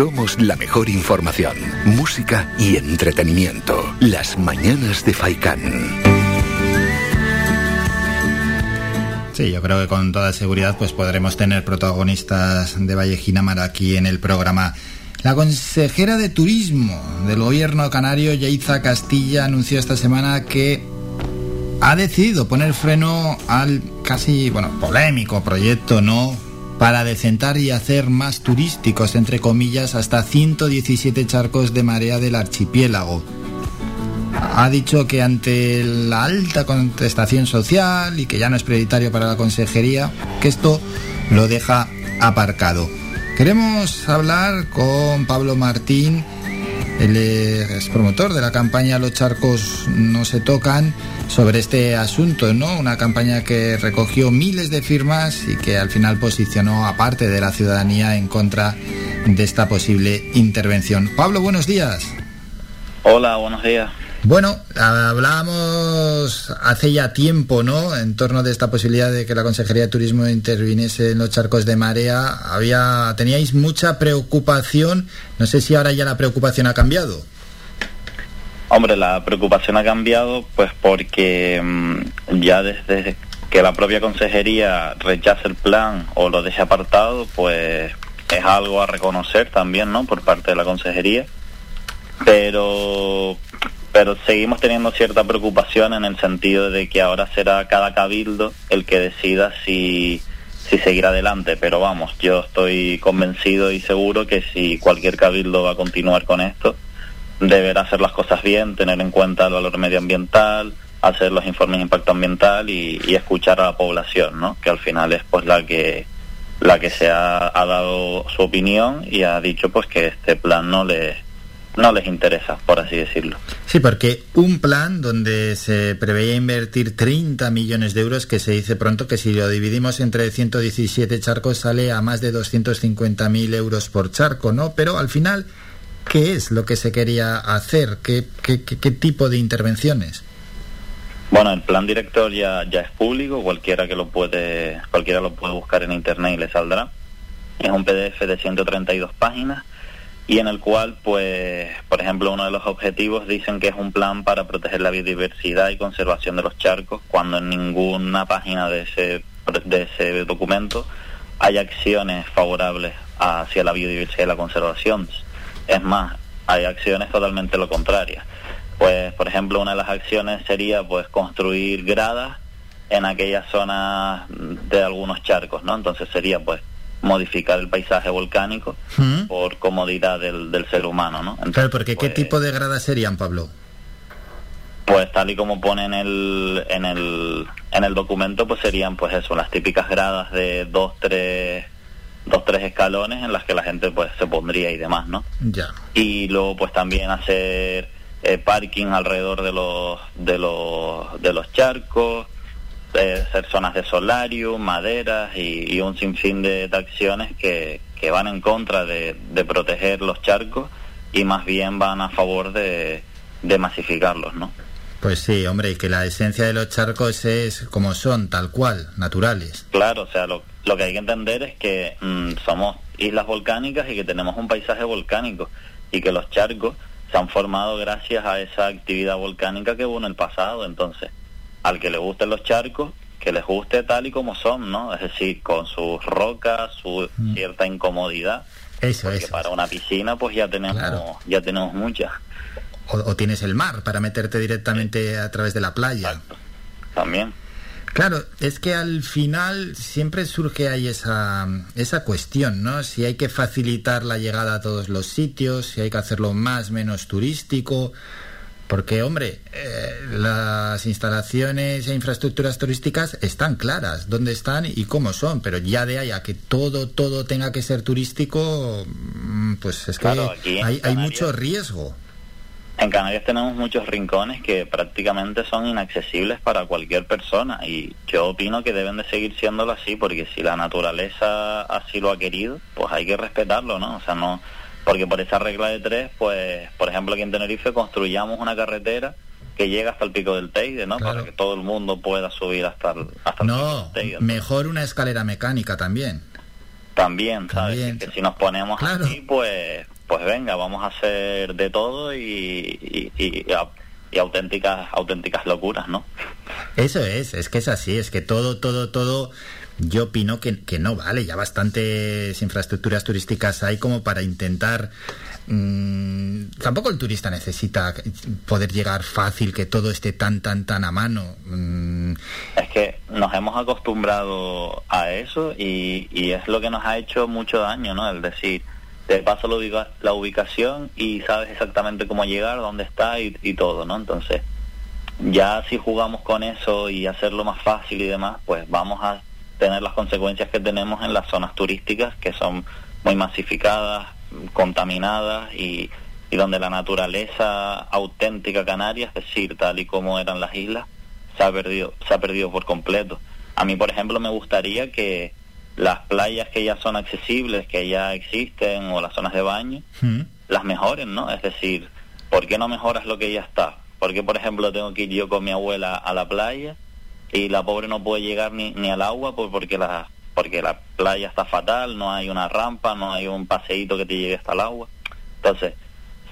Somos la mejor información, música y entretenimiento. Las mañanas de Faikán. Sí, yo creo que con toda seguridad pues podremos tener protagonistas de Valle Ginamar aquí en el programa. La consejera de Turismo del Gobierno canario, Yaiza Castilla, anunció esta semana que ha decidido poner freno al casi, bueno, polémico proyecto, ¿no? Para decentar y hacer más turísticos, entre comillas, hasta 117 charcos de marea del archipiélago. Ha dicho que ante la alta contestación social y que ya no es prioritario para la consejería, que esto lo deja aparcado. Queremos hablar con Pablo Martín, el es promotor de la campaña Los charcos no se tocan, sobre este asunto, ¿no? Una campaña que recogió miles de firmas y que al final posicionó a parte de la ciudadanía en contra de esta posible intervención. Pablo, buenos días. Hola, buenos días. Bueno, hablábamos hace ya tiempo, ¿no? En torno de esta posibilidad de que la Consejería de Turismo interviniese en los charcos de marea. Había, teníais mucha preocupación. No sé si ahora ya la preocupación ha cambiado. Hombre, la preocupación ha cambiado pues porque mm, ya desde que la propia consejería rechace el plan o lo deje apartado, pues es algo a reconocer también, ¿no? Por parte de la consejería. Pero pero seguimos teniendo cierta preocupación en el sentido de que ahora será cada cabildo el que decida si, si seguir adelante. Pero vamos, yo estoy convencido y seguro que si cualquier cabildo va a continuar con esto, deberá hacer las cosas bien, tener en cuenta el valor medioambiental, hacer los informes de impacto ambiental y, y escuchar a la población, ¿no? Que al final es pues la que la que se ha, ha dado su opinión y ha dicho pues que este plan no les no les interesa, por así decirlo. Sí, porque un plan donde se preveía invertir 30 millones de euros, que se dice pronto que si lo dividimos entre 117 charcos sale a más de 250.000 euros por charco, ¿no? Pero al final, ¿qué es lo que se quería hacer? ¿Qué, qué, qué, qué tipo de intervenciones? Bueno, el plan director ya, ya es público, cualquiera que lo puede, cualquiera lo puede buscar en internet y le saldrá. Es un PDF de 132 páginas y en el cual, pues, por ejemplo, uno de los objetivos dicen que es un plan para proteger la biodiversidad y conservación de los charcos, cuando en ninguna página de ese, de ese documento hay acciones favorables hacia la biodiversidad y la conservación. Es más, hay acciones totalmente lo contrarias. Pues, por ejemplo, una de las acciones sería pues construir gradas en aquellas zonas de algunos charcos, ¿no? Entonces sería pues modificar el paisaje volcánico ¿Mm? por comodidad del, del ser humano, ¿no? Entonces, Claro, porque ¿qué pues, tipo de gradas serían, Pablo? Pues tal y como pone en el, en el, en el documento, pues serían pues eso, las típicas gradas de dos, tres, dos, tres escalones en las que la gente pues se pondría y demás, ¿no? Ya. y luego pues también hacer eh, parking alrededor de los de los de los charcos eh, hacer zonas de solarium maderas y, y un sinfín de, de acciones que, que van en contra de, de proteger los charcos y más bien van a favor de, de masificarlos no Pues sí, hombre, y que la esencia de los charcos es como son, tal cual, naturales. Claro, o sea, lo, lo que hay que entender es que mm, somos islas volcánicas y que tenemos un paisaje volcánico y que los charcos se han formado gracias a esa actividad volcánica que hubo en el pasado. Entonces, al que le gusten los charcos, que les guste tal y como son, ¿no? Es decir, con sus rocas, su cierta incomodidad. Eso, porque eso. para una piscina, pues ya tenemos, Claro. ya tenemos muchas. O, o tienes el mar para meterte directamente a través de la playa. También. Claro, es que al final siempre surge ahí esa, esa cuestión, ¿no? Si hay que facilitar la llegada a todos los sitios, si hay que hacerlo más, menos turístico. Porque, hombre, eh, las instalaciones e infraestructuras turísticas están claras, dónde están y cómo son, pero ya de ahí a que todo, todo tenga que ser turístico, mm, pues es que Claro, hay, hay mucho riesgo. En Canarias tenemos muchos rincones que prácticamente son inaccesibles para cualquier persona y yo opino que deben de seguir siéndolo así porque si la naturaleza así lo ha querido, pues hay que respetarlo, ¿no? O sea, no porque por esa regla de tres, pues por ejemplo aquí en Tenerife construyamos una carretera que llega hasta el pico del Teide, ¿no? Para que todo el mundo pueda subir hasta el, hasta el No, pico del Teide. mejor una escalera mecánica también. También, ¿sabes? Que si nos ponemos así, pues, pues venga, vamos a hacer de todo y, y auténticas, auténticas locuras, ¿no? Eso es, es que es así, es que todo, todo, todo, yo opino que, que no vale, ya bastantes infraestructuras turísticas hay como para intentar... mm, tampoco el turista necesita poder llegar fácil, que todo esté tan, tan, tan a mano. Mm, Es que nos hemos acostumbrado a eso y, y es lo que nos ha hecho mucho daño, ¿no? Es decir, te paso la, ubica- la ubicación y sabes exactamente cómo llegar, dónde está y, y todo, ¿no? Entonces, ya si jugamos con eso y hacerlo más fácil y demás, pues vamos a tener las consecuencias que tenemos en las zonas turísticas, que son muy masificadas, contaminadas y, y donde la naturaleza auténtica canaria, es decir, tal y como eran las islas, se ha perdido, se ha perdido por completo. A mí, por ejemplo, me gustaría que las playas que ya son accesibles, que ya existen, o las zonas de baño, las mejoren, ¿no? Es decir, ¿por qué no mejoras lo que ya está? ¿Por qué, por ejemplo, tengo que ir yo con mi abuela a la playa y la pobre no puede llegar ni, ni al agua pues porque la porque la playa está fatal, no hay una rampa, no hay un paseíto que te llegue hasta el agua. Entonces,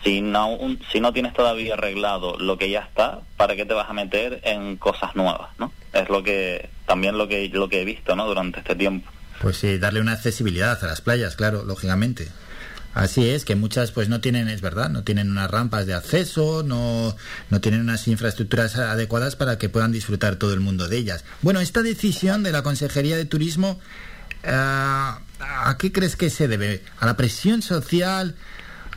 si no un- si no tienes todavía arreglado lo que ya está, ¿para qué te vas a meter en cosas nuevas, no? Es lo que también lo que lo que he visto, ¿no? Durante este tiempo. Pues sí, darle una accesibilidad a las playas, claro, lógicamente. Así es, que muchas pues no tienen, es verdad, no tienen unas rampas de acceso, no, no tienen unas infraestructuras adecuadas para que puedan disfrutar todo el mundo de ellas. Bueno, esta decisión de la Consejería de Turismo, eh, ¿a qué crees que se debe? ¿A la presión social?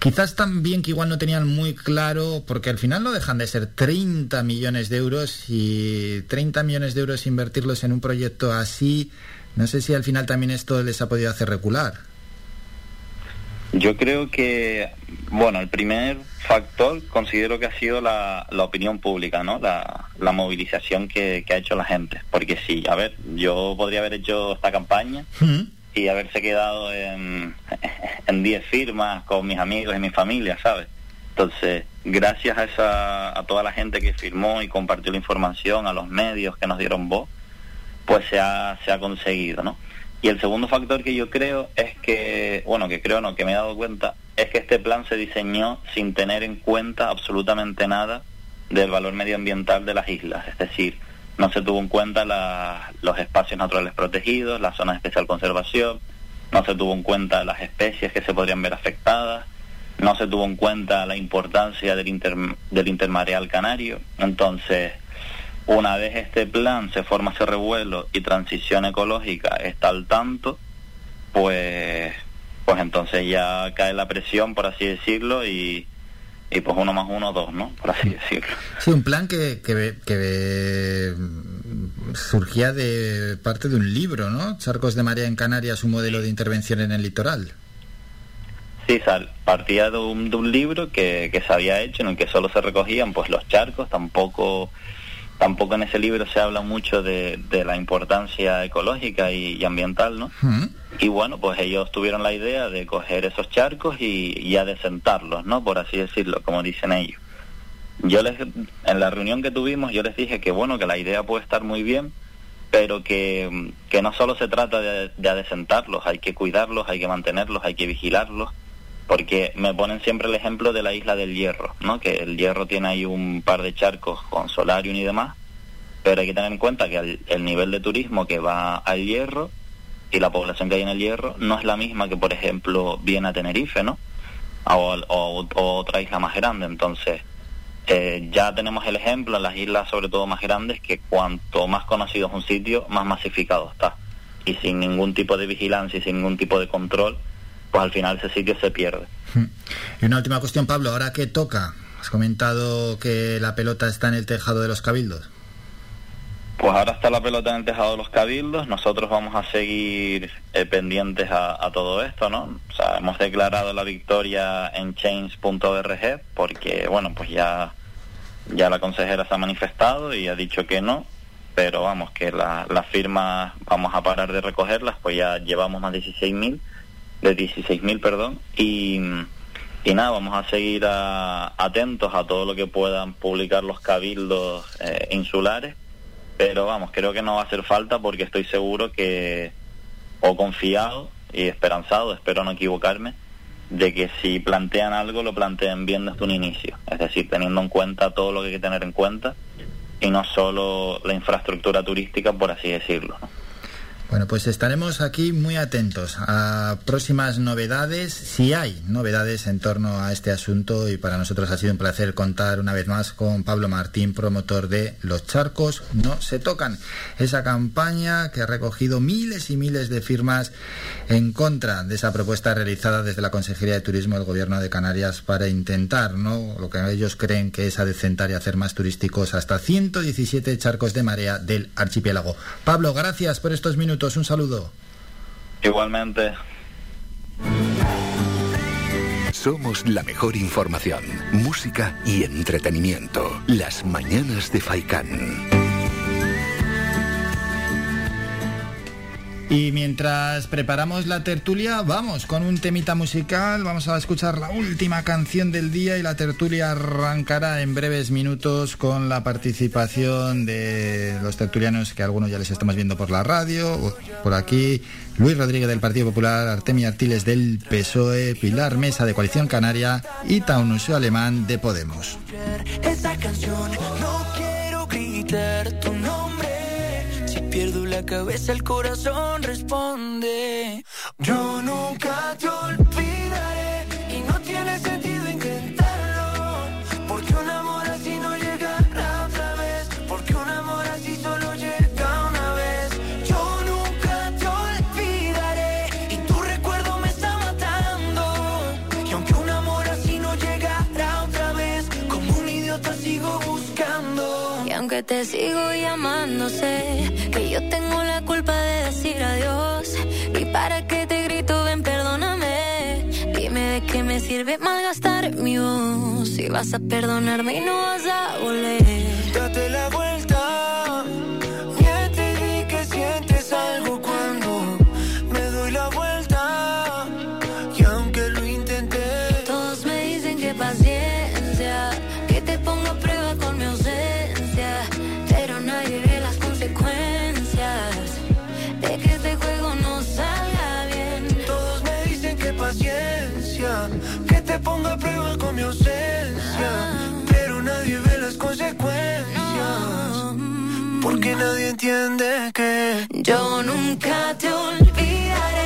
Quizás también que igual no tenían muy claro, porque al final no dejan de ser 30 millones de euros y 30 millones de euros invertirlos en un proyecto así, no sé si al final también esto les ha podido hacer recular. Yo creo que, bueno, el primer factor considero que ha sido la, la opinión pública, ¿no? La, la movilización que, que ha hecho la gente. Porque sí, a ver, yo podría haber hecho esta campaña y haberse quedado en, en 10 firmas con mis amigos y mi familia, ¿sabes? Entonces, gracias a, esa, a toda la gente que firmó y compartió la información, a los medios que nos dieron voz, pues se ha, se ha conseguido, ¿no? Y el segundo factor que yo creo es que, bueno, que creo no, que me he dado cuenta, es que este plan se diseñó sin tener en cuenta absolutamente nada del valor medioambiental de las islas. Es decir, no se tuvo en cuenta la- los espacios naturales protegidos, la zona de especial conservación, no se tuvo en cuenta las especies que se podrían ver afectadas, no se tuvo en cuenta la importancia del, del intermareal canario. Entonces, una vez este plan se forma ese revuelo y transición ecológica está al tanto, pues, pues entonces ya cae la presión, por así decirlo, y, y pues uno más uno, dos, ¿no? Por así decirlo. Sí, un plan que, que, que, mm, surgía de parte de un libro, ¿no? Charcos de Marea en Canarias, un modelo de intervención en el litoral. Sí, sal, partía de un, de un libro que, que se había hecho en el que solo se recogían pues los charcos, tampoco tampoco en ese libro se habla mucho de, de la importancia ecológica y, y ambiental, ¿no? Y bueno, pues ellos tuvieron la idea de coger esos charcos y, y adecentarlos, ¿no? Por así decirlo, como dicen ellos. Yo les, en la reunión que tuvimos, yo les dije que bueno, que la idea puede estar muy bien, pero que, que no solo se trata de, de adecentarlos, hay que cuidarlos, hay que mantenerlos, hay que vigilarlos, porque me ponen siempre el ejemplo de la isla del Hierro, ¿no? Que el Hierro tiene ahí un par de charcos con solarium y demás, pero hay que tener en cuenta que el, el nivel de turismo que va al Hierro y la población que hay en el Hierro no es la misma que, por ejemplo, viene a Tenerife, ¿no? O, o- o otra isla más grande. Entonces, eh, ya tenemos el ejemplo en las islas, sobre todo más grandes, que cuanto más conocido es un sitio, más masificado está. Y sin ningún tipo de vigilancia y sin ningún tipo de control, pues al final ese sitio se pierde. Y una última cuestión, Pablo, ¿ahora qué toca? Has comentado que la pelota está en el tejado de los cabildos. Pues ahora está la pelota en el tejado de los cabildos, nosotros vamos a seguir eh, pendientes a, a todo esto, ¿no? O sea, hemos declarado la victoria en change.org porque, bueno, pues ya, ya la consejera se ha manifestado y ha dicho que no, pero vamos, que la- las firmas vamos a parar de recogerlas, pues ya llevamos más de 16.000, de 16.000, perdón, y, y nada, vamos a seguir a- atentos a todo lo que puedan publicar los cabildos eh, insulares pero vamos, creo que no va a hacer falta porque estoy seguro que, o confiado y esperanzado, espero no equivocarme, de que si plantean algo lo planteen bien desde un inicio, es decir, teniendo en cuenta todo lo que hay que tener en cuenta y no solo la infraestructura turística, por así decirlo. ¿no? Bueno, pues estaremos aquí muy atentos a próximas novedades, si hay novedades en torno a este asunto y para nosotros ha sido un placer contar una vez más con Pablo Martín, promotor de Los Charcos No Se Tocan, esa campaña que ha recogido miles y miles de firmas en contra de esa propuesta realizada desde la Consejería de Turismo del Gobierno de Canarias para intentar, ¿no? Lo que ellos creen que es adecentar y hacer más turísticos hasta 117 charcos de marea del archipiélago. Pablo, gracias por estos minutos. Un saludo. Igualmente, Somos la mejor información, música y entretenimiento. Las mañanas de Faikán. Y mientras preparamos la tertulia, vamos con un temita musical. Vamos a escuchar la última canción del día y la tertulia arrancará en breves minutos con la participación de los tertulianos que algunos ya les estamos viendo por la radio, por aquí. Luis Rodríguez del Partido Popular, Artemia Artiles del PSOE, Pilar Mesa de Coalición Canaria y Taunusio Alemán de Podemos. Pierdo la cabeza, el corazón responde. Yo nunca te olvidaré y no tiene sentido intentarlo. Porque un amor así no llegará otra vez. Porque un amor así solo llega una vez. Yo nunca te olvidaré y tu recuerdo me está matando. Y aunque un amor así no llegará otra vez, como un idiota sigo buscando. Y aunque te sigo llamando, sirve malgastar mi voz. Si vas a perdonarme y no vas a volver. Date la vuelta. Ponga a prueba con mi ausencia. Pero nadie ve las consecuencias. Porque nadie entiende que yo nunca te olvidaré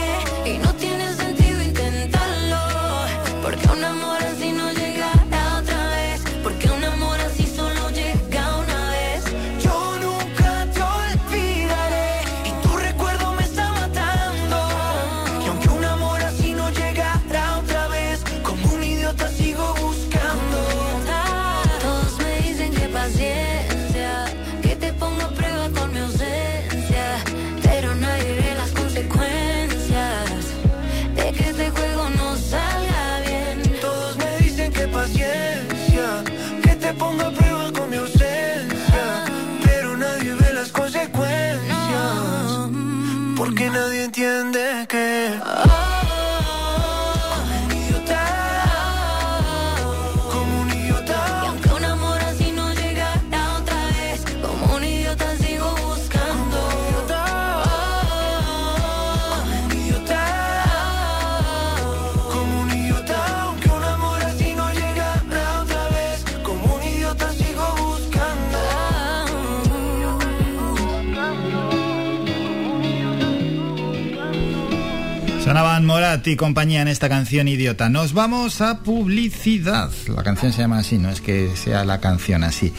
Morat y compañía en esta canción idiota. Nos vamos a publicidad. La canción se llama así, no es que sea la canción así.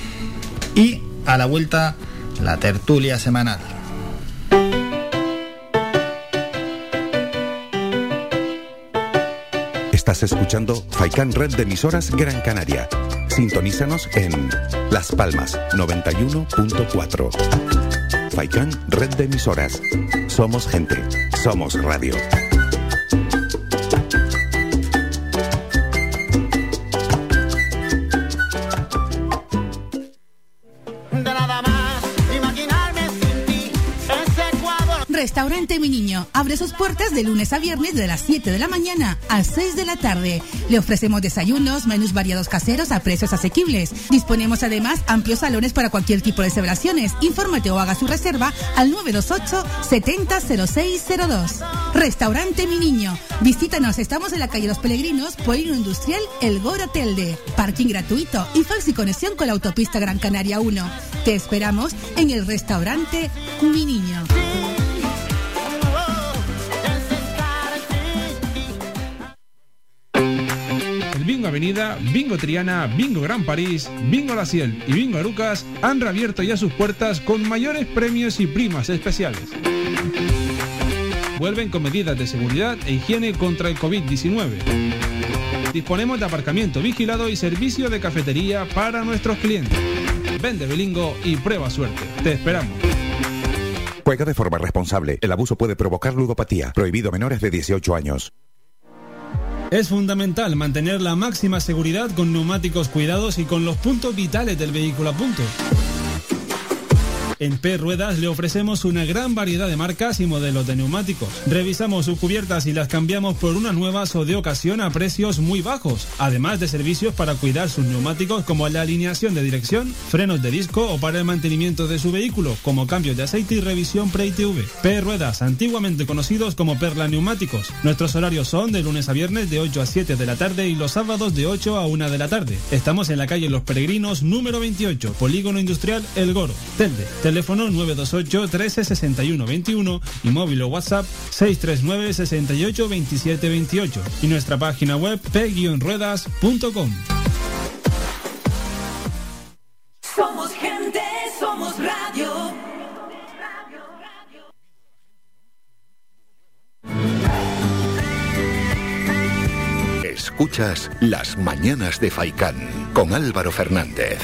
Y a la vuelta, la tertulia semanal. Estás escuchando Faikan Red de emisoras Gran Canaria. Sintonízanos en Las Palmas 91.4. Faikan Red de emisoras. Somos gente. Somos radio. Mi Niño abre sus puertas de lunes a viernes de las 7 de la mañana a 6 de la tarde. Le ofrecemos desayunos, menús variados caseros a precios asequibles. Disponemos además amplios salones para cualquier tipo de celebraciones. Infórmate o haga su reserva al 928 700602. Restaurante Mi Niño. Visítanos, estamos en la calle Los Peregrinos, Polino Industrial, El Gora Telde. Parking gratuito y fácil conexión con la autopista Gran Canaria 1. Te esperamos en el restaurante Mi Niño. Bingo Avenida, Bingo Triana, Bingo Gran París, Bingo La Ciel y Bingo Arucas han reabierto ya sus puertas con mayores premios y primas especiales. Vuelven con medidas de seguridad e higiene contra el COVID-19. Disponemos de aparcamiento vigilado y servicio de cafetería para nuestros clientes. Vende Bilingo y prueba suerte. Te esperamos. Juega de forma responsable. El abuso puede provocar ludopatía. Prohibido a menores de 18 años. Es fundamental mantener la máxima seguridad con neumáticos cuidados y con los puntos vitales del vehículo a punto. En P Ruedas le ofrecemos una gran variedad de marcas y modelos de neumáticos. Revisamos sus cubiertas y las cambiamos por unas nuevas o de ocasión a precios muy bajos, además de servicios para cuidar sus neumáticos como la alineación de dirección, frenos de disco o para el mantenimiento de su vehículo, como cambios de aceite y revisión pre-ITV. P Ruedas, antiguamente conocidos como Perla Neumáticos. Nuestros horarios son de lunes a viernes de 8 a 7 de la tarde y los sábados de 8 a 1 de la tarde. Estamos en la calle Los Peregrinos número 28, Polígono Industrial El Goro, Telde. Teléfono 928 13 61 21 y móvil o WhatsApp 639 68 27 28 y nuestra página web p-ruedas.com. Somos gente, somos radio. Escuchas Las Mañanas de Faicán con Álvaro Fernández.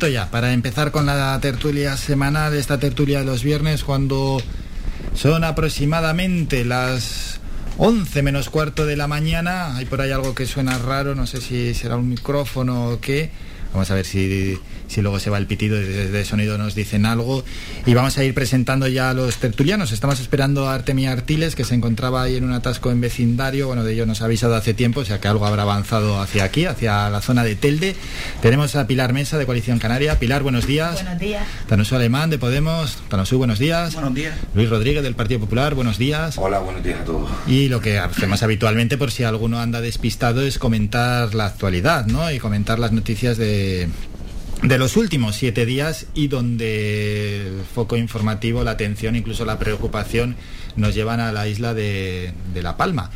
Ya para empezar con la tertulia semanal, esta tertulia de los viernes, cuando son aproximadamente las 11 menos cuarto de la mañana. Hay por ahí algo que suena raro, no sé si será un micrófono o qué. Vamos a ver si si luego se va el pitido de, de sonido nos dicen algo. Y vamos a ir presentando ya a los tertulianos. Estamos esperando a Artemia Artiles, que se encontraba ahí en un atasco en vecindario. Bueno, de ello nos ha avisado hace tiempo, o sea que algo habrá avanzado hacia aquí, hacia la zona de Telde. Tenemos a Pilar Mesa, de Coalición Canaria. Pilar, buenos días. Buenos días. Tanosu Alemán, de Podemos. Tanosu, buenos días. Buenos días. Luis Rodríguez, del Partido Popular, buenos días. Hola, buenos días a todos. Y lo que hacemos habitualmente, por si alguno anda despistado, es comentar la actualidad, ¿no? Y comentar las noticias de, de los últimos siete días y donde el foco informativo, la atención, incluso la preocupación nos llevan a la isla de, de La Palma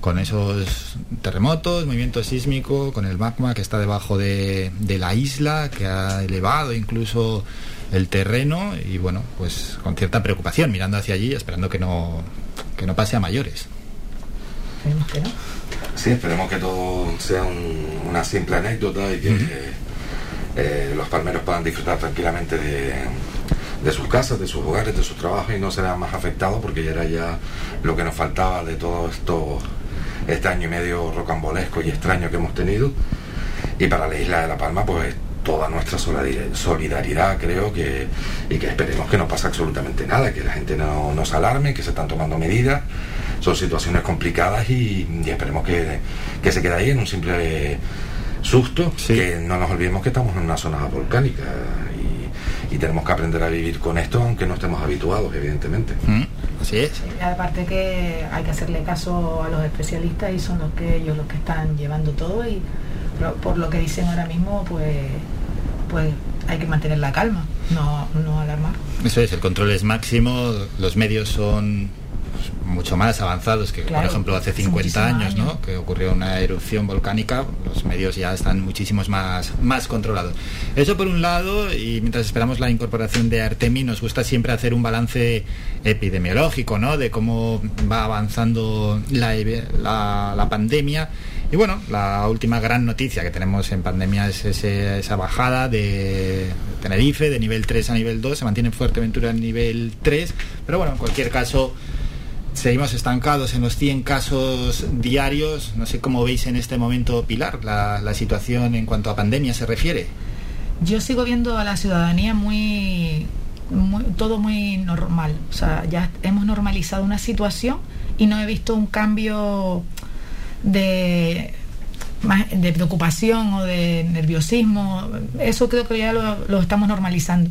con esos terremotos, movimiento sísmico, con el magma que está debajo de, de, la isla, que ha elevado incluso el terreno y bueno, pues con cierta preocupación, mirando hacia allí, esperando que no, que no pase a mayores. Esperemos que no. Sí, esperemos que todo sea un, una simple anécdota y que uh -huh. Eh, los palmeros puedan disfrutar tranquilamente de, de sus casas, de sus hogares, de sus trabajos y no serán más afectados porque ya era ya lo que nos faltaba de todo esto, este año y medio rocambolesco y extraño que hemos tenido. Y para la isla de La Palma, pues toda nuestra solidaridad, creo que, y que esperemos que no pase absolutamente nada, que la gente no, no se alarme, que se están tomando medidas. Son situaciones complicadas y, y esperemos que, que, se quede ahí en un simple susto, sí. que no nos olvidemos que estamos en una zona volcánica y, y, tenemos que aprender a vivir con esto, aunque no estemos habituados, evidentemente. Mm, así es. Sí, aparte que hay que hacerle caso a los especialistas y son los que ellos los que están llevando todo y por lo que dicen ahora mismo, pues pues hay que mantener la calma, no, no alarmar. Eso es, el control es máximo, los medios son mucho más avanzados que, claro, por ejemplo, hace 50 años, años, ¿no? Que ocurrió una erupción volcánica, los medios ya están muchísimos más, más controlados. Eso por un lado, y mientras esperamos la incorporación de Artemi, nos gusta siempre hacer un balance epidemiológico, ¿no? De cómo va avanzando la, la, la pandemia. Y bueno, la última gran noticia que tenemos en pandemia es ese, esa bajada de Tenerife de nivel 3 a nivel 2, se mantiene en Fuerteventura en nivel 3, pero bueno, en cualquier caso seguimos estancados en los 100 casos diarios. No sé cómo veis en este momento, Pilar, la, la situación en cuanto a pandemia se refiere. Yo sigo viendo a la ciudadanía muy, todo muy normal. O sea, ya hemos normalizado una situación y no he visto un cambio de de preocupación o de nerviosismo, eso creo que ya lo estamos normalizando.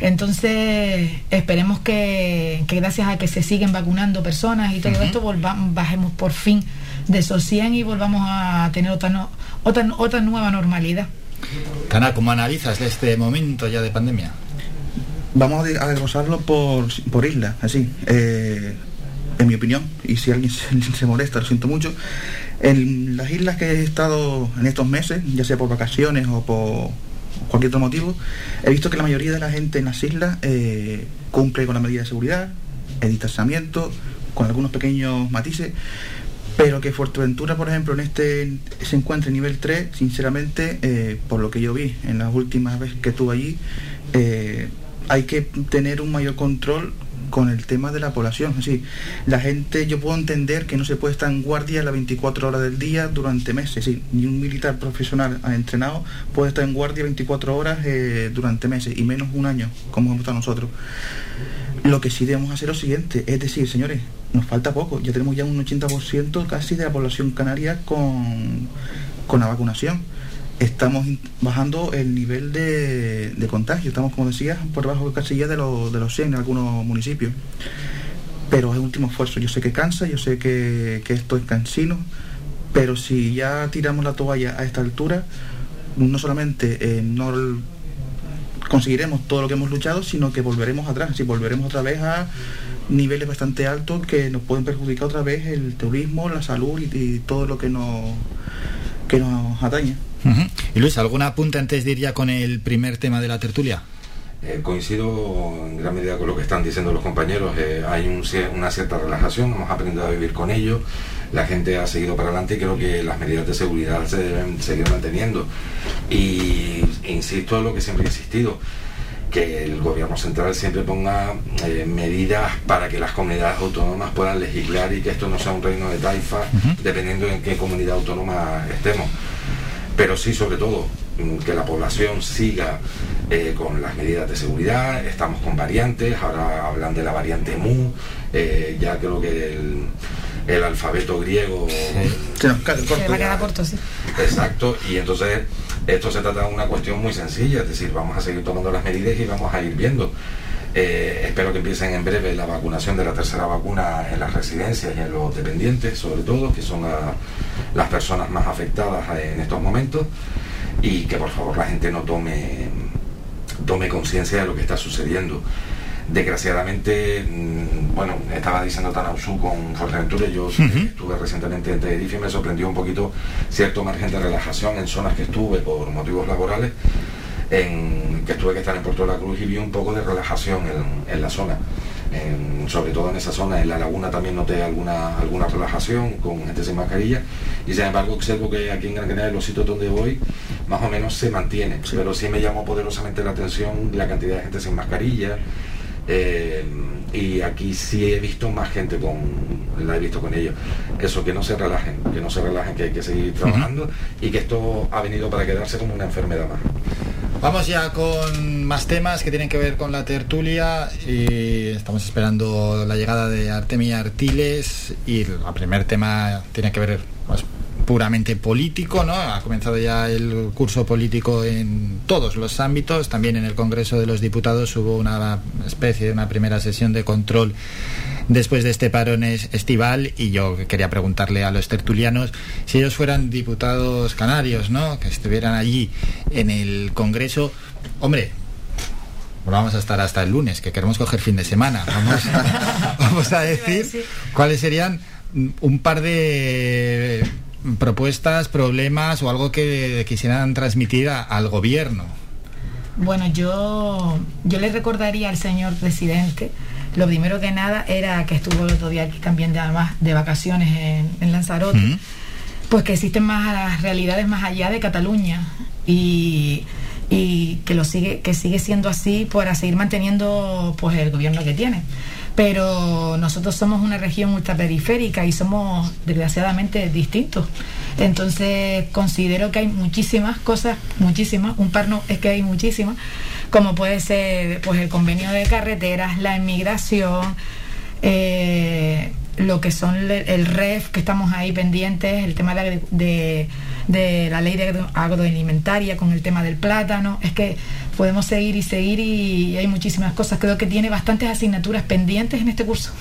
Entonces, esperemos que, que, gracias a que se siguen vacunando personas y todo uh -huh. esto, volvamos, bajemos por fin de esos 100 y volvamos a tener otra, no, otra, otra nueva normalidad. Cana, ¿cómo analizas este momento ya de pandemia? Vamos a desglosarlo por, por isla, así. Eh, en mi opinión, y si alguien se, se molesta, lo siento mucho, en las islas que he estado en estos meses, ya sea por vacaciones o por cualquier otro motivo, he visto que la mayoría de la gente en las islas eh, cumple con la medida de seguridad, el distanciamiento, con algunos pequeños matices, pero que Fuerteventura, por ejemplo, en este se encuentra en nivel 3, sinceramente, eh, por lo que yo vi en las últimas veces que estuve allí, eh, hay que tener un mayor control con el tema de la población. Es la gente, yo puedo entender que no se puede estar en guardia las 24 horas del día durante meses. Es decir, ni un militar profesional entrenado puede estar en guardia 24 horas eh, durante meses, y menos un año, como hemos estado nosotros. Lo que sí debemos hacer es lo siguiente, es decir, señores, nos falta poco, ya tenemos ya un 80% casi de la población canaria con, con la vacunación estamos bajando el nivel de, contagio. Estamos, como decía, por debajo casi ya de, lo, de los 100 en algunos municipios. Pero es último esfuerzo. Yo sé que cansa, yo sé que, que esto es cansino, pero si ya tiramos la toalla a esta altura, no solamente eh, no conseguiremos todo lo que hemos luchado, sino que volveremos atrás, si volveremos otra vez a niveles bastante altos que nos pueden perjudicar otra vez el turismo, la salud y, y todo lo que nos, que nos atañe. Uh -huh. Y Luis, ¿algún apunte antes de ir ya con el primer tema de la tertulia? Eh, coincido en gran medida con lo que están diciendo los compañeros. Eh, hay un, una cierta relajación, hemos aprendido a vivir con ello. La gente ha seguido para adelante y creo que las medidas de seguridad se deben seguir manteniendo. Y insisto en lo que siempre he insistido, que el gobierno central siempre ponga eh, medidas para que las comunidades autónomas puedan legislar y que esto no sea un reino de taifa, uh -huh. dependiendo en qué comunidad autónoma estemos pero sí, sobre todo, mm, que la población siga eh, con las medidas de seguridad, estamos con variantes, ahora hablan de la variante MU, eh, ya creo que el, el alfabeto griego corto Se va a quedar corto, sí. Exacto, y entonces esto se trata de una cuestión muy sencilla, es decir, vamos a seguir tomando las medidas y vamos a ir viendo. Eh, espero que empiecen en breve la vacunación de la tercera vacuna en las residencias y en los dependientes, sobre todo, que son la- las personas más afectadas en estos momentos, y que por favor la gente no tome, tome conciencia de lo que está sucediendo. Desgraciadamente, mm, bueno, estaba diciendo Tanausú con Fuerteventura, yo eh, estuve recientemente en Tenerife y me sorprendió un poquito cierto margen de relajación en zonas que estuve por motivos laborales, en, que tuve que estar en Puerto de la Cruz y vi un poco de relajación en, en la zona. En- sobre todo en esa zona, en la laguna también noté alguna, alguna relajación con gente sin mascarilla. Y sin embargo observo que aquí en Gran Canaria, los sitios donde voy, más o menos se mantiene, pero sí me llamó poderosamente la atención la cantidad de gente sin mascarilla, eh, y aquí sí he visto más gente con la he visto con ellos. Eso que no se relajen que no se relajen que hay que seguir trabajando y que esto ha venido para quedarse como una enfermedad más Vamos ya con más temas que tienen que ver con la tertulia y estamos esperando la llegada de Artemia Artiles y el primer tema tiene que ver pues, puramente político, ¿no? Ha comenzado ya el curso político en todos los ámbitos, también en el Congreso de los Diputados hubo una especie de una primera sesión de control después de este parón es- estival y yo quería preguntarle a los tertulianos si ellos fueran diputados canarios, ¿no? Que estuvieran allí en el Congreso, hombre. Vamos a estar hasta el lunes, que queremos coger fin de semana. Vamos, vamos a decir cuáles serían un par de propuestas, problemas o algo que quisieran transmitir a- al gobierno. Bueno, yo, yo le recordaría al señor presidente, lo primero que nada era que estuvo el otro día aquí también de, además de vacaciones en, en Lanzarote, pues que existen más realidades más allá de Cataluña y, y que lo sigue, que sigue siendo así para seguir manteniendo pues el gobierno que tiene. Pero nosotros somos una región ultraperiférica y somos desgraciadamente distintos. Entonces considero que hay muchísimas cosas, muchísimas, un par no, es que hay muchísimas, como puede ser pues el convenio de carreteras, la inmigración, eh, lo que son el REF, que estamos ahí pendientes, el tema de, de, la ley de agro- agroalimentaria con el tema del plátano, es que podemos seguir y seguir y hay muchísimas cosas. Creo que tiene bastantes asignaturas pendientes en este curso.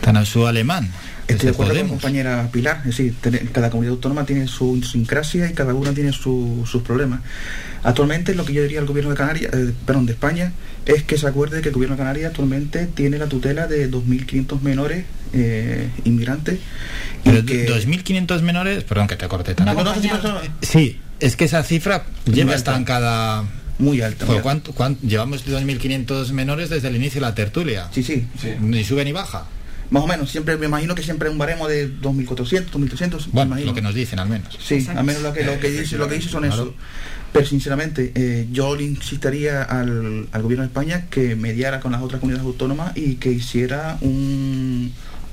Tanausú alemán. Estoy de acuerdo con Podemos. compañera Pilar, es decir, cada comunidad autónoma tiene su idiosincrasia y cada una tiene su- sus problemas. Actualmente lo que yo diría al gobierno de Canarias, eh, perdón, de España, es que se acuerde que el gobierno de Canarias actualmente tiene la tutela de 2.500 menores eh, inmigrantes. Pero que 2.500 menores, perdón que te corté tanto. no, no, sí, no, no. Sí, es que esa cifra Muy lleva alta. estancada. Muy alta. Pues. ¿cuánto, cuánto- llevamos 2.500 menores desde el inicio de la tertulia. Sí, sí. Ni sube ni baja. Más o menos, siempre me imagino que siempre hay un baremo de 2.400, 2.300. me Bueno, imagino. lo que nos dicen al menos. Sí, al menos lo que, lo que dice, lo que dice son Claro. eso. Pero sinceramente, eh, yo le insistiría al, al gobierno de España que mediara con las otras comunidades autónomas y que hiciera un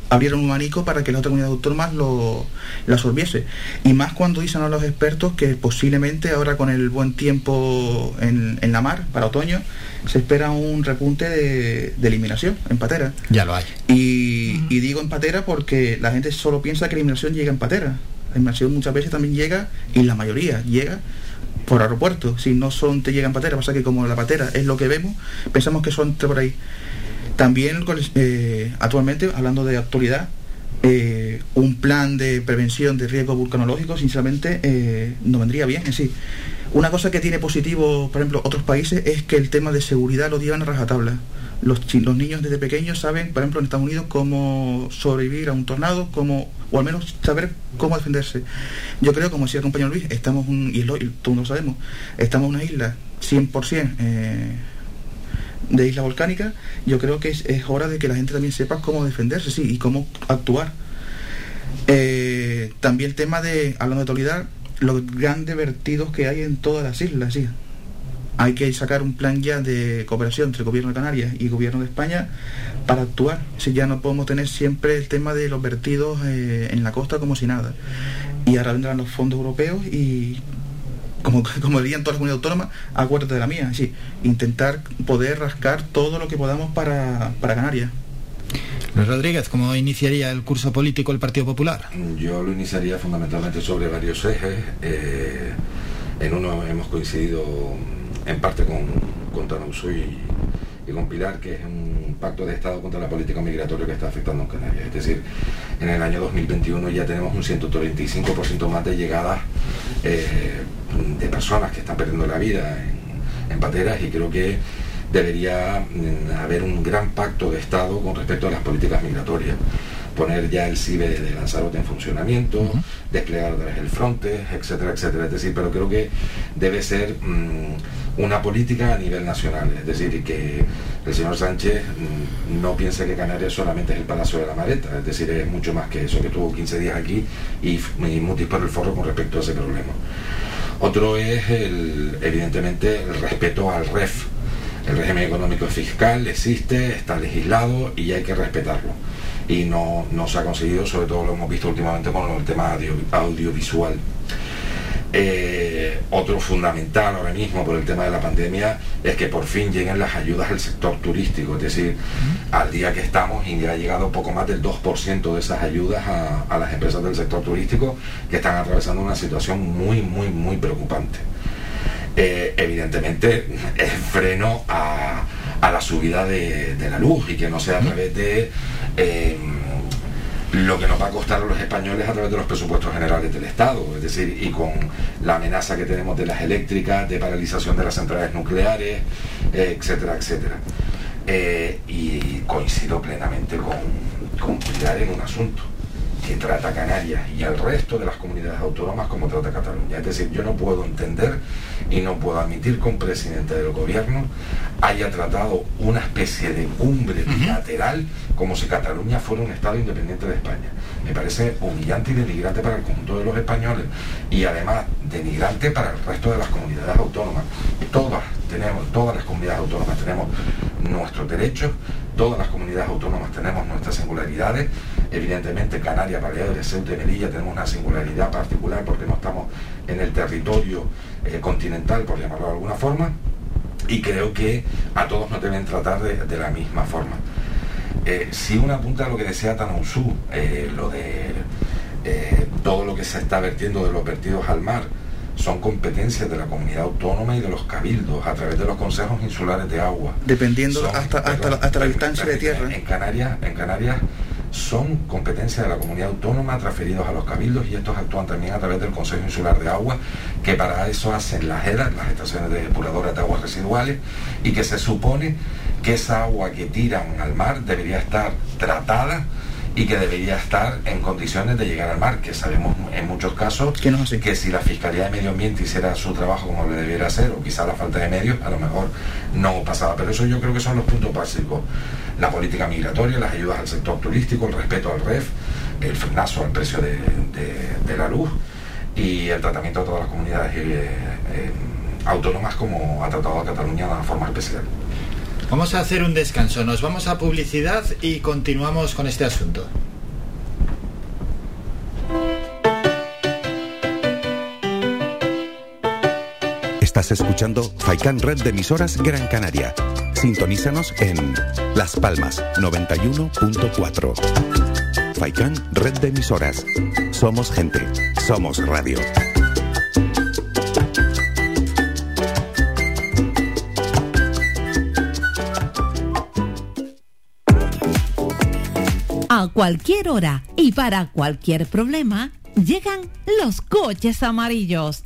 abriera un abanico para que las otras comunidades autónomas lo, lo absorbiese. Y más cuando dicen a los expertos que posiblemente ahora con el buen tiempo en, en la mar para otoño se espera un repunte de, de eliminación en patera. Ya lo hay. Y, y digo en patera porque la gente solo piensa que la inmigración llega en patera. La inmigración muchas veces también llega, y la mayoría llega por aeropuerto. Si no son te llega en patera, pasa que como la patera es lo que vemos, pensamos que son por ahí. También eh, actualmente, hablando de actualidad, eh, un plan de prevención de riesgos vulcanológicos, sinceramente, eh, no vendría bien en sí. Una cosa que tiene positivo, por ejemplo, otros países es que el tema de seguridad lo llevan a rajatabla. Los, los niños desde pequeños saben, por ejemplo, en Estados Unidos, cómo sobrevivir a un tornado, cómo, o al menos saber cómo defenderse. Yo creo, como decía el compañero Luis, estamos, un, y lo, y lo sabemos, estamos en una isla 100% eh, de isla volcánica. Yo creo que es, es hora de que la gente también sepa cómo defenderse, sí, y cómo actuar. Eh, también el tema de, hablando de actualidad, los grandes vertidos que hay en todas las islas, sí. Hay que sacar un plan ya de cooperación entre el gobierno de Canarias y el gobierno de España para actuar. Si ya no podemos tener siempre el tema de los vertidos eh, en la costa como si nada. Y ahora vendrán los fondos europeos y como, como dirían todas las comunidades autónomas, acuérdate de la mía, sí, intentar poder rascar todo lo que podamos para, para Canarias. Luis Rodríguez, ¿cómo iniciaría el curso político el Partido Popular? Yo lo iniciaría fundamentalmente sobre varios ejes. eh, en uno hemos coincidido en parte con, con Tanausu y, y con Pilar, que es un pacto de Estado contra la política migratoria que está afectando en Canarias. Es decir, en el año 2021 ya tenemos un 135% más de llegadas eh, de personas que están perdiendo la vida en, en pateras y creo que debería mm, haber un gran pacto de Estado con respecto a las políticas migratorias. Poner ya el CIBE de Lanzarote en funcionamiento, desplegar otra vez el Frontex, etcétera, etcétera. Es decir, pero creo que debe ser mm, una política a nivel nacional. Es decir, que el señor Sánchez mm, no piense que Canarias solamente es el Palacio de la Mareta. Es decir, es mucho más que eso, que estuvo 15 días aquí y, y mutis el forro con respecto a ese problema. Otro es, el, evidentemente, el respeto al REF. El régimen económico fiscal existe, está legislado y hay que respetarlo. Y no, no se ha conseguido, sobre todo lo hemos visto últimamente con el tema audio- audiovisual. Eh, otro fundamental ahora mismo por el tema de la pandemia es que por fin lleguen las ayudas al sector turístico, es decir, al día que estamos y ha llegado poco más del 2% de esas ayudas a, a las empresas del sector turístico que están atravesando una situación muy, muy, muy preocupante. Eh, evidentemente es freno a, a la subida de, de la luz y que no sea a través de eh, lo que nos va a costar a los españoles a través de los presupuestos generales del Estado, es decir, y con la amenaza que tenemos de las eléctricas, de paralización de las centrales nucleares, etcétera, etcétera. Eh, y coincido plenamente con, con en un asunto que trata a Canarias y al resto de las comunidades autónomas como trata Cataluña. Es decir, yo no puedo entender y no puedo admitir que un presidente del gobierno haya tratado una especie de cumbre bilateral como si Cataluña fuera un Estado independiente de España. Me parece humillante y denigrante para el conjunto de los españoles y además denigrante para el resto de las comunidades autónomas. Todas tenemos, todas las comunidades autónomas tenemos nuestros derechos, todas las comunidades autónomas tenemos nuestras singularidades. Evidentemente Canarias, Baleares, Ceuta y Melilla tenemos una singularidad particular porque no estamos en el territorio eh, continental, por llamarlo de alguna forma, y creo que a todos nos deben tratar de, de la misma forma. Eh, si una apunta a lo que decía Tanausu, eh, lo de todo lo que se está vertiendo de los vertidos al mar, son competencias de la comunidad autónoma y de los cabildos a través de los consejos insulares de agua. Dependiendo Son- hasta, hasta, la- hasta la distancia de tierra. En Canarias, en Canarias son competencias de la comunidad autónoma transferidos a los cabildos y estos actúan también a través del Consejo Insular de Agua, que para eso hacen las ERAs, las estaciones de depuradoras de aguas residuales, y que se supone que esa agua que tiran al mar debería estar tratada y que debería estar en condiciones de llegar al mar, que sabemos en muchos casos que si la Fiscalía de Medio Ambiente hiciera su trabajo como le debiera hacer, o quizá la falta de medios, a lo mejor no pasaba. Pero eso yo creo que son los puntos básicos. La política migratoria, las ayudas al sector turístico, el respeto al REF, el frenazo al precio de, de- de la luz y el tratamiento de todas las comunidades eh, eh, autónomas como ha tratado a Cataluña de una forma especial. Vamos a hacer un descanso, nos vamos a publicidad y continuamos con este asunto. Estás escuchando Faikan Red de emisoras Gran Canaria. Sintonízanos en Las Palmas 91.4. Faikan Red de emisoras. Somos gente, somos radio. A cualquier hora y para cualquier problema, llegan los coches amarillos.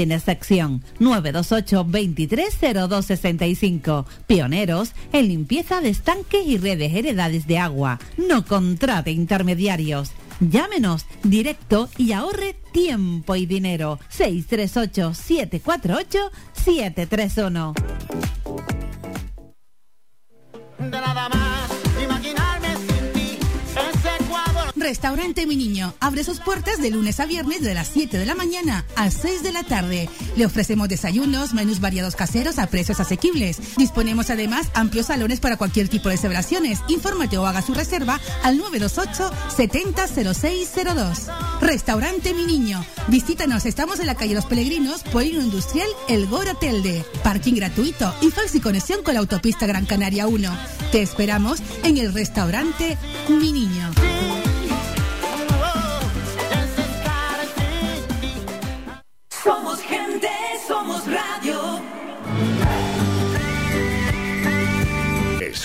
sin excepción. 928 230265. Pioneros en limpieza de estanques y redes heredades de agua. No contrate intermediarios. Llámenos directo y ahorre tiempo y dinero. 638-748-731. Restaurante Mi Niño abre sus puertas de lunes a viernes de las 7 de la mañana a 6 de la tarde. Le ofrecemos desayunos, menús variados caseros a precios asequibles. Disponemos además amplios salones para cualquier tipo de celebraciones. Infórmate o haga su reserva al 928 700602. Restaurante Mi Niño. Visítanos, estamos en la calle Los Peregrinos, Polígono Industrial El Gora Telde. Parking gratuito y fácil conexión con la autopista Gran Canaria 1. Te esperamos en el restaurante Mi Niño.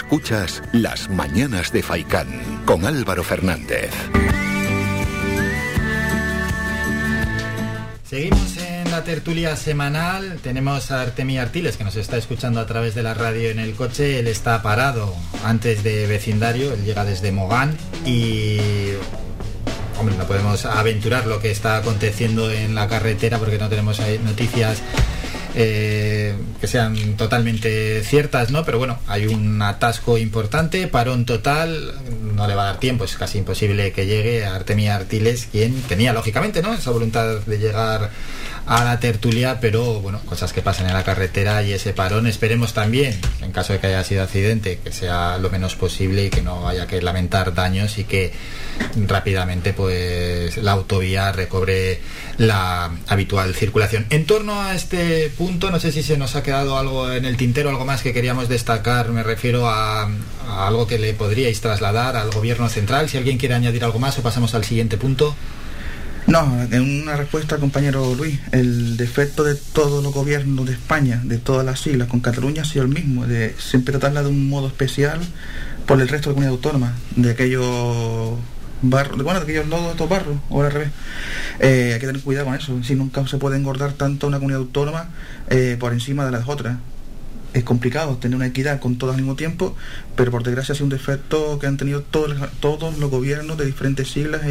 Escuchas Las Mañanas de Faicán con Álvaro Fernández. Seguimos en la tertulia semanal. Tenemos a Artemí Artiles que nos está escuchando a través de la radio en el coche. Él está parado antes de vecindario. Él llega desde Mogán y hombre, no podemos aventurar lo que está aconteciendo en la carretera porque no tenemos noticias eh, que sean totalmente ciertas, ¿no? Pero bueno, hay un atasco importante, parón total, no le va a dar tiempo, es casi imposible que llegue a Artemia Artiles, quien tenía lógicamente, ¿no? Esa voluntad de llegar a la tertulia, pero bueno, cosas que pasan en la carretera y ese parón. Esperemos también, en caso de que haya sido accidente, que sea lo menos posible y que no haya que lamentar daños y que rápidamente pues la autovía recobre la habitual circulación. En torno a este punto, no sé si se nos ha quedado algo en el tintero, algo más que queríamos destacar, me refiero a, a algo que le podríais trasladar al gobierno central, si alguien quiere añadir algo más o pasamos al siguiente punto. No, en una respuesta compañero Luis, el defecto de todos los gobiernos de España, de todas las islas, con Cataluña ha sido el mismo, de siempre tratarla de un modo especial por el resto de comunidades autónomas, de aquellos barros, bueno, de aquellos lodos de estos barros, o al revés. Eh, hay que tener cuidado con eso, si nunca se puede engordar tanto una comunidad autónoma eh, por encima de las otras. Es complicado tener una equidad con todas al mismo tiempo, pero por desgracia ha sido un defecto que han tenido todos, todos los gobiernos de diferentes siglas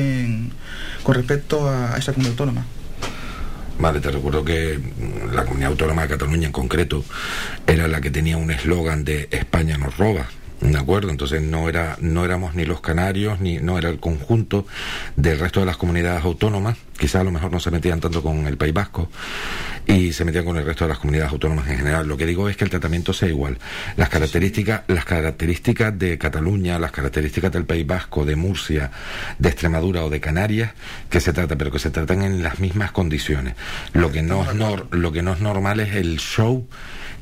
con respecto a esa comunidad autónoma. Vale, te recuerdo que la comunidad autónoma de Cataluña en concreto era la que tenía un eslogan de España nos roba. ¿De acuerdo? Entonces no era, no éramos ni los canarios, ni no era el conjunto del resto de las comunidades autónomas, quizás a lo mejor no se metían tanto con el País Vasco y se metían con el resto de las comunidades autónomas en general. Lo que digo es que el tratamiento sea igual. Las características, las características de Cataluña, las características del País Vasco, de Murcia, de Extremadura o de Canarias, que se trata, pero que se tratan en las mismas condiciones. Lo que no es nor- lo que no es normal es el show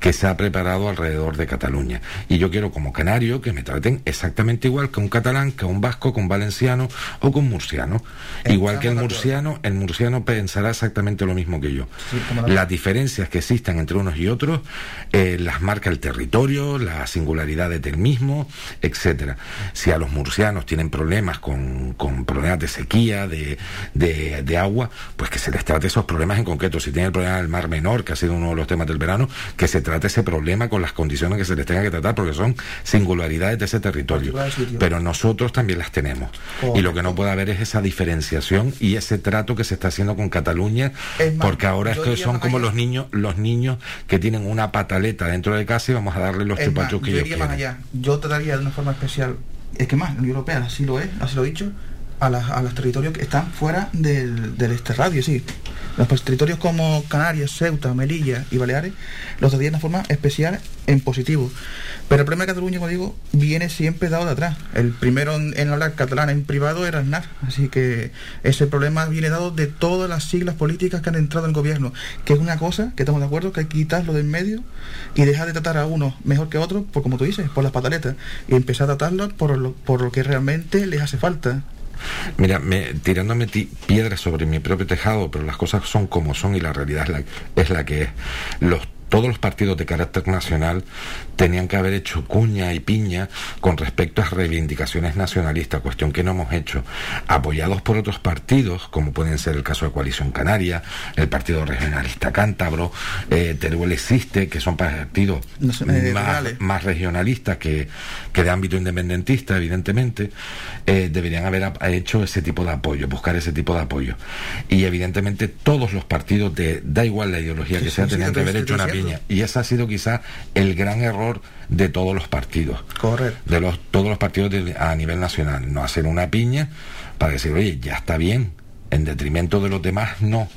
que se ha preparado alrededor de Cataluña. Y yo quiero como canario que me traten exactamente igual que un catalán, que un vasco, que un valenciano o que un murciano. Igual que el murciano, el murciano pensará exactamente lo mismo que yo. Las diferencias que existan entre unos y otros eh, las marca el territorio, las singularidades del mismo, etcétera. Si a los murcianos tienen problemas con, con problemas de sequía, de, de, de agua, pues que se les trate esos problemas en concreto. Si tienen el problema del Mar Menor, que ha sido uno de los temas del verano, que se trate ese problema con las condiciones que se les tenga que tratar, porque son singularidades de ese territorio. Pero nosotros también las tenemos. Y lo que no puede haber es esa diferenciación y ese trato que se está haciendo con Cataluña, más, porque ahora es que son como allá. los niños, los niños que tienen una pataleta dentro de casa y vamos a darle los chupachus que yo ellos iría más quieren. allá. Yo trataría de una forma especial, es que más, la Unión Europea así lo es, así lo he dicho, a, las- a los territorios que están fuera del, del este radio, sí. Los territorios como Canarias, Ceuta, Melilla y Baleares los de una forma especial en positivo. Pero el problema de Cataluña, como digo, viene siempre dado de atrás. El primero en, hablar catalán en privado era Aznar. Así que ese problema viene dado de todas las siglas políticas que han entrado en el gobierno. Que es una cosa que estamos de acuerdo que hay que quitarlo de en medio y dejar de tratar a uno mejor que a otro, por como tú dices, por las pataletas. Y empezar a tratarlos por lo, por lo que realmente les hace falta. Mira, me, tirándome ti- piedras sobre mi propio tejado, pero las cosas son como son y la realidad es la, es la que es. Los todos los partidos de carácter nacional tenían que haber hecho cuña y piña con respecto a reivindicaciones nacionalistas, cuestión que no hemos hecho, apoyados por otros partidos, como pueden ser el caso de Coalición Canaria, el Partido Regionalista Cántabro, eh, Teruel Existe, que son partidos No sé, eh, más, regionalistas que, que de ámbito independentista, evidentemente, eh, deberían haber hecho ese tipo de apoyo, buscar ese tipo de apoyo. Y evidentemente todos los partidos, de, da igual la ideología que sea, tenían que haber estoy hecho una diciendo. Y ese ha sido quizás el gran error de todos los partidos. Correcto. De los, todos los partidos de- a nivel nacional. No hacer una piña para decir, oye, ya está bien, en detrimento de los demás, no.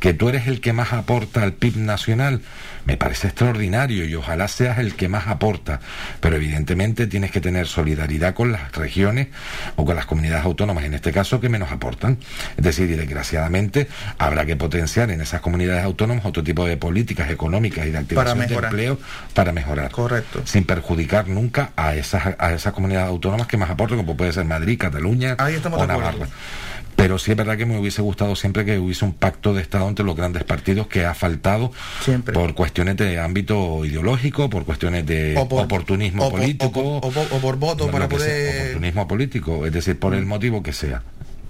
Que tú eres el que más aporta al PIB nacional, me parece extraordinario y ojalá seas el que más aporta. Pero evidentemente tienes que tener solidaridad con las regiones o con las comunidades autónomas, en este caso, que menos aportan. Es decir, y desgraciadamente habrá que potenciar en esas comunidades autónomas otro tipo de políticas económicas y de activación de empleo para mejorar. Correcto. Sin perjudicar nunca a esas, a esas comunidades autónomas que más aportan, como puede ser Madrid, Cataluña Ahí estamos o de. Navarra. Pero sí es verdad que me hubiese gustado siempre que hubiese un pacto de Estado entre los grandes partidos que ha faltado Siempre. por cuestiones de ámbito ideológico, por cuestiones de O por- oportunismo o político. o por- o voto para sea, poder- oportunismo político, es decir, por el motivo que sea.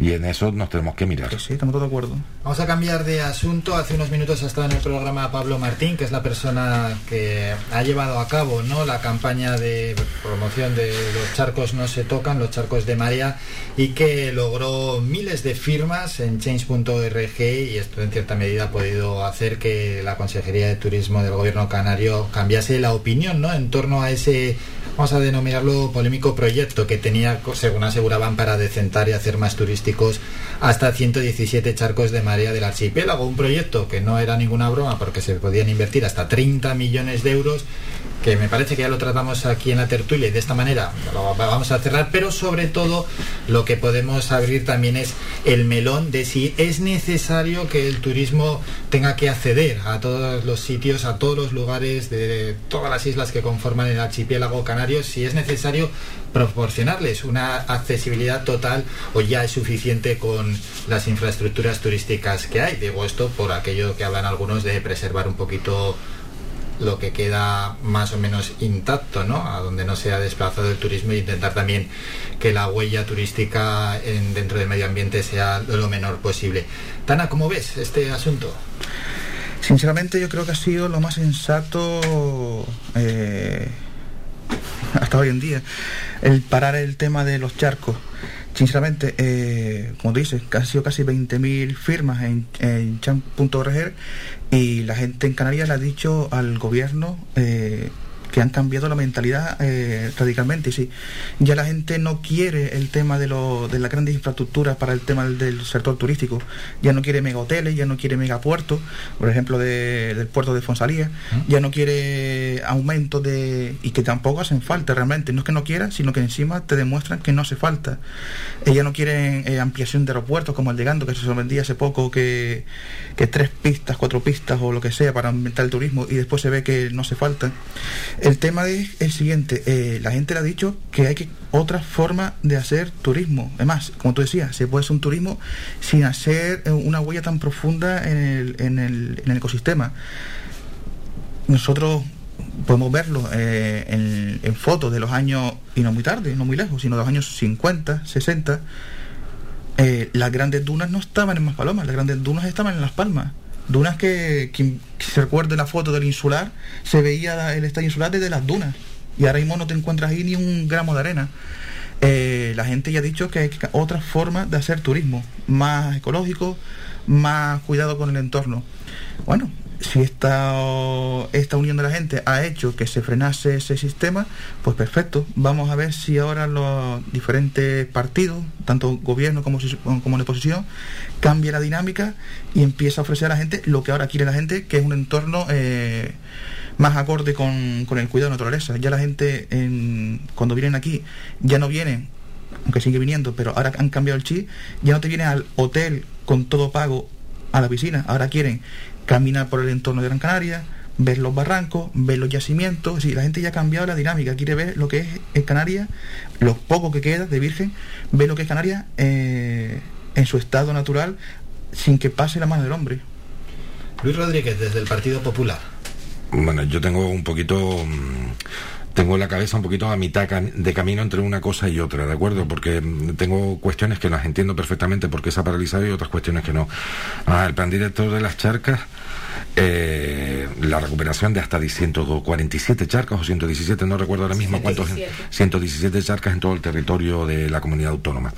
Y en eso nos tenemos que mirar. Sí, estamos todos de acuerdo. Vamos a cambiar de asunto. Hace unos minutos ha estado en el programa Pablo Martín, que es la persona que ha llevado a cabo ¿no? la campaña de promoción de los charcos no se tocan, los charcos de marea, y que logró miles de firmas en change.org y esto en cierta medida ha podido hacer que la Consejería de Turismo del Gobierno Canario cambiase la opinión ¿no? en torno a ese vamos a denominarlo polémico proyecto que tenía, según aseguraban, para decentar y hacer más turísticos hasta 117 charcos de marea del archipiélago. Un proyecto que no era ninguna broma porque se podían invertir hasta 30 millones de euros que me parece que ya lo tratamos aquí en la tertulia y de esta manera lo vamos a cerrar, pero sobre todo lo que podemos abrir también es el melón de si es necesario que el turismo tenga que acceder a todos los sitios, a todos los lugares de todas las islas que conforman el archipiélago canario, si es necesario proporcionarles una accesibilidad total o ya es suficiente con las infraestructuras turísticas que hay. Digo esto por aquello que hablan algunos de preservar un poquito lo que queda más o menos intacto, ¿no? A donde no se ha desplazado el turismo e intentar también que la huella turística en, dentro del medio ambiente sea lo menor posible. Tana, ¿cómo ves este asunto? Sinceramente yo creo que ha sido lo más sensato eh, hasta hoy en día, el parar el tema de los charcos. Sinceramente, eh, como dices, han sido casi 20.000 firmas en, en chan.org y la gente en Canarias le ha dicho al gobierno eh, que han cambiado la mentalidad eh, radicalmente. Y sí, ya la gente no quiere el tema de, lo, de las grandes infraestructuras para el tema del, del sector turístico. Ya no quiere mega hoteles, ya no quiere megapuertos, por ejemplo, de- del puerto de Fonsalía. Ya no quiere aumento de. y que tampoco hacen falta realmente. No es que no quiera, sino que encima te demuestran que no hace falta. Ella no quieren eh, ampliación de aeropuertos como el de Gando, que se vendía hace poco, que, que tres pistas, cuatro pistas o lo que sea para aumentar el turismo y después se ve que no hace falta. El tema es el siguiente, eh, la gente le ha dicho que hay que otra forma de hacer turismo. Además, como tú decías, se puede hacer un turismo sin hacer eh, una huella tan profunda en el, ecosistema. Nosotros podemos verlo eh, en, fotos de los años, y no muy tarde, no muy lejos, sino de los años 50, 60, eh, las grandes dunas no estaban en Maspalomas, las grandes dunas estaban en Las Palmas. Dunas que, se recuerde la foto del insular, se veía el estadio insular desde las dunas. Y ahora mismo no te encuentras ahí ni un gramo de arena. Eh, la gente ya ha dicho que hay otras formas de hacer turismo, más ecológico, más cuidado con el entorno. Bueno, si esta, esta unión de la gente ha hecho que se frenase ese sistema, pues perfecto. Vamos a ver si ahora los diferentes partidos, tanto gobierno como, como oposición, cambia la dinámica y empieza a ofrecer a la gente lo que ahora quiere la gente, que es un entorno eh, más acorde con, con el cuidado de la naturaleza. Ya la gente, en- cuando vienen aquí, ya no vienen aunque sigue viniendo, pero ahora han cambiado el chip, ya no te vienen al hotel con todo pago a la piscina, ahora quieren caminar por el entorno de Gran Canaria, ver los barrancos, ver los yacimientos, es decir, la gente ya ha cambiado la dinámica, quiere ver lo que es en Canarias, lo poco que queda de Virgen, ver lo que es Canarias eh, en su estado natural sin que pase la mano del hombre. Luis Rodríguez, desde el Partido Popular. Bueno, yo tengo un poquito... mm, Tengo la cabeza un poquito a mitad de camino entre una cosa y otra, ¿de acuerdo? Porque mm, tengo cuestiones que las entiendo perfectamente porque se ha paralizado y otras cuestiones que no. Ah, el plan director de las charcas, eh, la recuperación de hasta 147 charcas o 117, no recuerdo ahora mismo cuántos, 117 charcas en todo el territorio de la comunidad autónoma.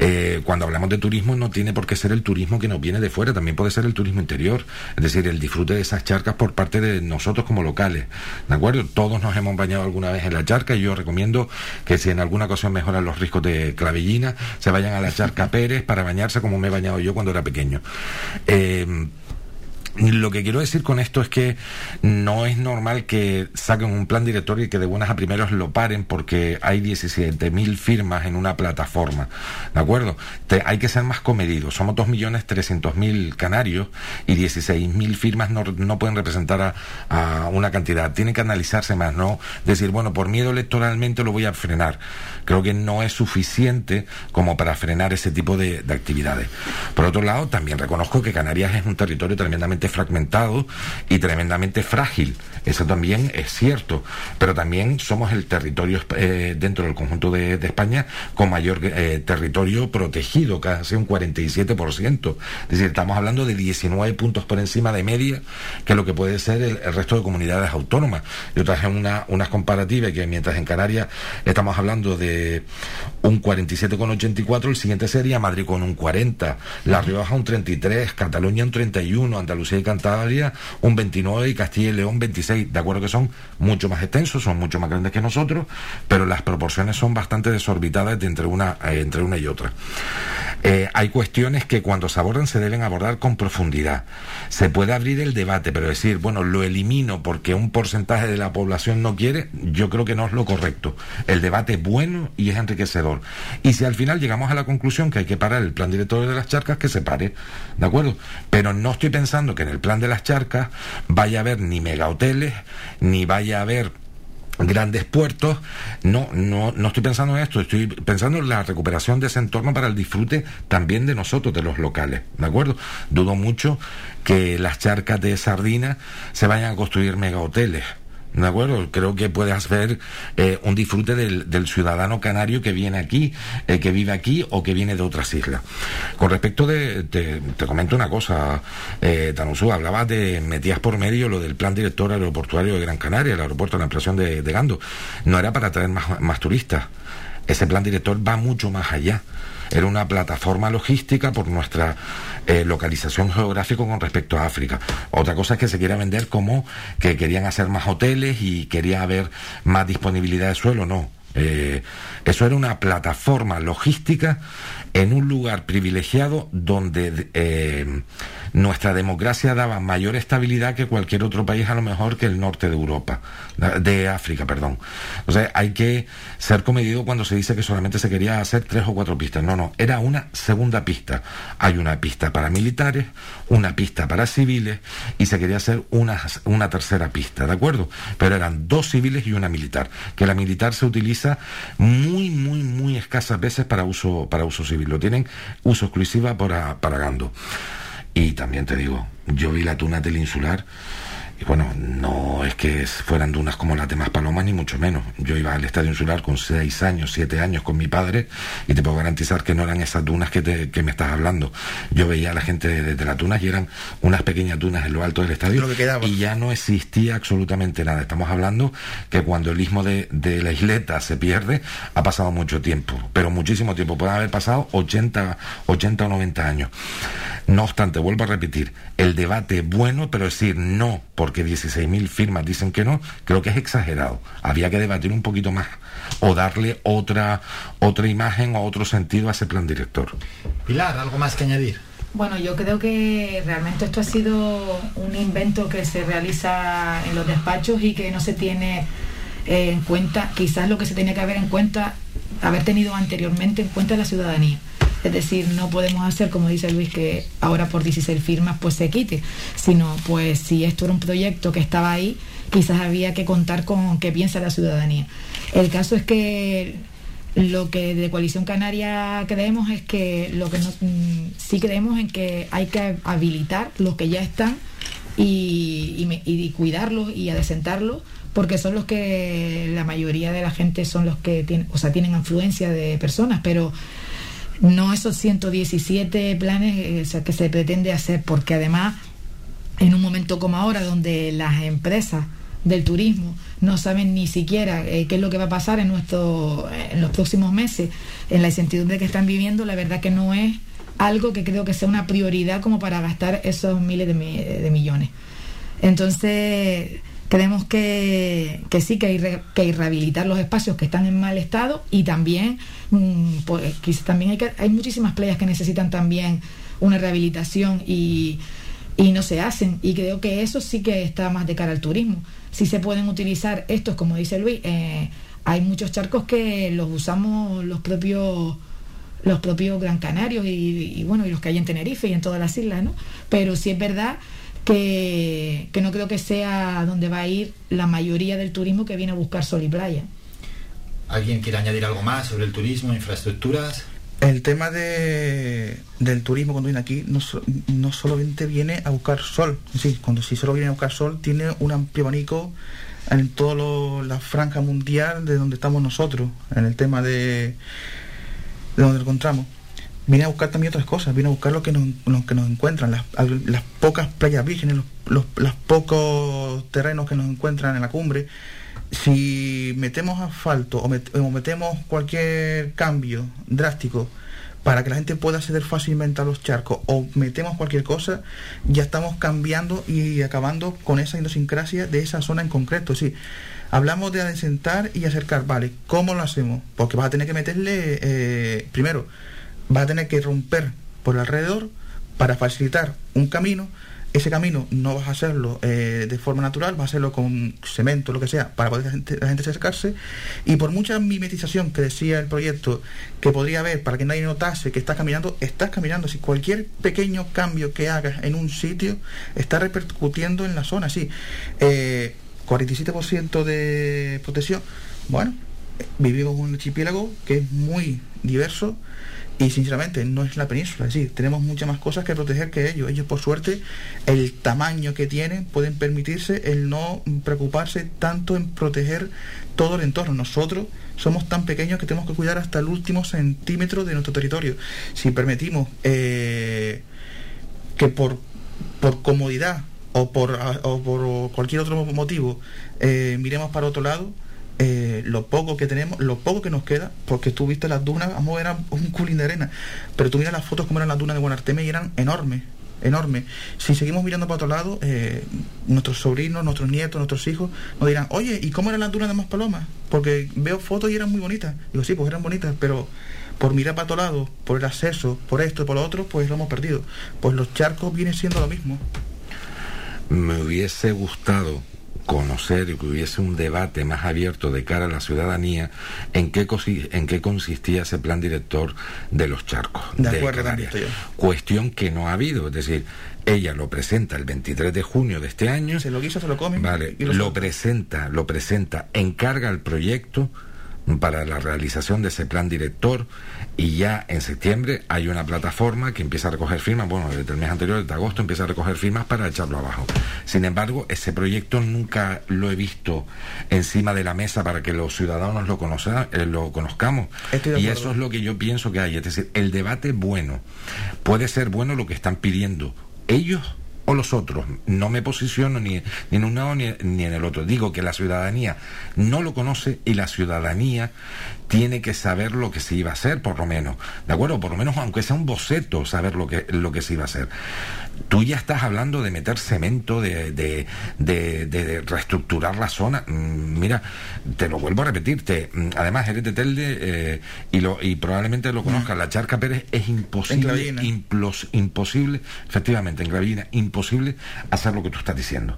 Eh, cuando hablamos de turismo no tiene por qué ser el turismo que nos viene de fuera, también puede ser el turismo interior, es decir, el disfrute de esas charcas por parte de nosotros como locales, ¿de acuerdo? Todos nos hemos bañado alguna vez en la charca y yo recomiendo que si en alguna ocasión mejoran los riscos de clavellina, se vayan a la charca Pérez para bañarse como me he bañado yo cuando era pequeño. Eh, lo que quiero decir con esto es que no es normal que saquen un plan directorio y que de buenas a primeros lo paren porque hay 17.000 firmas en una plataforma. ¿De acuerdo? Hay que ser más comedidos. Somos 2.300.000 canarios y 16.000 firmas no, no pueden representar a una cantidad. Tiene que analizarse más, no decir, bueno, por miedo electoralmente lo voy a frenar. Creo que no es suficiente como para frenar ese tipo de, de actividades. Por otro lado, también reconozco que Canarias es un territorio tremendamente fragmentado y tremendamente frágil. Eso también es cierto. Pero también somos el territorio eh, dentro del conjunto de, España con mayor eh, territorio protegido, casi un 47%. Es decir, estamos hablando de 19 puntos por encima de media que lo que puede ser el, el resto de comunidades autónomas. Yo traje una, unas comparativas que mientras en Canarias estamos hablando de un 47,84, el siguiente sería Madrid con un 40, La Rioja un 33, Cataluña un 31, Andalucía y Cantabria un 29 y Castilla y León 26. De acuerdo que son mucho más extensos, son mucho más grandes que nosotros, pero las proporciones son bastante desorbitadas de entre una, eh, entre una y otra. Eh, hay cuestiones que cuando se abordan se deben abordar con profundidad. Se puede abrir el debate, pero decir, bueno, lo elimino porque un porcentaje de la población no quiere, yo creo que no es lo correcto. El debate es y es enriquecedor. Y si al final llegamos a la conclusión que hay que parar el plan director de las charcas, que se pare, ¿de acuerdo? Pero no estoy pensando que en el plan de las charcas vaya a haber ni mega hoteles, ni vaya a haber grandes puertos, no, no, no estoy pensando en esto, estoy pensando en la recuperación de ese entorno para el disfrute también de nosotros, de los locales, ¿de acuerdo? Dudo mucho que las charcas de sardina se vayan a construir mega hoteles. ¿De acuerdo? Creo que puede hacer eh, un disfrute del, ciudadano canario que viene aquí, eh, que vive aquí o que viene de otras islas. Con respecto de, te, comento una cosa, eh, Tanusú, hablabas de, metías por medio lo del plan director aeroportuario de Gran Canaria, el aeropuerto la ampliación de, de Gando. No era para traer más, más turistas. Ese plan director va mucho más allá. Era una plataforma logística por nuestra eh, localización geográfica con respecto a África. Otra cosa es que se quiera vender como que querían hacer más hoteles y quería haber más disponibilidad de suelo. No. Eh, eso era una plataforma logística en un lugar privilegiado donde eh, nuestra democracia daba mayor estabilidad que cualquier otro país, a lo mejor que el norte de Europa, de África, perdón. Sea, hay que ser comedido cuando se dice que solamente se quería hacer tres o cuatro pistas. No, no, era una segunda pista. Hay una pista para militares, una pista para civiles y se quería hacer una, una tercera pista, ¿de acuerdo? Pero eran dos civiles y una militar, que la militar se utiliza muy, muy, muy escasas veces para uso, para uso civil. Lo tienen uso exclusiva para, para Gando. Y también te digo, yo vi la tuna del insular y bueno, no es que fueran dunas como las demás palomas, ni mucho menos. Yo iba al estadio insular con seis años, siete años con mi padre y te puedo garantizar que no eran esas dunas que, te, que me estás hablando. Yo veía a la gente desde las dunas y eran unas pequeñas dunas en lo alto del estadio y ya no existía absolutamente nada. Estamos hablando que cuando el istmo de, de la isleta se pierde, ha pasado mucho tiempo, pero muchísimo tiempo. Pueden haber pasado 80, 80 o 90 años. No obstante, vuelvo a repetir, el debate bueno, pero decir no, porque 16.000 firmas dicen que no, creo que es exagerado. Había que debatir un poquito más o darle otra, otra imagen o otro sentido a ese plan director. Pilar, ¿algo más que añadir? Bueno, yo creo que realmente esto ha sido un invento que se realiza en los despachos y que no se tiene eh, en cuenta, quizás lo que se tenía que haber en cuenta, haber tenido anteriormente en cuenta la ciudadanía. Es decir, no podemos hacer, como dice Luis, que ahora por 16 firmas pues se quite, sino pues si esto era un proyecto que estaba ahí, quizás había que contar con qué piensa la ciudadanía. El caso es que lo que de Coalición Canaria creemos es que lo que no- mm, sí creemos en que hay que habilitar los que ya están y, y y cuidarlos y adecentarlos porque son los que la mayoría de la gente son los que tienen, o sea, tienen influencia de personas, pero no esos 117 planes eh, que se pretende hacer, porque además en un momento como ahora donde las empresas del turismo no saben ni siquiera eh, qué es lo que va a pasar en nuestro en los próximos meses en la incertidumbre que están viviendo la verdad que no es algo que creo que sea una prioridad como para gastar esos miles de, mi- de millones. Entonces creemos que, que sí que re- que rehabilitar los espacios que están en mal estado y también mm, pues, también hay, que, hay muchísimas playas que necesitan también una rehabilitación y, y no se hacen. Y creo que eso sí que está más de cara al turismo. Si se pueden utilizar estos como dice Luis eh, hay muchos charcos que los usamos los propios los propios Gran Canarios y, y, bueno y los que hay en Tenerife y en todas las islas no pero sí es verdad que, que no creo que sea donde va a ir la mayoría del turismo que viene a buscar sol y playa ¿Alguien quiere añadir algo más sobre el turismo, infraestructuras? El tema de, del turismo cuando viene aquí no, so- no solamente viene a buscar sol, sí, cuando si solo viene a buscar sol tiene un amplio abanico en toda la franja mundial de donde estamos nosotros, en el tema de, de donde encontramos. Viene a buscar también otras cosas, viene a buscar lo que nos, lo que nos encuentran, las, las pocas playas vírgenes, los, los- los pocos terrenos que nos encuentran en la cumbre. Si metemos asfalto o, met- o metemos cualquier cambio drástico para que la gente pueda acceder fácilmente a los charcos o metemos cualquier cosa, ya estamos cambiando y acabando con esa idiosincrasia de esa zona en concreto. Sí, hablamos de adecentar y acercar, vale, ¿cómo lo hacemos? Porque vas a tener que meterle, eh, primero, vas a tener que romper por alrededor para facilitar un camino. Ese camino no vas a hacerlo eh, de forma natural, vas a hacerlo con cemento, lo que sea, para poder la gente, acercarse. Y por mucha mimetización que decía el proyecto que podría haber para que nadie notase que estás caminando, estás caminando. Si cualquier pequeño cambio que hagas en un sitio está repercutiendo en la zona, sí. Eh, 47% de protección. Bueno, vivimos en un archipiélago que es muy diverso y sinceramente no es la península, es decir, tenemos muchas más cosas que proteger que ellos. Ellos por suerte, el tamaño que tienen, pueden permitirse el no preocuparse tanto en proteger todo el entorno. Nosotros somos tan pequeños que tenemos que cuidar hasta el último centímetro de nuestro territorio. Si permitimos eh, que por, por comodidad o por, o por cualquier otro motivo eh, miremos para otro lado, eh, lo poco que tenemos, lo poco que nos queda, porque tú viste las dunas, vamos, eran un culín de arena, pero tú miras las fotos como eran las dunas de Guanarteme y eran enormes, enormes. Si seguimos mirando para otro lado, eh, nuestros sobrinos, nuestros nietos, nuestros hijos nos dirán, oye, ¿y cómo eran las dunas de Maspalomas? Porque veo fotos y eran muy bonitas. Digo, sí, pues eran bonitas, pero por mirar para otro lado, por el acceso, por esto y por lo otro, pues lo hemos perdido. Pues los charcos vienen siendo lo mismo. Me hubiese gustado conocer y que hubiese un debate más abierto de cara a la ciudadanía en qué, en qué consistía ese plan director de los charcos. De acuerdo, Canarias. Ernesto, yo. Cuestión que no ha habido, es decir, ella lo presenta el 23 de junio de este año. Se lo guisa, se lo comen. Vale, lo presenta, lo presenta, encarga el proyecto para la realización de ese plan director y ya en septiembre hay una plataforma que empieza a recoger firmas, bueno, desde el mes anterior, desde agosto, empieza a recoger firmas para echarlo abajo. Sin embargo, ese proyecto nunca lo he visto encima de la mesa para que los ciudadanos lo, conocer- eh, lo conozcamos. Y eso es lo que yo pienso que hay. Es decir, el debate bueno. Puede ser bueno lo que están pidiendo ellos o los otros. No me posiciono ni, ni en un lado ni, ni en el otro. Digo que la ciudadanía no lo conoce y la ciudadanía tiene que saber lo que se iba a hacer, por lo menos. ¿De acuerdo? Por lo menos, aunque sea un boceto, saber lo que, lo que se iba a hacer. Tú ya estás hablando de meter cemento, de, de, de- de reestructurar la zona. Mm, Mira, te lo vuelvo a repetir. te- mm, además, eres de Telde eh, y, lo, y probablemente lo conozcas. La Charca Pérez es imposible, implos- imposible, efectivamente, en Gravina, imposible hacer lo que tú estás diciendo.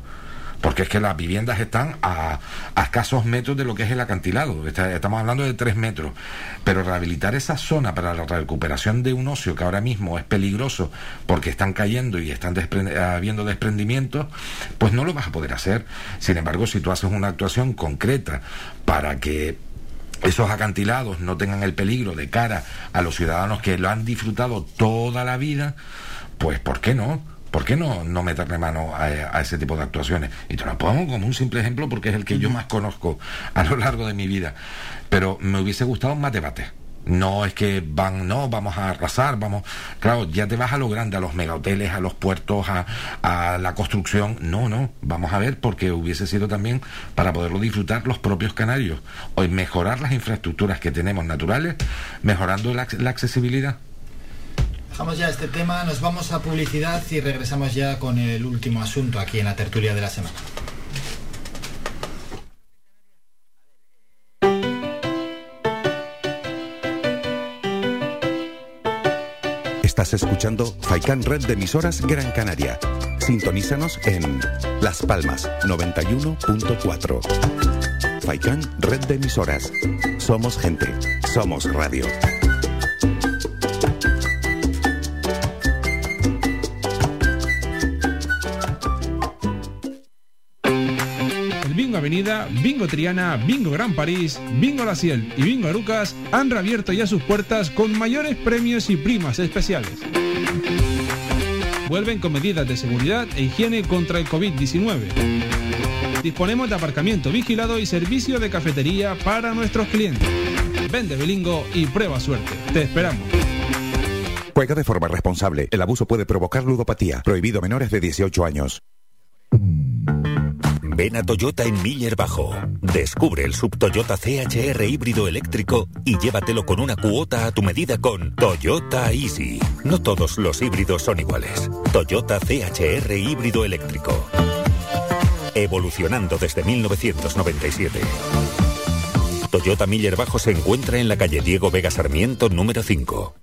Porque es que las viviendas están a, a escasos metros de lo que es el acantilado. Estamos hablando de tres metros. Pero rehabilitar esa zona para la recuperación de un ocio que ahora mismo es peligroso porque están cayendo y están habiendo desprendimientos, pues no lo vas a poder hacer. Sin embargo, si tú haces una actuación concreta para que esos acantilados no tengan el peligro de cara a los ciudadanos que lo han disfrutado toda la vida, pues ¿por qué no? ¿Por qué no, no meterle mano a, a ese tipo de actuaciones? Y te lo pongo como un simple ejemplo porque es el que yo más conozco a lo largo de mi vida. Pero me hubiese gustado más debate. No es que van, no, vamos a arrasar, vamos. Claro, ya te vas a lo grande, a los megahoteles, a los puertos, a, a la construcción. No, no, vamos a ver, porque hubiese sido también para poderlo disfrutar los propios canarios. Hoy mejorar las infraestructuras que tenemos naturales, mejorando la, la accesibilidad. Dejamos ya este tema, nos vamos a publicidad y regresamos ya con el último asunto aquí en la tertulia de la semana. Estás escuchando Faikan Red de emisoras Gran Canaria. Sintonízanos en Las Palmas 91.4. Faikan Red de emisoras. Somos gente. Somos radio. Avenida, Bingo Triana, Bingo Gran París, Bingo La Ciel y Bingo Arucas han reabierto ya sus puertas con mayores premios y primas especiales. Vuelven con medidas de seguridad e higiene contra el COVID-19. Disponemos de aparcamiento vigilado y servicio de cafetería para nuestros clientes. Vende Bilingo y prueba suerte. Te esperamos. Juega de forma responsable. El abuso puede provocar ludopatía. Prohibido a menores de 18 años. Ven a Toyota en Miller Bajo. Descubre el sub Toyota CHR híbrido eléctrico y llévatelo con una cuota a tu medida con Toyota Easy. No todos los híbridos son iguales. Toyota CHR híbrido eléctrico. Evolucionando desde 1997. Toyota Miller Bajo se encuentra en la calle Diego Vega Sarmiento número 5.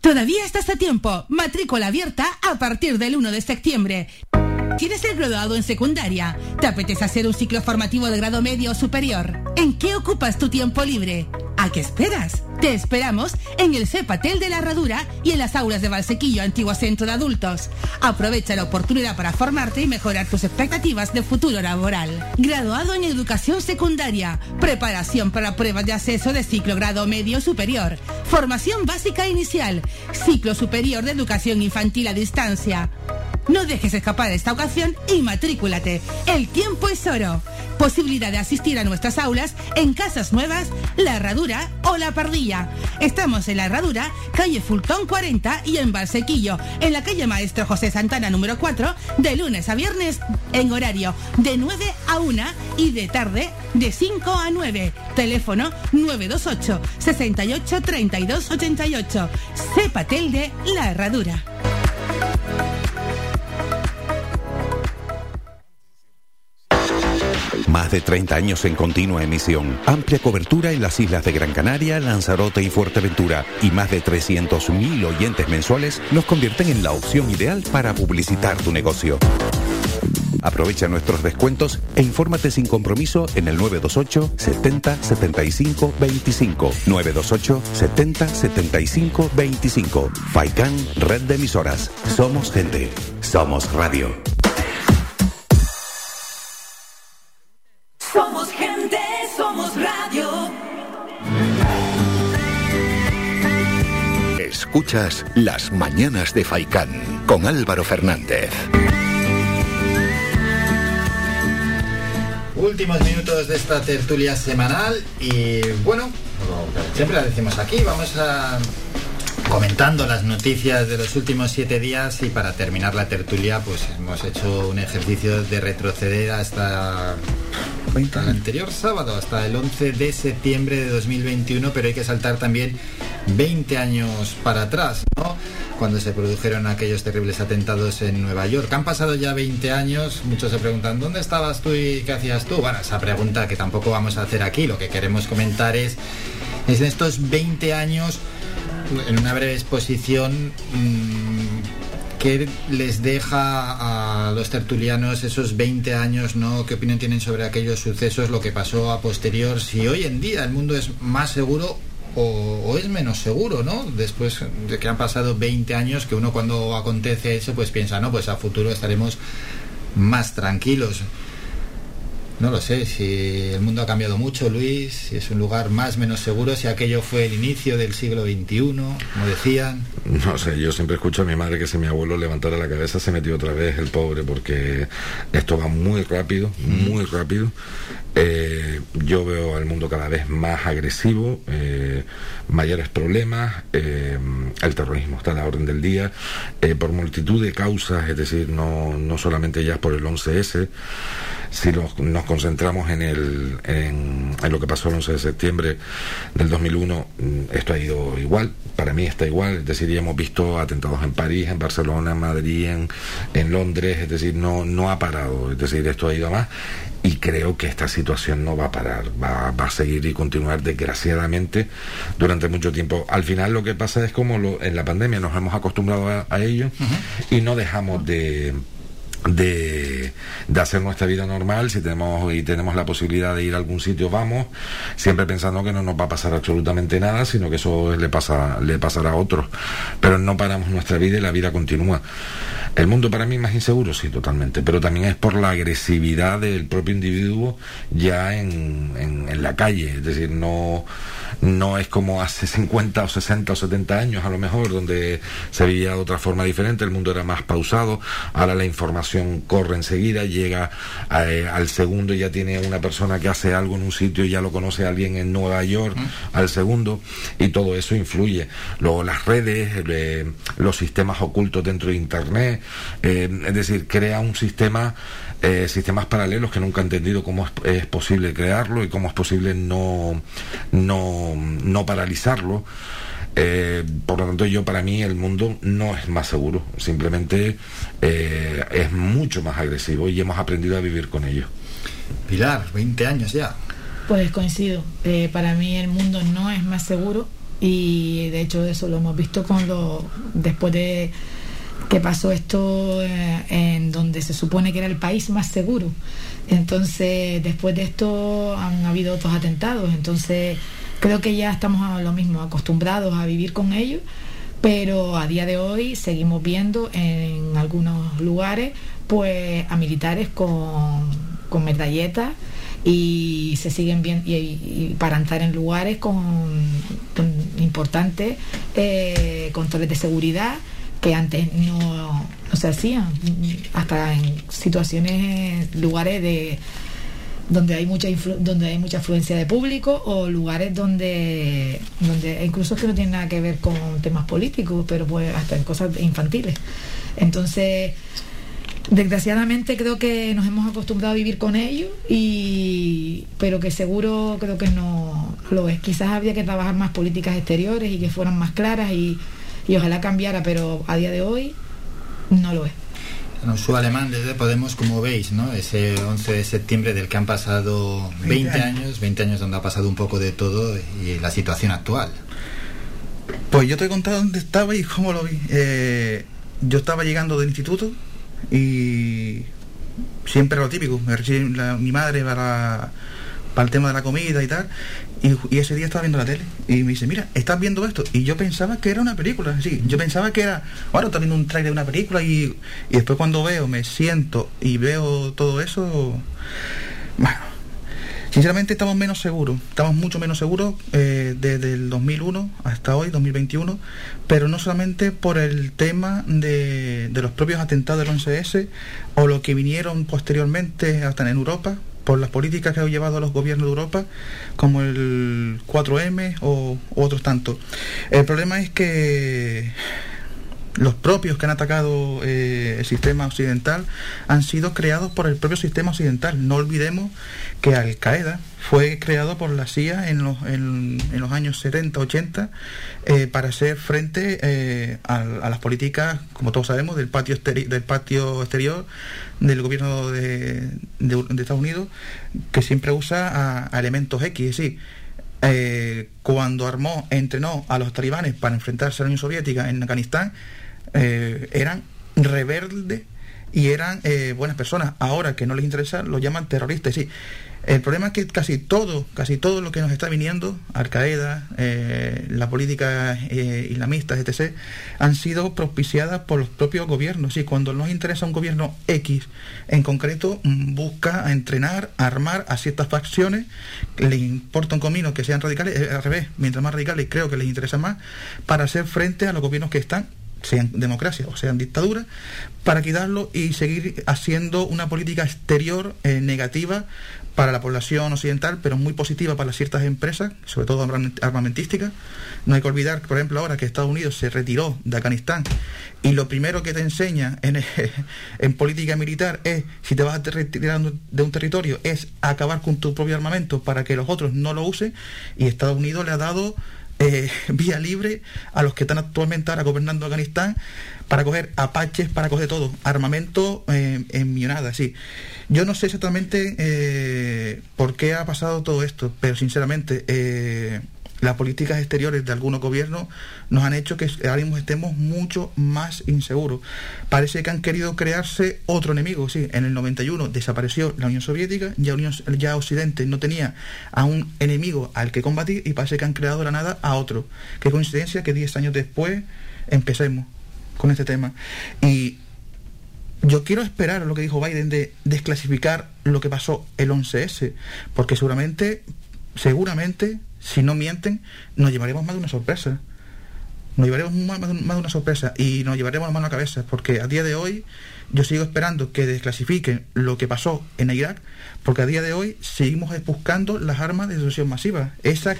Todavía estás a tiempo. Matrícula abierta a partir del 1 de septiembre. ¿Tienes el graduado en secundaria? ¿Te apetece hacer un ciclo formativo de grado medio o superior? ¿En qué ocupas tu tiempo libre? ¿A qué esperas? Te esperamos en el CEPATEL de la Herradura y en las aulas de Valsequillo, antiguo centro de adultos. Aprovecha la oportunidad para formarte y mejorar tus expectativas de futuro laboral. Graduado en educación secundaria, preparación para pruebas de acceso de ciclo grado medio superior, formación básica inicial, ciclo superior de educación infantil a distancia. No dejes escapar esta ocasión y matrículate. El tiempo es oro. Posibilidad de asistir a nuestras aulas en Casas Nuevas, La Herradura o La Pardilla. Estamos en La Herradura, calle Fultón 40 y en Valsequillo, en la calle Maestro José Santana número 4, de lunes a viernes en horario de 9 a 1 y de tarde de 5 a 9. Teléfono 928 68 32 88. Cepatel de La Herradura. Más de 30 años en continua emisión, amplia cobertura en las islas de Gran Canaria, Lanzarote y Fuerteventura y más de 300.000 oyentes mensuales nos convierten en la opción ideal para publicitar tu negocio. Aprovecha nuestros descuentos e infórmate sin compromiso en el 928 70 75 25. 928 70 75 25. Faikan, red de emisoras. Somos gente. Somos radio. Escuchas Las Mañanas de Faicán con Álvaro Fernández. Últimos minutos de esta tertulia semanal y bueno, siempre la decimos aquí, vamos a comentando las noticias de los últimos siete días y para terminar la tertulia pues hemos hecho un ejercicio de retroceder hasta el anterior sábado, hasta el 11 de septiembre de 2021, pero hay que saltar también 20 años para atrás, ¿no? Cuando se produjeron aquellos terribles atentados en Nueva York. Han pasado ya 20 años, muchos se preguntan, ¿dónde estabas tú y qué hacías tú? Bueno, esa pregunta que tampoco vamos a hacer aquí, lo que queremos comentar es, es en estos 20 años, en una breve exposición, mmm, ¿qué les deja a los tertulianos esos 20 años, ¿no? ¿Qué opinión tienen sobre aquellos sucesos, lo que pasó a posterior? Si hoy en día el mundo es más seguro o, es menos seguro, ¿no? Después de que han pasado 20 años, que uno cuando acontece eso, pues piensa, no, pues a futuro estaremos más tranquilos. No lo sé, si el mundo ha cambiado mucho, Luis, si es un lugar más menos seguro, si aquello fue el inicio del siglo XXI, como decían. No sé, yo siempre escucho a mi madre que si mi abuelo levantara la cabeza se metió otra vez el pobre, porque esto va muy rápido, muy rápido. Eh, yo veo al mundo cada vez más agresivo, eh, mayores problemas, eh, el terrorismo está a la orden del día, eh, por multitud de causas, es decir, no, no solamente ya por el 11S, si los- nos concentramos en, el, en, en lo que pasó el 11 de septiembre del 2001, mm, esto ha ido igual, para mí está igual, es decir, ya hemos visto atentados en París, en Barcelona, en Madrid, en, en Londres, es decir, no, no ha parado, es decir, esto ha ido a más y creo que esta situación no va a parar, va, va a seguir y continuar desgraciadamente durante mucho tiempo. Al final lo que pasa es como lo- en la pandemia nos hemos acostumbrado a, a ello y no dejamos de de, de hacer nuestra vida normal, si tenemos y tenemos la posibilidad de ir a algún sitio, vamos, siempre pensando que no nos va a pasar absolutamente nada, sino que eso le pasa, le pasará a otros. Pero no paramos nuestra vida y la vida continúa. El mundo para mí es más inseguro, sí, totalmente, pero también es por la agresividad del propio individuo ya en, en, en la calle, es decir, no, no es como hace 50 o 60 o 70 años a lo mejor, donde se veía de otra forma diferente, el mundo era más pausado, ahora la información corre enseguida, llega eh, al segundo y ya tiene una persona que hace algo en un sitio y ya lo conoce alguien en Nueva York al segundo y todo eso influye. Luego las redes, eh, los sistemas ocultos dentro de Internet, eh, es decir, crea un sistema eh, sistemas paralelos que nunca he entendido cómo es, es posible crearlo y cómo es posible no, no, no paralizarlo. Eh, por lo tanto, yo para mí el mundo no es más seguro, simplemente eh, es mucho más agresivo y hemos aprendido a vivir con ello. Pilar, 20 años ya. Pues coincido. Eh, para mí el mundo no es más seguro y de hecho eso lo hemos visto con lo después de que pasó esto eh, en donde se supone que era el país más seguro. Entonces, después de esto han habido otros atentados. Entonces, creo que ya estamos a lo mismo, acostumbrados a vivir con ello, pero a día de hoy seguimos viendo en algunos lugares pues a militares con, con medalletas y se siguen viendo y, para entrar en lugares con, con importantes eh, controles de seguridad que antes no, no se hacían hasta en situaciones lugares de donde hay mucha influ- donde hay mucha afluencia de público o lugares donde donde incluso que no tiene nada que ver con temas políticos pero pues hasta en cosas infantiles. Entonces desgraciadamente creo que nos hemos acostumbrado a vivir con ello y pero que seguro creo que no lo es. Quizás habría que trabajar más políticas exteriores y que fueran más claras y, y ojalá cambiara pero a día de hoy no lo es Bueno, su alemán desde Podemos, como veis, ¿no? Ese 11 de septiembre del que han pasado 20 20 años, 20 años donde ha pasado un poco de todo y la situación actual. Pues yo te he contado dónde estaba y cómo lo vi. Eh, yo estaba llegando del instituto y siempre lo típico, me recibe la- mi madre para, para el tema de la comida y tal, y, ese día estaba viendo la tele y me dice, mira, ¿estás viendo esto? Y yo pensaba que era una película, sí, yo pensaba que era, bueno, estás viendo un trailer de una película y, y después cuando veo, me siento y veo todo eso, bueno, Sinceramente estamos menos seguros, estamos mucho menos seguros eh, desde el 2001 hasta hoy, 2021, pero no solamente por el tema de, de los propios atentados del 11S o lo que vinieron posteriormente hasta en Europa, por las políticas que han llevado los gobiernos de Europa, como el 4M o otros tantos. El problema es que los propios que han atacado eh, el sistema occidental han sido creados por el propio sistema occidental. No olvidemos que Al Qaeda fue creado por la CIA en los, en, los años 70, 80 eh, para hacer frente eh, a, las políticas, como todos sabemos, del patio, del patio exterior del gobierno de, de- Estados Unidos, que siempre usa a, elementos X, es decir, eh, cuando armó, entrenó a los talibanes para enfrentarse a la Unión Soviética en Afganistán, eran rebeldes y eran buenas personas. Ahora que no les interesa, los llaman terroristas. Sí, el problema es que casi todo, casi todo lo que nos está viniendo, Al Qaeda, eh, la política eh, islamista, etc., han sido propiciadas por los propios gobiernos. Y cuando nos interesa un gobierno X en concreto, mm, busca entrenar, armar a ciertas facciones, le importa un comino que sean radicales, eh, al revés, mientras más radicales creo que les interesa más, para hacer frente a los gobiernos que están sean democracia o sean dictadura, para quitarlo y seguir haciendo una política exterior eh, negativa para la población occidental, pero muy positiva para ciertas empresas, sobre todo armamentísticas. No hay que olvidar, por ejemplo, ahora que Estados Unidos se retiró de Afganistán y lo primero que te enseña en, en política militar es, si te vas a retirar de un territorio, es acabar con tu propio armamento para que los otros no lo usen, y Estados Unidos le ha dado eh, vía libre a los que están actualmente ahora gobernando Afganistán para coger apaches, para coger todo, armamento eh, en millonada, sí. Yo no sé exactamente eh, por qué ha pasado todo esto, pero sinceramente eh, las políticas exteriores de algunos gobiernos nos han hecho que ahora mismo estemos mucho más inseguros. Parece que han querido crearse otro enemigo. Sí, en el 91 desapareció la Unión Soviética, ya, Unión, ya Occidente no tenía a un enemigo al que combatir y parece que han creado la nada a otro. Qué coincidencia que 10 años después empecemos con este tema. Y yo quiero esperar lo que dijo Biden de desclasificar lo que pasó el 11S, porque seguramente, seguramente, si no mienten, nos llevaremos más de una sorpresa. Nos llevaremos más, de una sorpresa y nos llevaremos la mano a la cabeza, porque a día de hoy yo sigo esperando que desclasifiquen lo que pasó en Irak, porque a día de hoy seguimos buscando las armas de destrucción masiva. Esas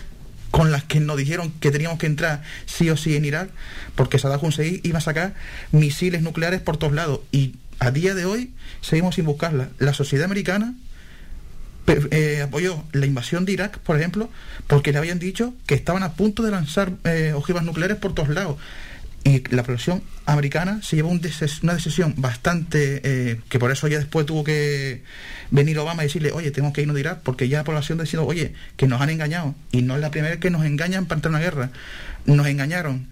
con las que nos dijeron que teníamos que entrar sí o sí en Irak, porque Saddam Hussein iba a sacar misiles nucleares por todos lados. Y a día de hoy seguimos sin buscarla. La sociedad americana eh, apoyó la invasión de Irak, por ejemplo, porque le habían dicho que estaban a punto de lanzar eh, ojivas nucleares por todos lados. Y la población americana se llevó una decisión bastante, eh, que por eso ya después tuvo que venir Obama y decirle, oye, tenemos que irnos de Irak, porque ya la población decidió, oye, que nos han engañado. Y no es la primera vez que nos engañan para entrar en una guerra. Nos engañaron,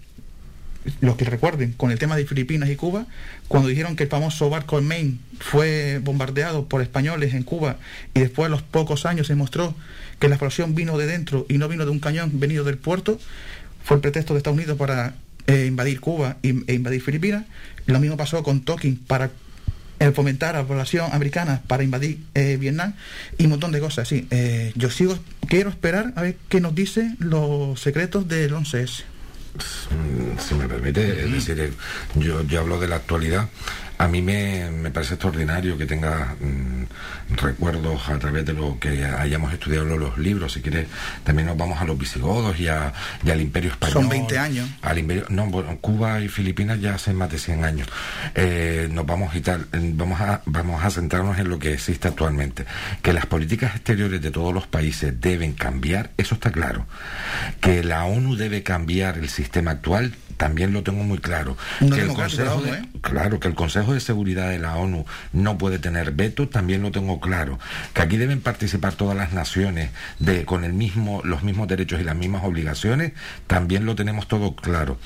los que recuerden, con el tema de Filipinas y Cuba, cuando dijeron que el famoso barco en Maine fue bombardeado por españoles en Cuba y después a los pocos años se mostró que la explosión vino de dentro y no vino de un cañón venido del puerto, fue el pretexto de Estados Unidos para eh, invadir Cuba e invadir Filipinas. Lo mismo pasó con Tokin para eh, fomentar a la población americana para invadir eh, Vietnam y un montón de cosas. Sí, yo sigo, quiero esperar a ver qué nos dicen los secretos del 11S. Si me permite, es decir, yo, yo hablo de la actualidad a mí me, me parece extraordinario que tenga mm, recuerdos a través de lo que hayamos estudiado en los libros. Si quieres, también nos vamos a los visigodos y, a, al Imperio Español. Son 20 años. Al imperio, no, bueno, Cuba y Filipinas ya hace más de 100 años. Eh, nos vamos a, vamos, a, vamos a centrarnos en lo que existe actualmente. Que las políticas exteriores de todos los países deben cambiar, eso está claro. Que la ONU debe cambiar el sistema actual, también lo tengo muy claro. que el Consejo ¿eh? Claro, que el Consejo de Seguridad de la ONU no puede tener veto, también lo tengo claro. Que aquí deben participar todas las naciones de, con el mismo, los mismos derechos y las mismas obligaciones, también lo tenemos todo claro.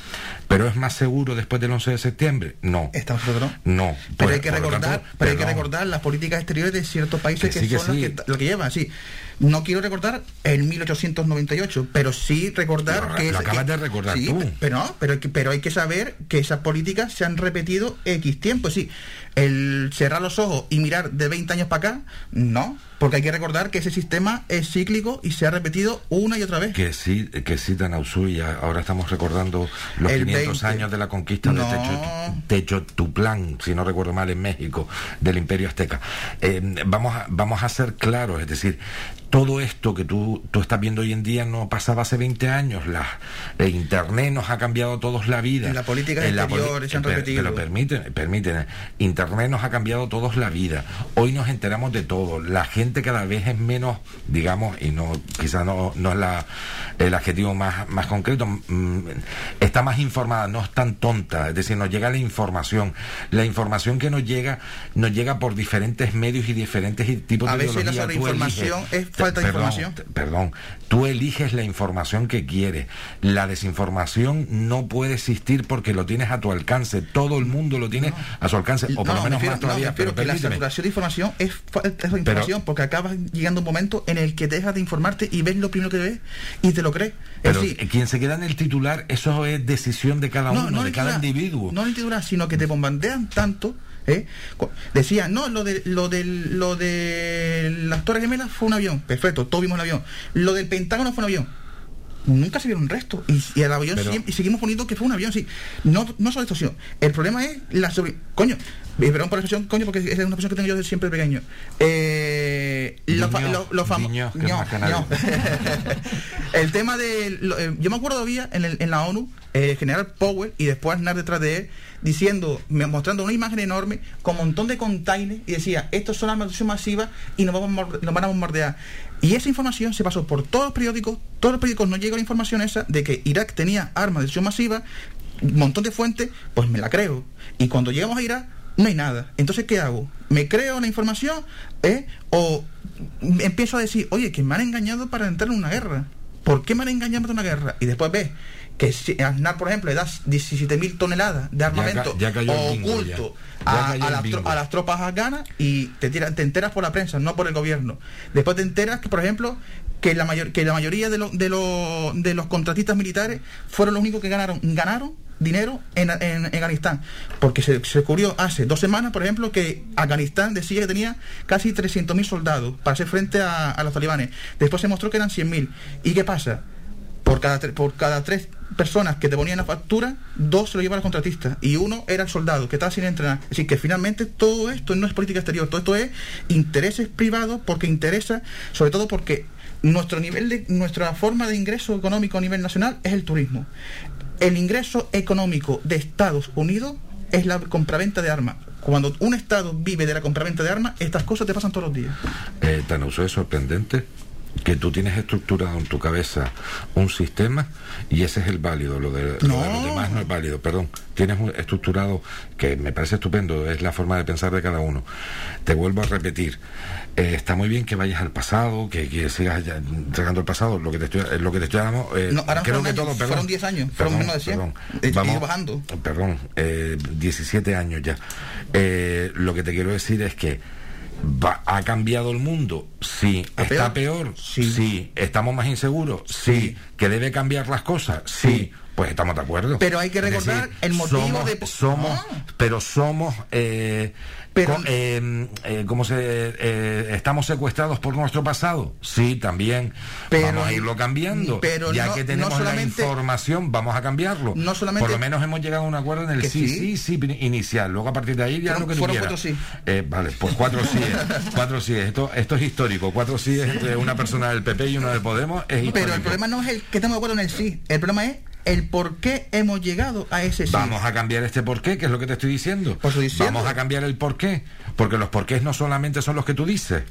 Pero es más seguro después del 11 de septiembre? No. ¿Estamos seguros? No. Pero hay que recordar, pero hay que recordar las políticas exteriores de ciertos países que, son que, lo que llevan, sí. No quiero recordar el 1898, pero sí recordar que... Lo acabas de recordar tú. Pero, no, pero, pero hay que saber que esas políticas se han repetido X tiempo, sí. El cerrar los ojos y mirar de 20 años para acá, no. Porque hay que recordar que ese sistema es cíclico y se ha repetido una y otra vez. Que sí, que sí, y ahora estamos recordando los 500 años de la conquista de Techo, Tuplán, si no recuerdo mal, en México, del Imperio Azteca. Eh, vamos, a, vamos a ser claros, es decir, todo esto que tú, tú estás viendo hoy en día no pasaba hace 20 años. La, el Internet nos ha cambiado todos la vida. En la política exterior se han repetido. Pero permiten, permiten, Internet nos ha cambiado todos la vida. Hoy nos enteramos de todo. La gente cada vez es menos, digamos, y no quizás no, no es la, el adjetivo más, más concreto, mm, está más informada, no es tan tonta, es decir, nos llega la información. La información que nos llega, nos llega por diferentes medios y diferentes tipos A de veces la ideología. Tú sobreinformación eliges- es falta de perdón, información. Perdón, tú eliges la información que quieres. La desinformación no puede existir porque lo tienes a tu alcance. Todo el mundo lo tiene a su alcance, o No, no, me refiero- todavía. no, me pero que la saturación de información es falta de información, porque acabas llegando un momento en el que dejas de informarte y ves lo primero que ves y te lo crees. Es Pero decir, quien se queda en el titular, eso es decisión de cada uno, de cada titular, individuo. No el titular, sino que te bombardean tanto. ¿eh? Decían, no, lo de, lo, del, lo de las Torres Gemelas fue un avión. Perfecto, todos vimos el avión. Lo del Pentágono fue un avión. Nunca se vieron un resto. Y, y el avión Pero- y seguimos poniendo que fue un avión, sí. No, no solo distorsión. El problema es la sobre. Coño, eh, perdón por la expresión, coño, porque es una expresión que tengo yo desde siempre pequeño. Eh, los fa- Diño, los- los famo- diño, que es ño, más canario. ño. el tema de. lo- eh, yo me acuerdo todavía en, el- en la ONU, eh, general Powell y después Aznar detrás de él, diciendo, mostrando una imagen enorme con un montón de containers y decía, estos son armas de destrucción masiva y nos, vamos nos van a bombardear. Y esa información se pasó por todos los periódicos, todos los periódicos no llegó la información esa de que Irak tenía armas de destrucción masiva, un montón de fuentes, pues me la creo. Y cuando llegamos a Irak, no hay nada. Entonces, ¿qué hago? ¿Me creo la información? ¿Eh? ¿O empiezo a decir, oye, que me han engañado para entrar en una guerra? ¿Por qué me han engañado para una guerra? Y después ves que si Aznar, por ejemplo, le das 17.000 toneladas de armamento ya oculto a, a a las tropas afganas y te, tiran- te enteras por la prensa, no por el gobierno. Después te enteras que, por ejemplo, que la, mayor, que la mayoría de, los de, los de los contratistas militares fueron los únicos que ganaron, ganaron dinero en, en- en Afganistán. Porque se, se descubrió hace dos semanas, por ejemplo, que Afganistán decía que tenía casi 300.000 soldados para hacer frente a, a los talibanes. Después se mostró que eran 100.000. ¿Y qué pasa? Por cada, por cada tres personas que te ponían la factura, dos se lo llevaban al contratista y uno era el soldado que estaba sin entrenar. Es decir, que finalmente todo esto no es política exterior, todo esto es intereses privados porque interesa, sobre todo porque nuestro nivel de, nuestra forma de ingreso económico a nivel nacional es el turismo. El ingreso económico de Estados Unidos es la compraventa de armas. Cuando un Estado vive de la compraventa de armas, estas cosas te pasan todos los días. Eh, Tanauso, es sorprendente que tú tienes estructurado en tu cabeza un sistema y ese es el válido, lo de, lo de los demás no es válido, perdón. Tienes un estructurado que me parece estupendo, es la forma de pensar de cada uno. Te vuelvo a repetir, eh, está muy bien que vayas al pasado, que, que sigas entregando el pasado, lo que te estoy, eh, lo que te estoy hablando, eh, No, ahora creo que años, todo, perdón. fueron 10 años, fueron menos de 100. perdón. Eh, Vamos- bajando. Perdón, eh, 17 años ya. Eh, lo que te quiero decir es que va- ¿ha cambiado el mundo? Sí. ¿Está peor? Sí. ¿Estamos más inseguros? Sí. ¿Que debe cambiar las cosas? Sí. Pues estamos de acuerdo. Pero hay que recordar decir, el motivo somos, de- Somos, Ah. pero somos... Eh, co- eh, eh, ¿cómo se, eh, ¿Estamos secuestrados por nuestro pasado? Sí, también. Pero- vamos a irlo cambiando. pero ya no- que tenemos no la información, vamos a cambiarlo. No solamente- Por lo menos hemos llegado a un acuerdo en el sí, sí. sí, sí, inicial. Luego a partir de ahí ya lo que tú quieras. cuatro sí. Eh, vale, pues cuatro sí. cuatro sí. Esto, esto es histórico. Cuatro sí es entre una persona del PP y una de Podemos. Es histórico. Pero el problema no es el que estamos de acuerdo en el sí, el problema es el por qué hemos llegado a ese sí. Vamos a cambiar este porqué, que es lo que te estoy diciendo. diciendo. Vamos a cambiar el porqué, porque los porqués no solamente son los que tú dices,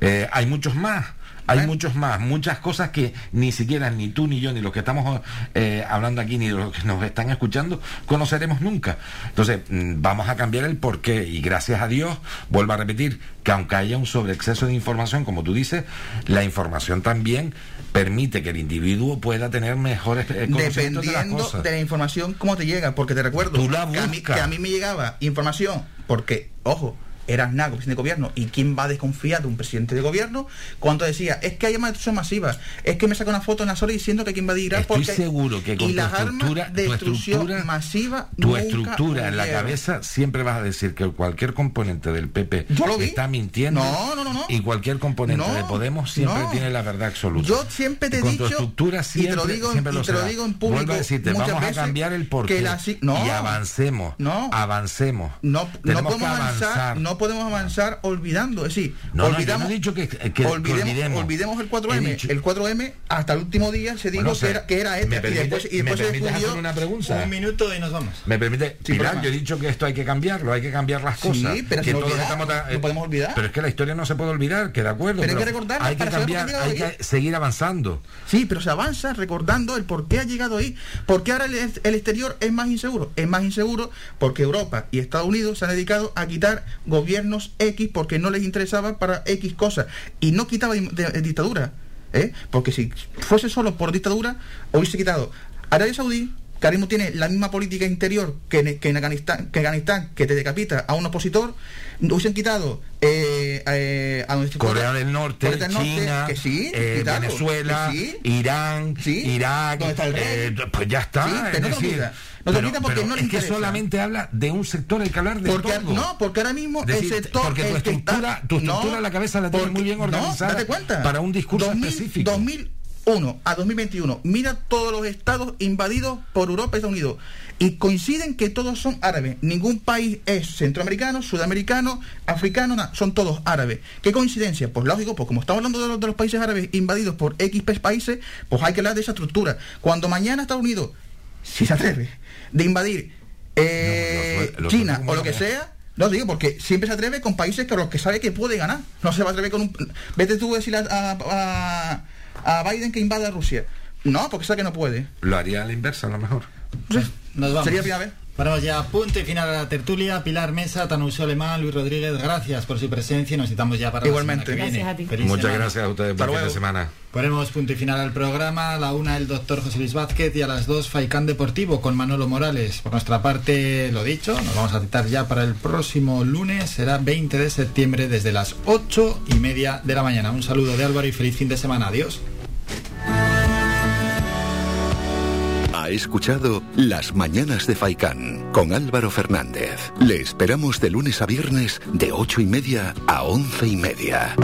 Eh, hay muchos más. Hay muchos más, muchas cosas que ni siquiera ni tú ni yo, ni los que estamos eh, hablando aquí, ni los que nos están escuchando, conoceremos nunca. Entonces, mm, vamos a cambiar el porqué y gracias a Dios, vuelvo a repetir, que aunque haya un sobreexceso de información, como tú dices, la información también permite que el individuo pueda tener mejores eh, conocimientos de las Dependiendo cosas. de la información, cómo te llega, porque te recuerdo Tú la que, a mí, que a mí me llegaba información, porque, ojo, eras nago, presidente de gobierno, y quién va a desconfiar de un presidente de gobierno cuando decía, es que hay destrucción masiva, es que me saca una foto en la sola diciendo que quién va a ir Estoy porque seguro que con y tu las armas estructura, de tu destrucción estructura, masiva tu nunca estructura en la cabeza siempre vas a decir que cualquier componente del PP lo está mintiendo No, no, no, y cualquier componente de Podemos siempre tiene la verdad absoluta. Yo siempre te he dicho, estructura y te siempre, lo digo, siempre y lo te lo digo en público Vuelvo a decirte, vamos a cambiar el porqué la y avancemos. No. Avancemos. No, no Tenemos podemos que avanzar, avanzar. no podemos avanzar olvidando. Es decir, No, no, olvidamos, no he dicho que- que- que olvidemos, olvidemos. el He 4M. dicho- El 4M hasta el último día se dijo Bueno, que, era, que era. ¿me y después, y después me se hacer una pregunta? Un minuto y nos vamos. Me permite, Pilar, problema. yo he dicho que esto hay que cambiarlo, hay que cambiar las Sí, cosas. pero que olvidar, estamos ta- no podemos olvidar. Pero es que la historia no se puede olvidar, que de acuerdo. Pero hay que recordarla Hay que por qué cambiar, ha hay que seguir avanzando. Sí, pero se avanza recordando el por qué ha llegado ahí. Porque ahora el, el exterior es más inseguro. Es más inseguro porque Europa y Estados Unidos se han dedicado a quitar gobiernos X porque no les interesaba para X cosas. Y no quitaba de dictadura. ¿eh? Porque si fuese solo por dictadura, hubiese quitado Arabia Saudí. Que ahora mismo tiene la misma política interior que en, que en Afganistán, que, Afganistán, que te decapita a un opositor, hubiesen quitado eh, eh, a Corea del Norte, Corea del Norte, China, que sí, eh, quitado, Venezuela, que sí. Irán, Irak, ¿Dónde está el rey? eh, pues ya está. Sí, pero es no decir. No pero- porque pero no le es que solamente habla de un sector, hay que hablar de Porque, todo. no, porque ahora mismo el sector. porque tu estructura, está- tu estructura no, la cabeza la porque- muy bien no, organizada date cuenta. para un discurso 2000 específico. 2001 a 2021, mira todos los estados invadidos por Europa y Estados Unidos. Y coinciden que todos son árabes. Ningún país es centroamericano, sudamericano, africano, nada, son todos árabes. ¿Qué coincidencia? Pues lógico, pues como estamos hablando de los, de los países árabes invadidos por X países, pues hay que hablar de esa estructura. Cuando mañana Estados Unidos, si se atreve, de invadir eh, China o lo que sea, no digo porque siempre se atreve con países que los que sabe que puede ganar. No se va a atrever con un. Vete tú a decirle a, a- a Biden que invada Rusia. No, porque sabe que no puede. Lo haría a la inversa a lo mejor. Nos vamos. Sería la primera vez. Paramos ya, punto y final a la tertulia. Pilar Mesa, Tanusio Alemán, Luis Rodríguez, gracias por su presencia y nos citamos ya para Igualmente. la semana que viene. Gracias a ti. Feliz Muchas semana. gracias a ustedes. Buen fin de semana. Ponemos punto y final al programa. A la una el doctor José Luis Vázquez y a las dos Faicán Deportivo con Manolo Morales. Por nuestra parte, lo dicho, nos vamos a citar ya para el próximo lunes. Será 20 de septiembre desde las ocho y media de la mañana. Un saludo de Álvaro y feliz fin de semana. Adiós. Ha escuchado Las Mañanas de Faicán con Álvaro Fernández. Le esperamos de lunes a viernes de ocho y media a once y media.